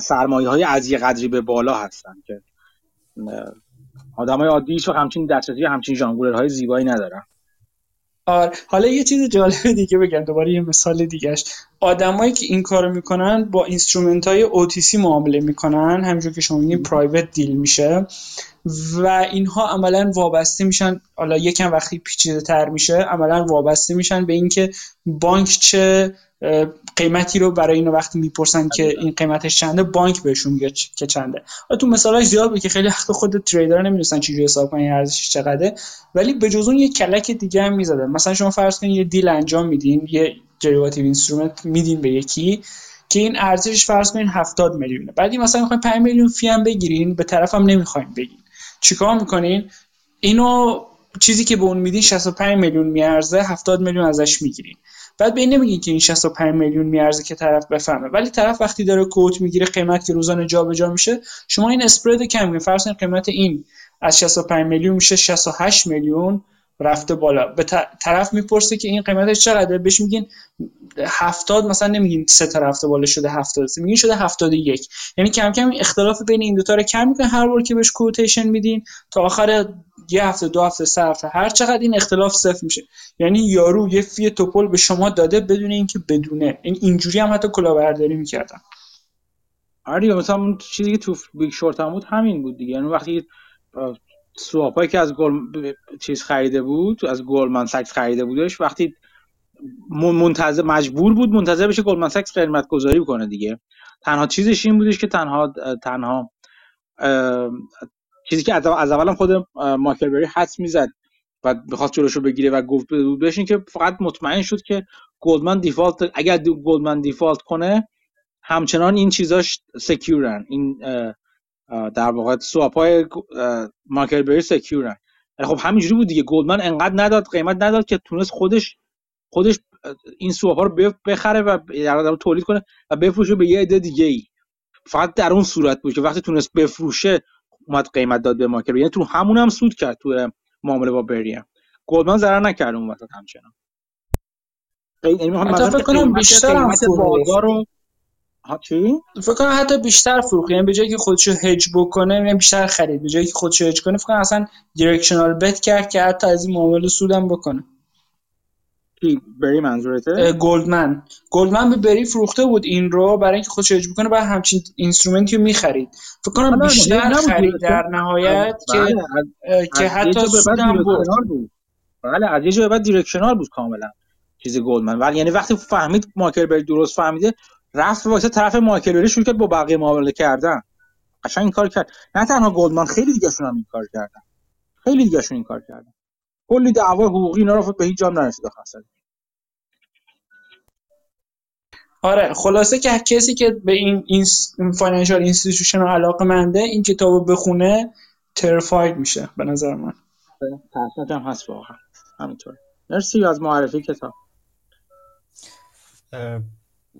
سرمایه های از یه قدری به بالا هستن که آدم های عادی و همچین دسترسی همچین ژانگولر های زیبایی ندارن. آره. حالا یه چیز جالب دیگه بگم. دوباره یه مثال دیگهش. آدمایی که این کارو می‌کنن با instrument های OTC معامله می‌کنن. همونجور که شما میگین private deal میشه. و اینها عملا وابسته میشن. حالا یکم وقتی پیچیده تر میشه عملا وابسته میشن به اینکه بانک چه قیمتی رو برای اینو وقتی می‌پرسن که این قیمتش چنده بانک بهشون میگه که چنده. تو مثالاش زیاد بود که خیلی وقت خود trader نمی‌دونن چجوری حساب کنن ارزشش چقدره. ولی به جز اون یه کلک دیگه هم می‌زدن. مثلا شما فرض کنید یه deal انجام میدین یه derivative instrument میدین به یکی که این ارزشش فرض کنین 70 میلیونه. بعدی مثلا می‌خواین 5 میلیون fee هم بگیرین به طرفم نمی‌خواین بگین چیکار می‌کنین؟ اینو چیزی که به اون میدین 65 میلیون میارزه 70 میلیون ازش می‌گیرین. بعد به این نمیگین که این 65 میلیون میارزه که طرف بفهمه. ولی طرف وقتی داره quote می‌گیره قیمت که روزانه جابجا میشه شما این اسپرد کم میگین فرض قیمت این از 65 میلیون میشه 68 میلیون. رفته بالا. به طرف می‌پرسه که این قیمتش چقدره؟ بهش میگین 70 مثلا نمیگین سه تا رفته بالا شده 70 میگین شده 71 یعنی کم کم اختلاف بین این دو تا رو کم می‌کنه. هر بار که بهش کوتیشن میدین تا آخر یه هفته دو هفته سه هفته هر چقدر این اختلاف صفر میشه. یعنی یارو یه فی توپل به شما داده بدون اینکه بدونه. این اینجوری هم حتی کلاهبرداری می‌کردن. آره مثلا چیزی که تو Big Short هم بود همین بود دیگه. یعنی وقتی swap ایی که از گل چیز خریده بود از Goldman Sachs خریده بودش وقتی منتظر مجبور بود منتظر بشه Goldman Sachs قیمت گذاری بکنه دیگه. تنها چیزش این بودش که تنها تنها چیزی که از اولم خود مایکل بری حدس می‌زد و بخواست جلوش بگیره و گفت بهش این که فقط مطمئن شد که گلدمن default اگر گلدمن default کنه همچنان این چیزاش secure ن این در واقع swap های مایکل بری secure ن. خب همینجوری بود دیگه. گلدمن انقدر نداد قیمت نداد که تونست خودش خودش این swap ها رو بخره و در تولید کنه و بفروشه به یه عده دیگه ای فقط در اون صورت بود که وقتی تونست بفروشه اومد قیمت داد به market یعنی تو همون هم سود کرد تو معامله با بری هم. گلدمن ضرر نکرد اون وسط همچنان. یعنی فکر کنم بیشتر هم بازار رو چی؟ فکر کنم حتی بیشتر فروخت. یعنی به جایی که خودشو هج بکنه یعنی بیشتر خرید. به جایی که خودشو هج کنه فکر کنم اصلا directional bet کرد که حتی از این معامله سودم بکنه. بری منظورته؟ گلدمن گلدمن به بری فروخته بود این رو برای اینکه خودش اجرا کنه بعد همچین instrument ی رو می‌خرید. فکر کنم بیشتر خرید در نهایت که که حتی سودم بود. بله از یه جای بعد دیرکشنال بود کاملا. چیز گلدمن ولی یعنی وقتی فهمید مایکل بری درست فهمیده رفت واسه طرف مایکل شروع کرد با بقیه معامله کردن. قشنگ این کار کرد. نه تنها گلدمن خیلی دیگه هم این کار کردن. خیلی دیگه این کار کردن. کلی دعوا حقوقی اینا رو به هیچ جام نرسید اصلا آره خلاصه که کسی که به این این financial institution علاقه منده این کتابو بخونه terrified میشه به نظر من. تحصیلات هم هست واقعا. همینطور. مرسی از معرفی کتاب.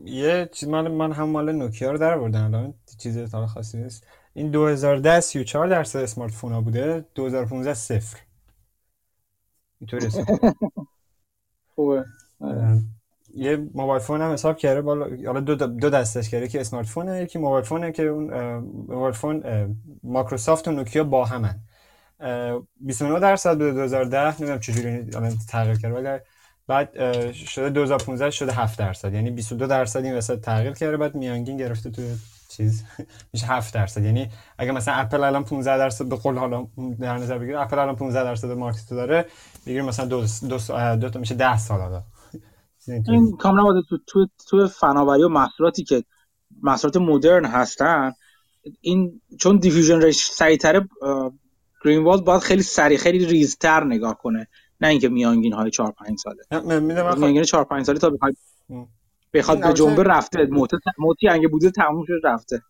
یه چیز من من هم مال نوکیا رو در بردم الان چیز تا خاصی نیست. این 2010 34 درصد smartphone ها بوده 2015 صفر. اینطوری خوبه. یه mobile phone هم حساب کرده بالا حالا دو, دو دستش کرده که smartphone ه یکی mobile phone ه که اون mobile phone مایکروسافت و نوکیا با همن. 29 درصد به 2010 نمی‌دونم چجوری الان تغییر کرده ولی بعد شده 2015 شده 7 درصد. یعنی 22 درصد این وسط تغییر کرده بعد میانگین گرفته تو چیز. میشه 7 درصد. یعنی اگه مثلا اپل الان 15 درصد به قول حالا در نظر بگیریم اپل الان 15 درصد market داره بگیریم مثلا دو, دو, دو تا میشه 10 سال حالا. این کاملا تو تو تو فناوری و محصولاتی که محصولات مدرن هستن این چون diffusion rate ش سریعتره گرینوالد باید خیلی سریع خیلی ریزتر نگاه کنه. نه اینکه میانگین های 4 5 ساله. میانگین 4 5 ساله تا بخواد بخواد بجنبه رفته. moat moat ی اگه بوده تموم شد رفته.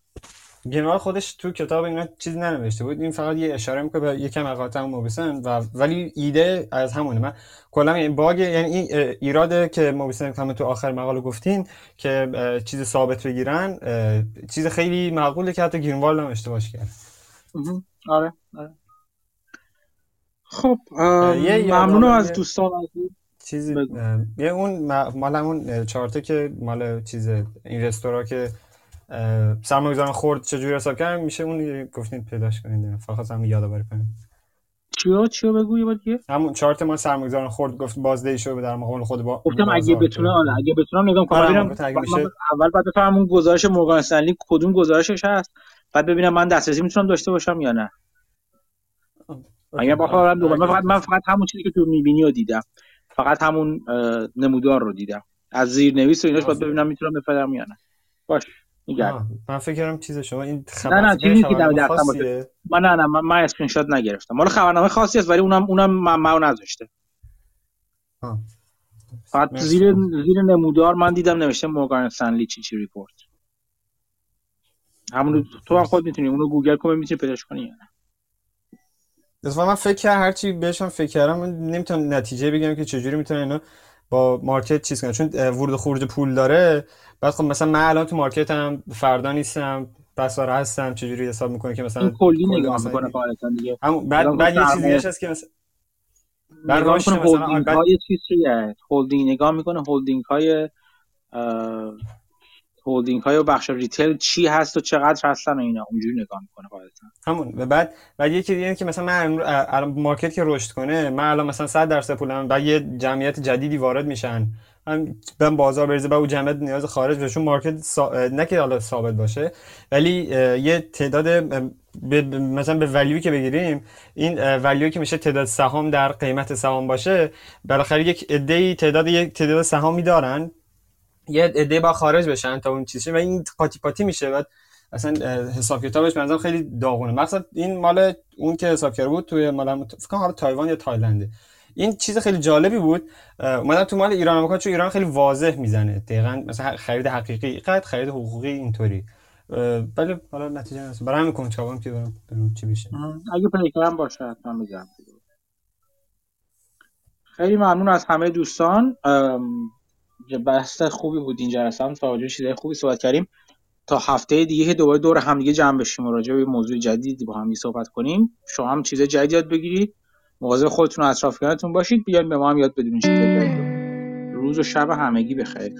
گنوال خودش تو کتاب اینا چیزی ننوشته بود. این فقط یه اشاره می‌کنه به یکم مقاطع هم موبیسن و ولی ایده از همونه. من کلا این باگ یعنی این ایراده که موبیسن هم تو آخر مقاله گفتین که چیز ثابت بگیرن چیز خیلی معقوله که حتی گرینوالد هم اشتباهش کرد. آره آره. خب ممنونم یادآوری- از دوستان. چیزی یه اون مال همون چارته که مال چیز این رستورا که سرمایه‌گذاران خورد چجوری حساب کردن؟ میشه اون گفتین پیداش کنید فقط هم یادآوری کنید چیو چیو بگو یه بار دیگه؟ همون چارت ما سرمایه‌گذاران خورد گفت بازدهی شو در مقابل خود با گفتم اگه بتونه آره اگه بتونم نگاه کنم. آره،. من اول بعد بفهمم اون گزارش مورگان استنلی کدوم گزارشش هست. بعد ببینم من دسترسی می‌تونم داشته باشم یا نه. اگه بخوام برم دوباره من فقط من فقط همون چیزی که تو می‌بینی رو دیدم. فقط همون نمودار رو دیدم. از زیرنویس و ایناش باید ببینم می‌تونم بفهمم یا نه. باش میگردم آه، من فکر کردم چیز شما این نه، نه، چیزی که در دستم. من نه نه من, من اسکرین شات نگرفتم. مال خبرنامه خاصی است ولی اونم اونم منبع نذاشته. فقط. زیر زیر نمودار من دیدم نوشته مورگان استنلی چی چی report همون تو هم خود می‌تونی اونو گوگل کن می‌تونی پیداش کنی یا نه. اتفاقا من فکر کردم هرچی بهشم فکر کردم نمی‌تونم نتیجه بگم که چجوری می‌تونن اینا با مارکت چیز کنن. چون ورود خروج پول داره بعد خب مثلا من الان تو مارکت هم فردا نیستم بساره هستم چجوری حساب می‌کنه که مثلا کلی کل نگاه می‌کنه دیگه. همون بعد بعد یه گفتم چیز دیگه هست که مثلا بعد می‌کنه مثلا بعد- های چیز چیه؟ هولدینگ نگاه می‌کنه هولدینگ های هولدینگ های بخش ریتیل چی هست و چقدر هستن و اینا. اونجوری نگاه می‌کنه غالبا همون. و بعد بعد یکی دیگه که مثلا من مارکت که رشد کنه من الان مثلا 100 درصد پولم بعد یه جمعیت جدیدی وارد میشن. من بازار بریزه بعد اون جمعیت نیاز خارج بشه چون مارکت سا... نه که حالا ثابت باشه ولی یه تعداد. به- مثلا به ولیوی که بگیریم این ولیوی که میشه تعداد سهام در قیمت سهام باشه بالاخره یک عده‌ای تعداد یک تعداد سهامی دارن. یه عده با خارج بشن تا اون چیزی و این قاطی پاتی میشه. بعد اصلا حساب کتابش به نظرم خیلی داغونه. مثلا این مال اون که حساب کرده بود توی مال فکر حالا تایوان یا تایلنده. این چیز خیلی جالبی بود. اومدم تو مال ایران هم چون ایران خیلی واضح می‌زنه. دقیقا مثلا خرید حقیقی قد خرید حقوقی اینطوری. ولی حالا نتیجه نرسید برای همین کنجکاوم که برم ببینم چی میشه. اگه پیکرم باشه حتما میگم. خیلی ممنون از همه دوستان. بحث خوبی بود این جلسه هم راجع چیزای خوبی صحبت کردیم. تا هفته دیگه که دوباره دور هم دیگه جمع بشیم و راجع به موضوع جدیدی با هم صحبت کنیم. شما هم چیز جدید یاد بگیرید. مواظب خودتون و اطرافیانتون باشید. بیان به ما هم یاد بدیم چیز جدید. روز و شب همگی بخیر.